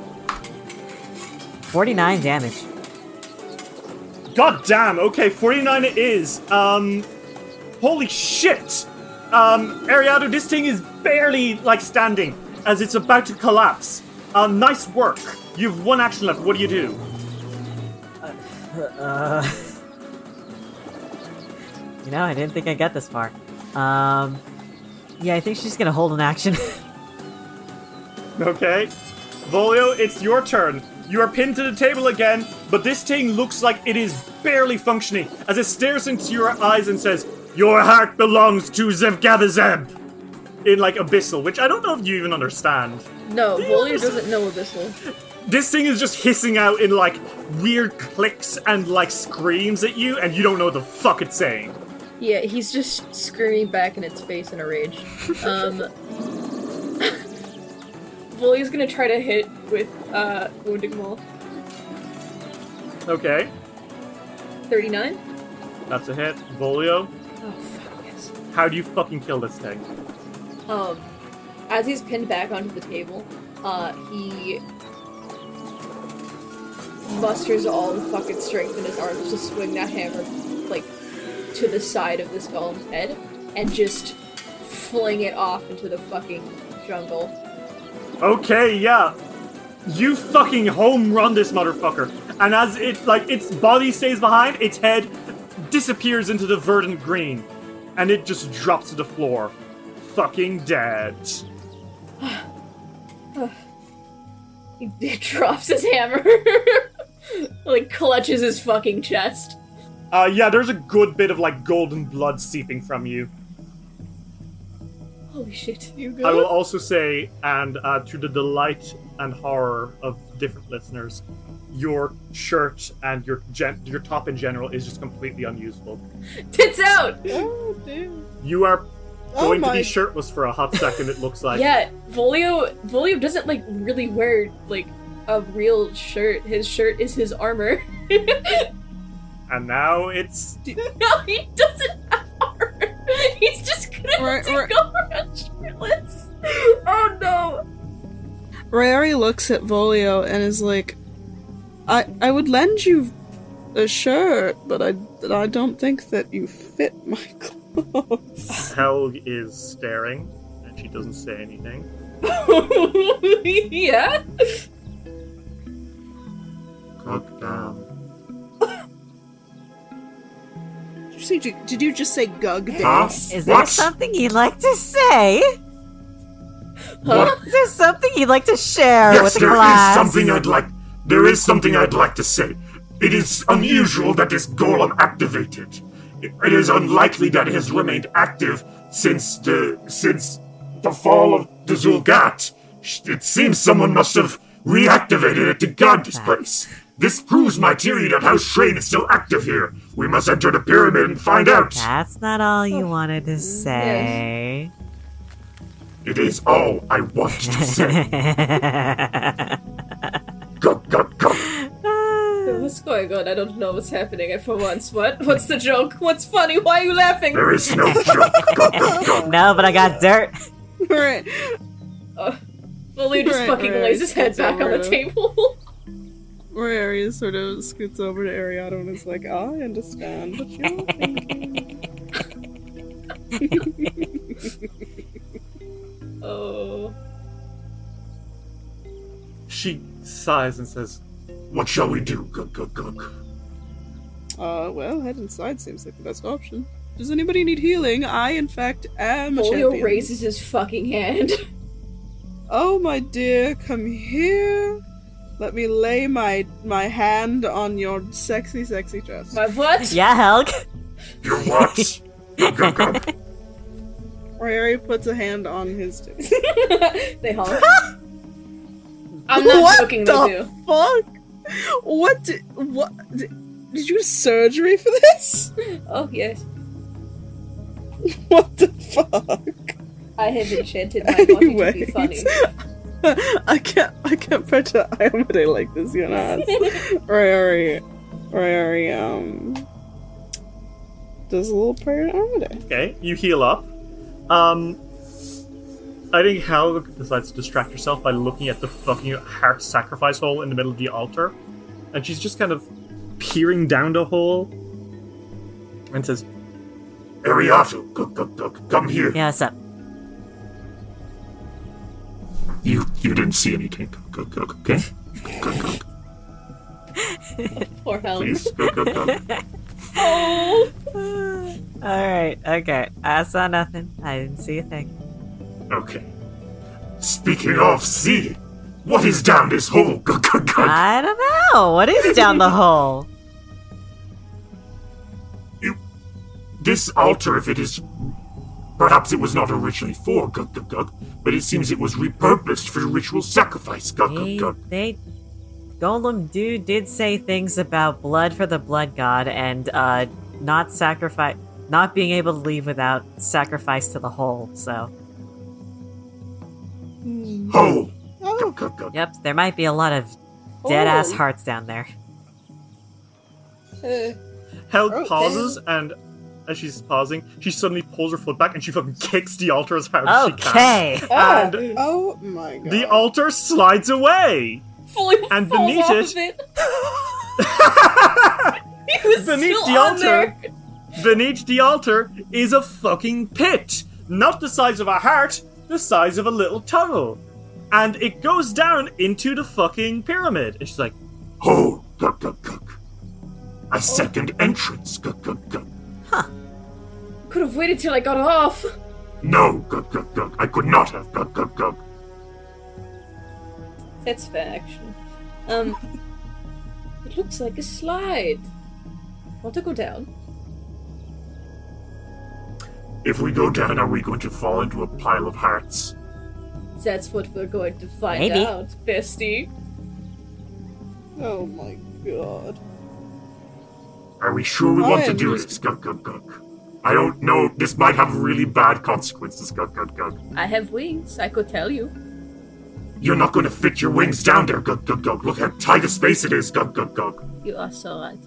Speaker 4: 49 damage.
Speaker 1: God damn. Okay, 49 it is. Um, holy shit. Um, Ariado, this thing is barely like standing as it's about to collapse. Um, nice work. You have one action left. What do you do?
Speaker 4: Uh, you know, I didn't think I'd get this far. Um, yeah, I think she's gonna hold an action.
Speaker 1: Okay. Volio, it's your turn. You are pinned to the table again, but this thing looks like it is barely functioning as it stares into your eyes and says, Your heart belongs to Zevgavizeb! In like abyssal, which I don't know if you even understand.
Speaker 2: No,
Speaker 1: Do you understand?
Speaker 2: doesn't know Abyssal.
Speaker 1: This thing is just hissing out in like weird clicks and like screams at you, and you don't know what the fuck it's saying.
Speaker 2: Yeah, he's just screaming back in its face in a rage. Um, Volier's gonna try to hit with uh, Wounding Maul.
Speaker 1: Okay,
Speaker 2: 39?
Speaker 1: that's a hit. Volio,
Speaker 2: Oh, fuck yes.
Speaker 1: how do you fucking kill this thing?
Speaker 2: Um, as he's pinned back onto the table, uh, he musters all the fucking strength in his arms to swing that hammer, to the side of this golem's head and just fling it off into the fucking jungle.
Speaker 1: Okay, yeah. You fucking home run this motherfucker. And as it like its body stays behind, its head disappears into the verdant green. And it just drops to the floor. Fucking dead.
Speaker 2: He, he drops his hammer, like clutches his fucking chest.
Speaker 1: Uh yeah, there's a good bit of like golden blood seeping from you.
Speaker 2: Holy shit!
Speaker 3: You go.
Speaker 1: I will also say, and uh, to the delight and horror of different listeners, your shirt and your gen- your top in general is just completely unusable.
Speaker 2: Tits out.
Speaker 3: Oh, damn.
Speaker 1: You are
Speaker 3: Oh
Speaker 1: going to be shirtless for a hot second. It looks like.
Speaker 2: yeah, Volio Volio doesn't like really wear like a real shirt. His shirt is his armor.
Speaker 1: And now it's
Speaker 2: no, he doesn't have armor. He's just gonna
Speaker 3: Right,
Speaker 2: take
Speaker 3: right.
Speaker 2: over shirtless. Oh no!
Speaker 3: Rayari looks at Volio and is like, I I would lend you a shirt, but I I don't think that you fit my clothes.
Speaker 1: Helg is staring, and she doesn't say anything.
Speaker 2: yeah.
Speaker 6: God damn.
Speaker 3: Did you, say, did you just say gug
Speaker 6: Huh?
Speaker 3: dance?
Speaker 4: Is there
Speaker 6: What?
Speaker 4: something you'd like to say?
Speaker 2: Huh?
Speaker 4: Is there something you'd like to share
Speaker 6: Yes,
Speaker 4: with the
Speaker 6: there is
Speaker 4: class?
Speaker 6: something I'd like. There is something I'd like to say. It is unusual that this golem activated. It, it is unlikely that it has remained active since the since the fall of the Xulgath. It seems someone must have reactivated it to guard this place. This proves my theory that House Shrain is still active here. We must enter the pyramid and find out.
Speaker 4: That's not all you oh. wanted to say.
Speaker 6: It is all I want to say. Gug, gug, gug.
Speaker 2: What's going on? I don't know what's happening And for once. What? What's the joke? What's funny? Why are you laughing?
Speaker 6: There is no joke.
Speaker 4: No, but I got dirt.
Speaker 3: right.
Speaker 2: Uh, Volio just
Speaker 3: Right,
Speaker 2: fucking
Speaker 3: right.
Speaker 2: lays his head
Speaker 3: It's
Speaker 2: back on
Speaker 3: over.
Speaker 2: the table.
Speaker 3: Rayari sort of scoots over to Ariado and is like, I understand what you're thinking.
Speaker 2: oh.
Speaker 1: She sighs and says,
Speaker 6: What shall we do? Gug, gug, gug.
Speaker 3: Uh, well, head inside seems like the best option. Does anybody need healing? I, in fact, am a champion.
Speaker 2: raises his fucking hand.
Speaker 3: Oh, my dear, come here. Let me lay my my hand on your sexy, sexy chest.
Speaker 2: My what?
Speaker 4: Yeah, Helg.
Speaker 6: Your what? Gug, gug, gug.
Speaker 3: Rayari puts a hand on his tits.
Speaker 2: they honk. I'm not
Speaker 3: what
Speaker 2: joking,
Speaker 3: the
Speaker 2: they do.
Speaker 3: fuck? What? Did, what? Did, did you have surgery for this?
Speaker 2: Oh, yes.
Speaker 3: What the fuck?
Speaker 2: I have enchanted my body to be funny.
Speaker 3: I can't. I can't picture Iomedae like this, you know. Rayari, Rayari, um, does a little prayer to Iomedae.
Speaker 1: Okay, you heal up. Um, I think Hal decides to distract herself by looking at the fucking heart sacrifice hole in the middle of the altar, and she's just kind of peering down the hole and says,
Speaker 6: Ariato, gug, gug, gug. Come here.
Speaker 4: Yeah, what's up?
Speaker 6: You you didn't see anything. Gug, gug, gug. Okay. Gug, gug.
Speaker 2: Poor Helen.
Speaker 6: Please. Gug, gug, gug.
Speaker 2: Oh.
Speaker 4: Alright, okay. I saw nothing. I didn't see a thing.
Speaker 6: Okay. Speaking of see, what is down this hole? Gug, gug, gug.
Speaker 4: I don't know. What is down the hole?
Speaker 6: This altar, if it is. Perhaps it was not originally for Gug Gug Gug, but it seems it was repurposed for ritual sacrifice. Gug Gug
Speaker 4: They,
Speaker 6: Gug.
Speaker 4: they Golem dude did say things about blood for the blood god and uh not sacrifice not being able to leave without sacrifice to the hole, so
Speaker 6: Hole!
Speaker 3: Oh,
Speaker 6: Gug Gug Gug.
Speaker 4: yep, there might be a lot of dead ass
Speaker 2: Oh.
Speaker 4: hearts down there.
Speaker 2: Uh,
Speaker 1: Hel
Speaker 2: Oh,
Speaker 1: pauses, and as she's pausing, she suddenly pulls her foot back and she fucking kicks the altar as hard as she can.
Speaker 4: Okay.
Speaker 1: And
Speaker 3: oh, oh my god.
Speaker 1: the altar slides away.
Speaker 2: fully
Speaker 1: And
Speaker 2: falls
Speaker 1: beneath
Speaker 2: off
Speaker 1: it-
Speaker 2: of it.
Speaker 1: Beneath the altar, beneath the altar is a fucking pit. Not the size of a heart, the size of a little tunnel. And it goes down into the fucking pyramid. And she's like,
Speaker 6: Oh, gug gug gug. A second entrance, gug gug gug.
Speaker 2: Could have waited till I got off.
Speaker 6: No, gug gug gug. I could not have, gug gug gug.
Speaker 2: That's fair, actually. Um, it looks like a slide. Want to go down?
Speaker 6: If we go down, are we going to fall into a pile of hearts?
Speaker 2: That's what we're going to find
Speaker 4: Maybe.
Speaker 2: out, bestie.
Speaker 3: Oh my god.
Speaker 6: Are we sure we
Speaker 3: I
Speaker 6: want to do this, gug gug gug? I don't know. This might have really bad consequences, gug gug gug.
Speaker 2: I have wings, I could tell you.
Speaker 6: You're not going to fit your wings down there, gug gug gug. Look how tight a space it is, gug gug gug.
Speaker 2: You are so right.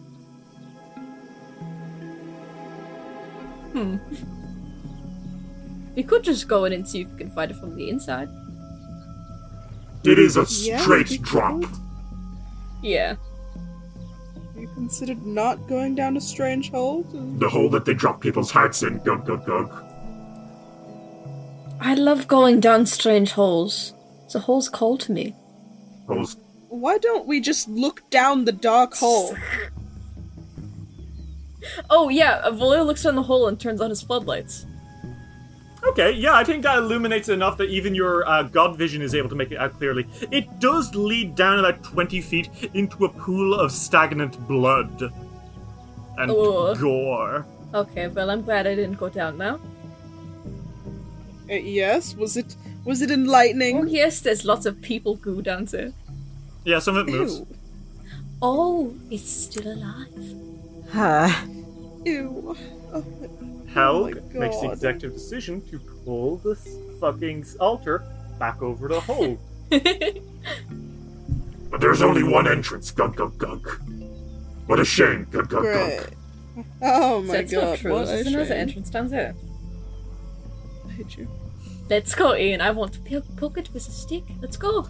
Speaker 2: Hmm. We could just go in and see if we can find it from the inside.
Speaker 6: It is a
Speaker 3: Yeah,
Speaker 6: straight
Speaker 3: we
Speaker 6: drop.
Speaker 3: could.
Speaker 2: Yeah.
Speaker 3: You considered not going down a strange hole? to-
Speaker 6: The hole that they drop people's hearts in, gug gug gug.
Speaker 2: I love going down strange holes. The holes call to me.
Speaker 6: Holes.
Speaker 3: Why don't we just look down the dark hole?
Speaker 2: Oh yeah, Volio looks down the hole and turns on his floodlights.
Speaker 1: Okay, yeah, I think that illuminates enough that even your uh, god vision is able to make it out clearly. It does lead down about 20 feet into a pool of stagnant blood and
Speaker 2: Ugh.
Speaker 1: gore.
Speaker 2: Okay, well I'm glad I didn't go down now.
Speaker 3: Uh, yes, was it was it
Speaker 2: Oh
Speaker 3: enlightening?
Speaker 2: yes, there's lots of people goo down there.
Speaker 1: Yeah, some of it moves.
Speaker 3: Ew.
Speaker 2: Oh, it's still alive.
Speaker 4: Huh.
Speaker 3: Ew. Oh my,
Speaker 1: Helg
Speaker 3: my
Speaker 1: makes the executive decision to pull this fucking altar back over the hole.
Speaker 6: But there's only one entrance, gug gug gug. What a shame, gug gug
Speaker 3: great.
Speaker 6: gug.
Speaker 3: Oh my
Speaker 2: That's
Speaker 3: god.
Speaker 2: not true.
Speaker 3: What a
Speaker 2: There's another entrance down there.
Speaker 3: I hate you.
Speaker 2: Let's go, Ian. I want to poke, poke it with a stick. Let's go.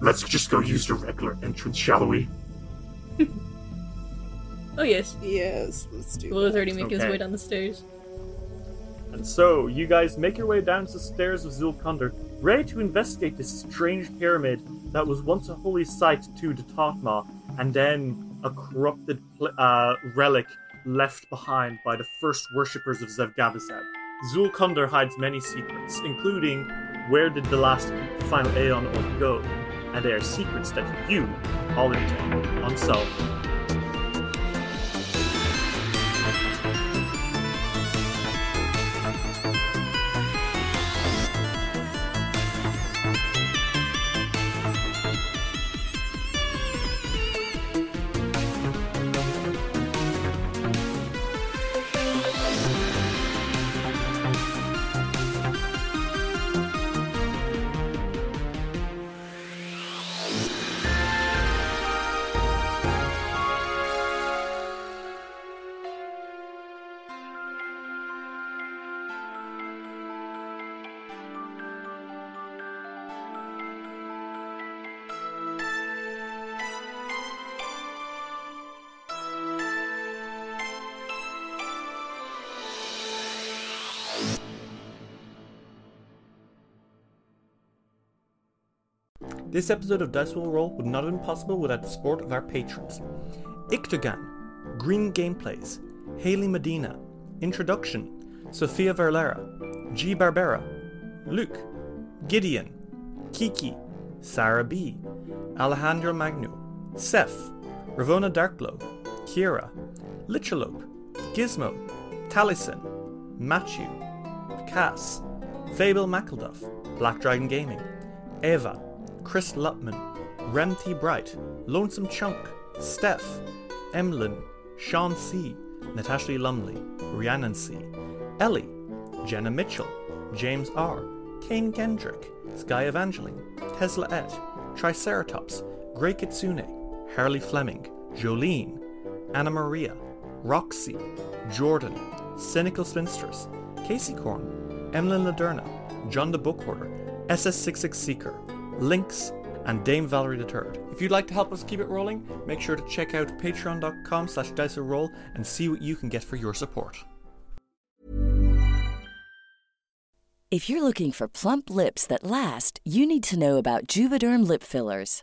Speaker 6: Let's just go use the regular entrance, shall we?
Speaker 2: Oh yes.
Speaker 3: Yes, let's do
Speaker 2: Willow's
Speaker 3: that.
Speaker 2: already making his way down the stairs.
Speaker 1: And so, you guys make your way down the stairs of Zulkundr, ready to investigate this strange pyramid that was once a holy site to Totma, and then a corrupted uh, relic left behind by the first worshippers of Zevgavizeb. Zulkundr hides many secrets, including where did the last final Aeon go, and they are secrets that you, all intend unsolved. This episode of Dice Will Roll would not have been possible without the support of our patrons. Ictogan, Green Gameplays, Haley Medina, Introduction, Sophia Verlera, G. Barbera, Luke, Gideon, Kiki, Sarah B, Alejandro Magnu, Seth, Ravona Darkblow, Kira, Lichalope, Gizmo, Taliesin, Matthew, Cass, Fable McElduff, Black Dragon Gaming, Eva, Chris Lutman, Rem T. Bright, Lonesome Chunk, Steph, Emlyn, Sean C., Natasha Lumley, Rhiannon C., Ellie, Jenna Mitchell, James R., Kane Kendrick, Sky Evangeline, Tesla Et, Triceratops, Grey Kitsune, Harley Fleming, Jolene, Anna Maria, Roxy, Jordan, Cynical Spinstress, Casey Corn, Emlyn Laderna, John the Book Hoarder, SS66 Seeker, Lynx,
Speaker 8: and Dame Valerie III. If you'd like to help us keep it rolling, make sure to check out patreon.com slash diceroll and see what you can get for your support.
Speaker 10: If you're looking for plump lips that last, you need to know about Juvederm lip fillers.